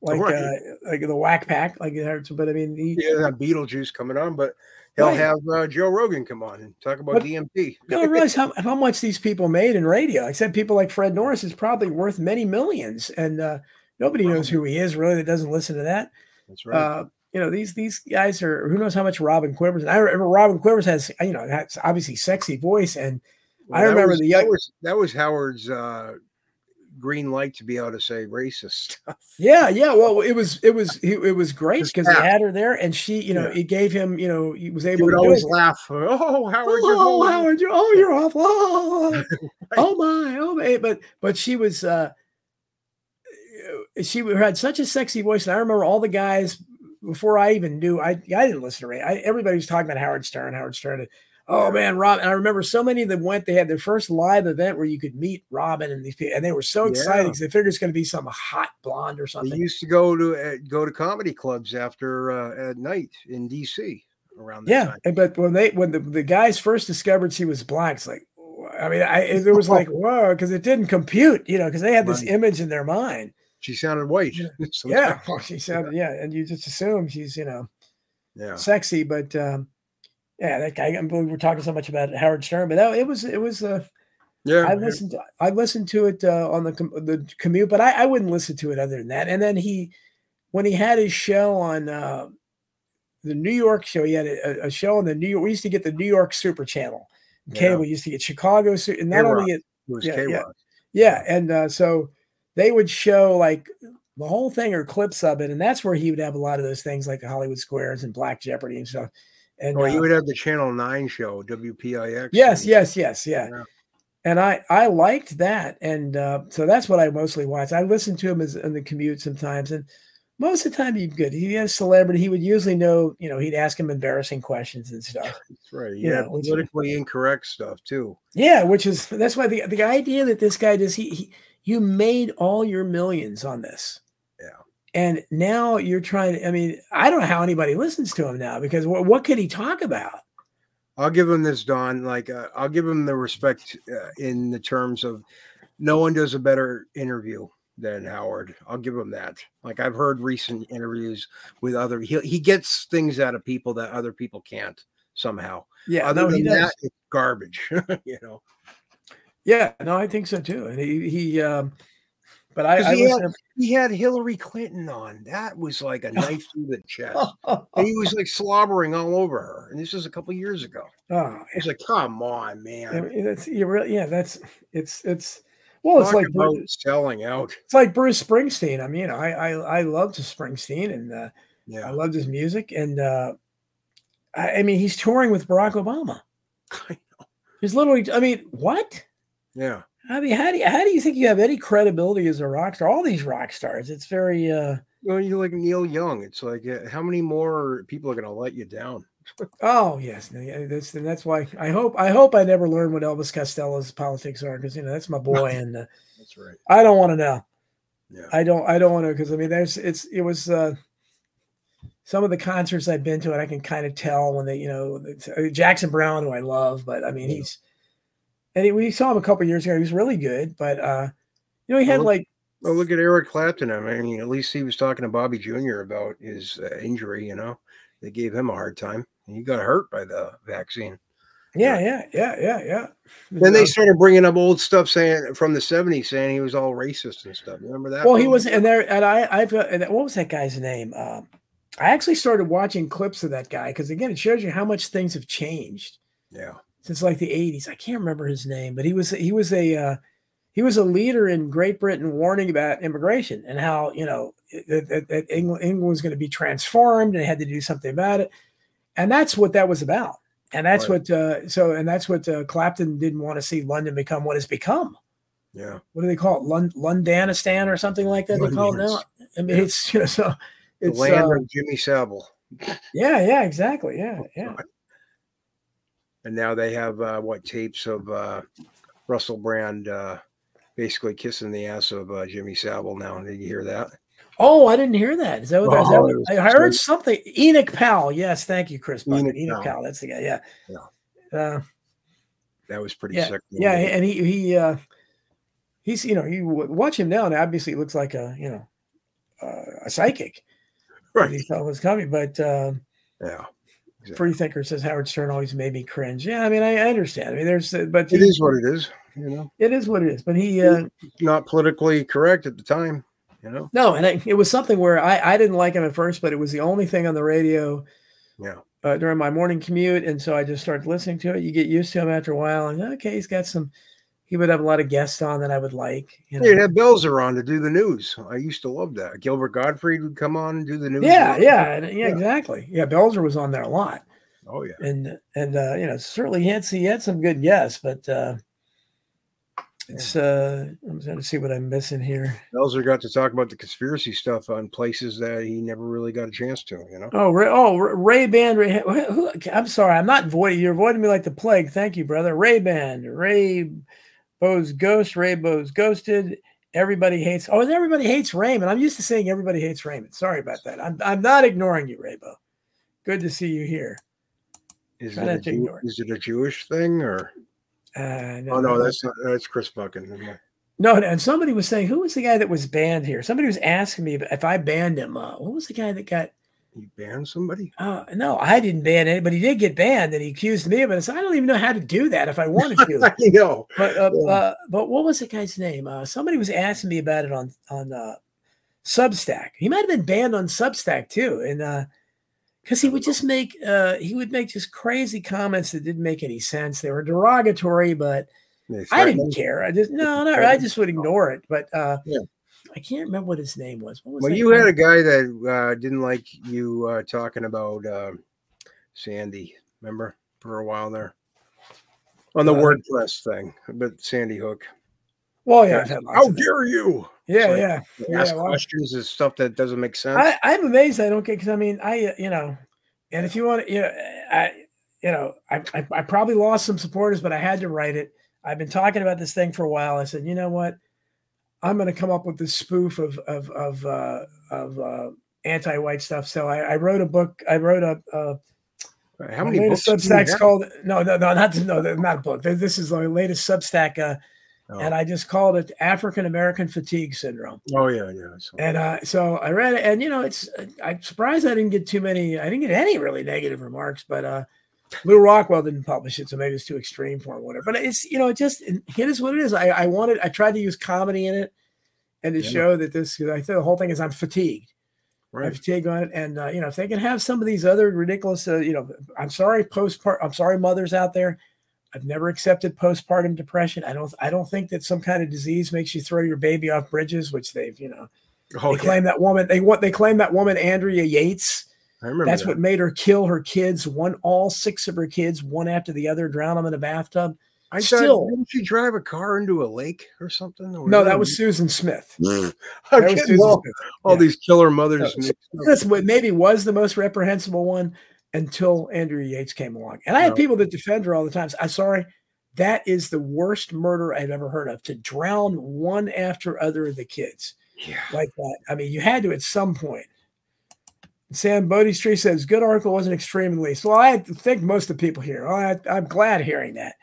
like right. uh, like the Wack Pack, like but I mean, he, yeah, that Beetlejuice coming on, but he'll right. have uh, Joe Rogan come on and talk about but DMT. You don't realize how, how much these people made in radio. I said people like Fred Norris is probably worth many millions, and uh, nobody knows who he is really that doesn't listen to that. That's right. Uh, you know these these guys are who knows how much Robin Quivers. And I remember Robin Quivers has you know that's obviously sexy voice, and well, I remember was, the young, that was, that was Howard's uh, green light to be able to say racist [LAUGHS] stuff. Yeah, yeah. Well, it was it was it was great because he had her there, and she, you know, yeah. it gave him, you know, he was able he to always laugh. Oh, Howard, oh, you're Howard, you're oh, you're awful. Oh, [LAUGHS] oh my, oh my. But but she was uh she had such a sexy voice, and I remember all the guys before I even knew. I I didn't listen to Ray. I, everybody was talking about Howard Stern, Howard Stern. Oh man, Rob! And I remember so many of them went. They had their first live event where you could meet Robin and these people, and they were so excited because they figured it's going to be some hot blonde or something. They used to go to uh, go to comedy clubs after uh, at night in D.C. around yeah. Time. But when they when the, the guys first discovered she was black, it's like, I mean, I it was like [LAUGHS] whoa, because it didn't compute, you know, because they had this right. image in their mind. She sounded white. yeah, [LAUGHS] [LAUGHS] she sounded yeah, and you just assume she's you know, yeah, sexy, but. um yeah, that guy. I mean, we're talking so much about Howard Stern, but that, it was it was uh, yeah. I listened to, I listened to it uh, on the the commute, but I, I wouldn't listen to it other than that. And then he, when he had his show on uh, the New York show, he had a, a, show on the New York. We used to get the New York Super Channel. Okay, yeah. we used to get Chicago, and not K-Rock. only it, it yeah, yeah, yeah, and uh, so they would show like the whole thing or clips of it, and that's where he would have a lot of those things like the Hollywood Squares and Black Jeopardy and stuff. And oh, uh, you would have the Channel Nine show, WPIX. Yes, yes, yes, yeah. yeah. And I I liked that, and uh, so that's what I mostly watched. I listened to him as in the commute sometimes, and most of the time he'd good. He had a celebrity. He would usually know, you know, he'd ask him embarrassing questions and stuff. That's right. Yeah, politically incorrect stuff too. Yeah, which is that's why the the idea that this guy does he, he you made all your millions on this. And now you're trying to, I mean, I don't know how anybody listens to him now because what, what could he talk about? I'll give him this, Don. Like, uh, I'll give him the respect uh, in the terms of no one does a better interview than Howard. I'll give him that. Like I've heard recent interviews with other he he gets things out of people that other people can't somehow. Yeah, other no, than that, it's garbage. [LAUGHS] you know, Yeah, no, I think so too. And he he um but I, I he, had, he had Hillary Clinton on. That was like a knife [LAUGHS] through the chest. And he was like slobbering all over her. And this was a couple years ago. oh, It's like, come on, man. that's you really yeah, that's it's it's well, it's like selling out. it's like Bruce Springsteen. I mean, I I I loved Springsteen and uh, yeah. I loved his music and uh I, I mean he's touring with Barack Obama. [LAUGHS] I know. He's literally I mean, what? Yeah. I mean, how do you, how do you think you have any credibility as a rock star? All these rock stars, it's very uh Well, you're like Neil Young. It's like, uh, how many more people are going to let you down? [LAUGHS] oh yes, that's and that's why I hope I hope I never learn what Elvis Costello's politics are because you know that's my boy [LAUGHS] and uh, That's right. I don't want to know. Yeah. I don't I don't want to because I mean there's it's it was uh some of the concerts I've been to and I can kind of tell when they you know uh, Jackson Browne who I love but I mean Yeah. he's and he, we saw him a couple years ago he was really good but uh you know he had Well, like Well, look at Eric Clapton. I mean, at least he was talking to Bobby Jr. about his uh, injury. You know, they gave him a hard time. He got hurt by the vaccine. yeah yeah yeah yeah yeah Then they started bringing up old stuff saying from the '70s, saying he was all racist and stuff. Remember that? Well, he was, and there, and I, I've, and what was that guy's name? Um, I actually started watching clips of that guy because again, it shows you how much things have changed Yeah. Since like the '80s. I can't remember his name, but he was, he was a, uh, he was a leader in Great Britain warning about immigration and how you know that, that, England, England was going to be transformed and they had to do something about it, and that's what that was about. And that's Right. what, uh, so, and that's what uh, Clapton didn't want to see London become what it's become Yeah. what do they call it? Lon- Londonistan or something like that. They call it now. I mean, Yeah. it's [LAUGHS] you know, so The it's land uh, of Jimmy Savile. yeah, yeah, exactly, yeah, yeah. [LAUGHS] And now they have uh, what tapes of uh, Russell Brand uh, basically kissing the ass of uh, Jimmy Savile. Now, did you hear that? Oh, I didn't hear that. Is that what, is that Oh, what- it was I heard so- something? Enoch Powell. Yes, thank you, Chris. Enoch Enoch, Powell. Powell. That's the guy. Yeah, Yeah. Uh, That was pretty yeah, sick. yeah, and he he uh, he's you know you watch him now and obviously he looks like a you know uh, a psychic. Right. He thought was coming, but. Um, Yeah. Free thinker says Howard Stern always made me cringe. Yeah, I mean, I, I understand. I mean, there's, uh, but It he- is what it is. You know, It is what it is. But he, uh, not politically correct at the time. You know. no, and I, it was something where I, I didn't like him at first, but it was the only thing on the radio Yeah. uh, during my morning commute, and so I just started listening to it. You get used to him after a while, and okay, he's got some. He would have a lot of guests on that I would like. You know? You'd have Belzer on to do the news. I used to love that. Gilbert Gottfried would come on and do the news. yeah, yeah, yeah, Yeah. exactly. Yeah, Belzer was on there a lot, Oh yeah. and and uh, you know certainly he had he had some good guests, but uh, it's uh, I'm trying to see what I'm missing here. Belzer got to talk about the conspiracy stuff on places that he never really got a chance to. You know. Oh, Ray, oh, Ray Band. Ray, who, who- I'm sorry, I'm not avoiding. You're avoiding me like the plague. Thank you, brother. Ray Band. Ray Bo's Ghost. Ray Bo's Ghosted. Everybody hates. Oh, and everybody hates Raymond. I'm used to saying everybody hates Raymond. Sorry about that. I'm I'm not ignoring you, Raybo. Good to see you here. Is it, a Jew- is it a Jewish thing or? Uh, Oh no, that's not. That's Chris Buckin. no. And somebody was saying, who was the guy that was banned here? Somebody was asking me if I banned him. Uh, what was the guy that got? You banned somebody? Uh, no, I didn't ban anybody. He did get banned, and he accused me of it. I said, I don't even know how to do that if I wanted to. [LAUGHS] you know. but uh, Yeah. uh, but what was the guy's name? Uh, somebody was asking me about it on on uh, Substack. He might have been banned on Substack too, and because he would just make uh, he would make just crazy comments that didn't make any sense. They were derogatory, but I didn't care. I just no, no, I just would ignore it. But uh, Yeah. I can't remember what his name was. Was Well, you had a guy that uh, didn't like you uh, talking about um Sandy. Remember for a while there on the Uh, WordPress thing, but Sandy Hook. Well, yeah, how dare you? Yeah, like, yeah. Ask yeah, questions and stuff that doesn't make sense. I, I'm amazed I don't get because I mean I you know, and if you want to, you know, I you know I, I I probably lost some supporters, but I had to write it. I've been talking about this thing for a while. I said, you know what, I'm going to come up with this spoof of of of uh, of uh, anti-white stuff. So I, I, wrote a book. I wrote a. Uh, how many books? Substack's called no, no, no, not no, not a book. This is my latest Substack, uh, oh. and I just called it African American Fatigue Syndrome. Oh yeah, yeah. And uh, so I read it, and you know, it's I'm surprised I didn't get too many. I didn't get any really negative remarks, but uh, Lew Rockwell didn't publish it, so maybe it's too extreme for him, whatever. But it's you know, it just it is what it is. I, I wanted, I tried to use comedy in it, and to yeah. show that this. I think the whole thing is I'm fatigued. Right. I'm fatigued on it, and uh, you know, if they can have some of these other ridiculous, uh, you know, I'm sorry, postpartum. I'm sorry, mothers out there. I've never accepted postpartum depression. I don't. I don't think that some kind of disease makes you throw your baby off bridges, which they've, you know, oh, they claim that woman. They want. they claim that woman Andrea Yates I remember that's that. what made her kill her kids. One, all six of her kids, one after the other, drown them in a bathtub. I still didn't she drive a car into a lake or something? Or no, that was Susan Smith. Mm. [LAUGHS] [LAUGHS] was Susan all, Smith. all yeah. these killer mothers. That's what maybe was the most reprehensible one until Andrea Yates came along. And I have no. people that defend her all the time. I'm sorry, that is the worst murder I've ever heard of. To drown one after other of the kids yeah. like that. I mean, you had to at some point. Sam Bodie Street says, good article wasn't extreme in least. Well, I think most of the people here. Well, I, am glad hearing that.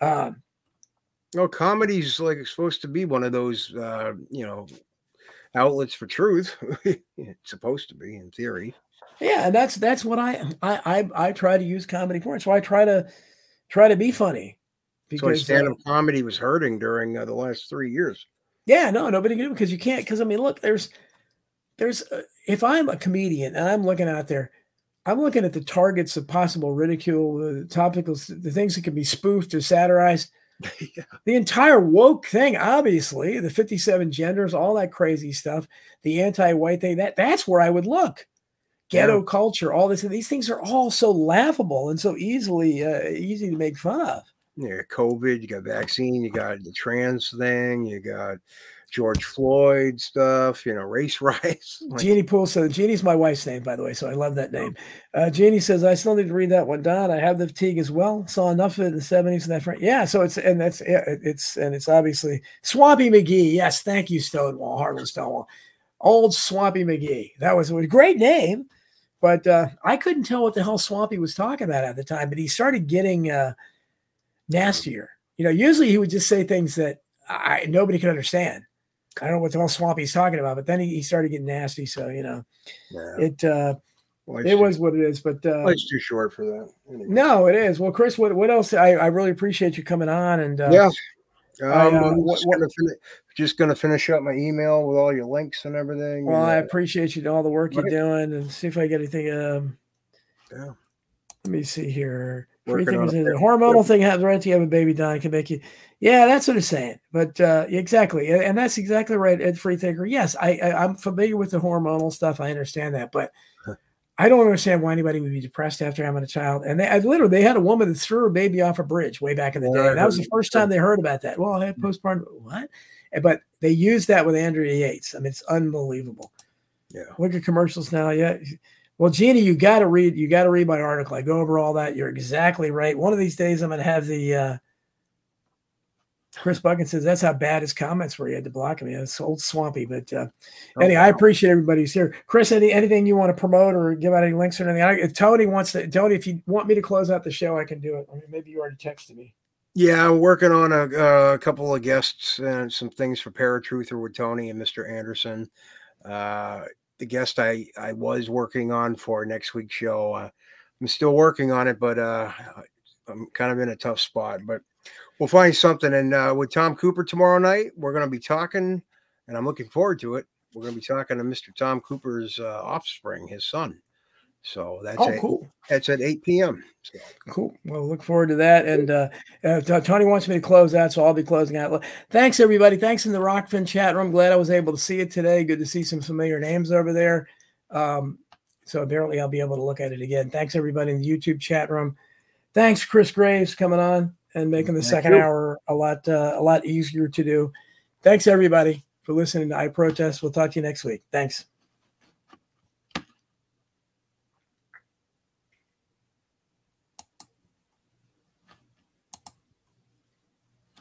Um, well, comedy's like supposed to be one of those, uh, you know, outlets for truth. [LAUGHS] it's supposed to be in theory. Yeah, and that's that's what I I I, I try to use comedy for. So I try to try to be funny. Because so stand-up uh, comedy was hurting during uh, the last three years. Yeah, no, nobody can because you can't. Because I mean, look, there's there's uh, if I'm a comedian and I'm looking out there, I'm looking at the targets of possible ridicule, the topicals, the things that can be spoofed or satirized. [LAUGHS] yeah. The entire woke thing, obviously, the 57 genders, all that crazy stuff, the anti-white thing, that that's where I would look. Ghetto yeah. culture, all this, these things are all so laughable and so easily uh, easy to make fun of. Yeah, COVID, you got vaccine, you got the trans thing, you got George Floyd stuff, you know, race [LAUGHS] riots. Like, Jeannie Poole says, Jeannie's my wife's name, by the way, so I love that name. Uh, Jeannie says, I still need to read that one, Don. I have the fatigue as well. Saw enough of it in the 70s and that front. Yeah, so it's, and that's, yeah, it's, and it's obviously Swampy McGee. Yes, thank you, Stonewall, Harlan Stonewall. Old Swampy McGee. That was a great name, but uh, I couldn't tell what the hell Swampy was talking about at the time, but he started getting uh, nastier. You know, usually he would just say things that I, nobody could understand I don't know what the hell Swampy's talking about, but then he, he started getting nasty. So you know, yeah. it uh, well, it was what it is. But uh, it's too short for that. Anyway. No, it is. Well, Chris, what what else? I, I really appreciate you coming on and uh, yeah. Um, I, uh, am just, gonna finish, just gonna finish up my email with all your links and everything. Well, and, I appreciate you all the work right. you're doing, and see if I get anything. Um, yeah. Let me see here. The hormonal thing happens right to you have a baby dying can make you. Yeah, that's what it's saying. But uh, exactly, and that's exactly right, Ed Freethinker. Yes, I, I am familiar with the hormonal stuff. I understand that, but I don't understand why anybody would be depressed after having a child. And they I literally they had a woman that threw her baby off a bridge way back in the day. that was the first time they heard about that. Well, I had postpartum. What? But they used that with Andrea Yates. I mean, it's unbelievable. Yeah. Look at commercials now. Yeah. Well, Jeannie, you got to read. You got to read my article. I go over all that. You're exactly right. One of these days, I'm going to have the. Uh, Chris Bucket says that's how bad his comments were. He had to block him. Yeah, it's old swampy. But uh, oh, anyway, wow. I appreciate everybody who's here. Chris, any anything you want to promote or give out any links or anything? I, if Tony wants to, Tony, if you want me to close out the show, I can do it. I mean, maybe you already texted me. Yeah, I'm working on a, a couple of guests and some things for Paratruther with Tony and Mr. Anderson. Uh, the guest I I was working on for next week's show. Uh, I'm still working on it, but uh, I'm kind of in a tough spot. But we'll find something. And uh, with Tom Cooper tomorrow night, we're going to be talking, and I'm looking forward to it. We're going to be talking to Mr. Tom Cooper's uh, offspring, his son. So that's oh, cool. That's at 8 p.m. So. Cool. Well, look forward to that. And uh, uh, Tony wants me to close out, so I'll be closing out. Thanks, everybody. Thanks in the Rokfin chat room. Glad I was able to see it today. Good to see some familiar names over there. Um, so apparently, I'll be able to look at it again. Thanks, everybody in the YouTube chat room. Thanks, Chris Graves, coming on and making the Thank second you. hour a lot uh, a lot easier to do. Thanks everybody for listening to I Protest. We'll talk to you next week. Thanks.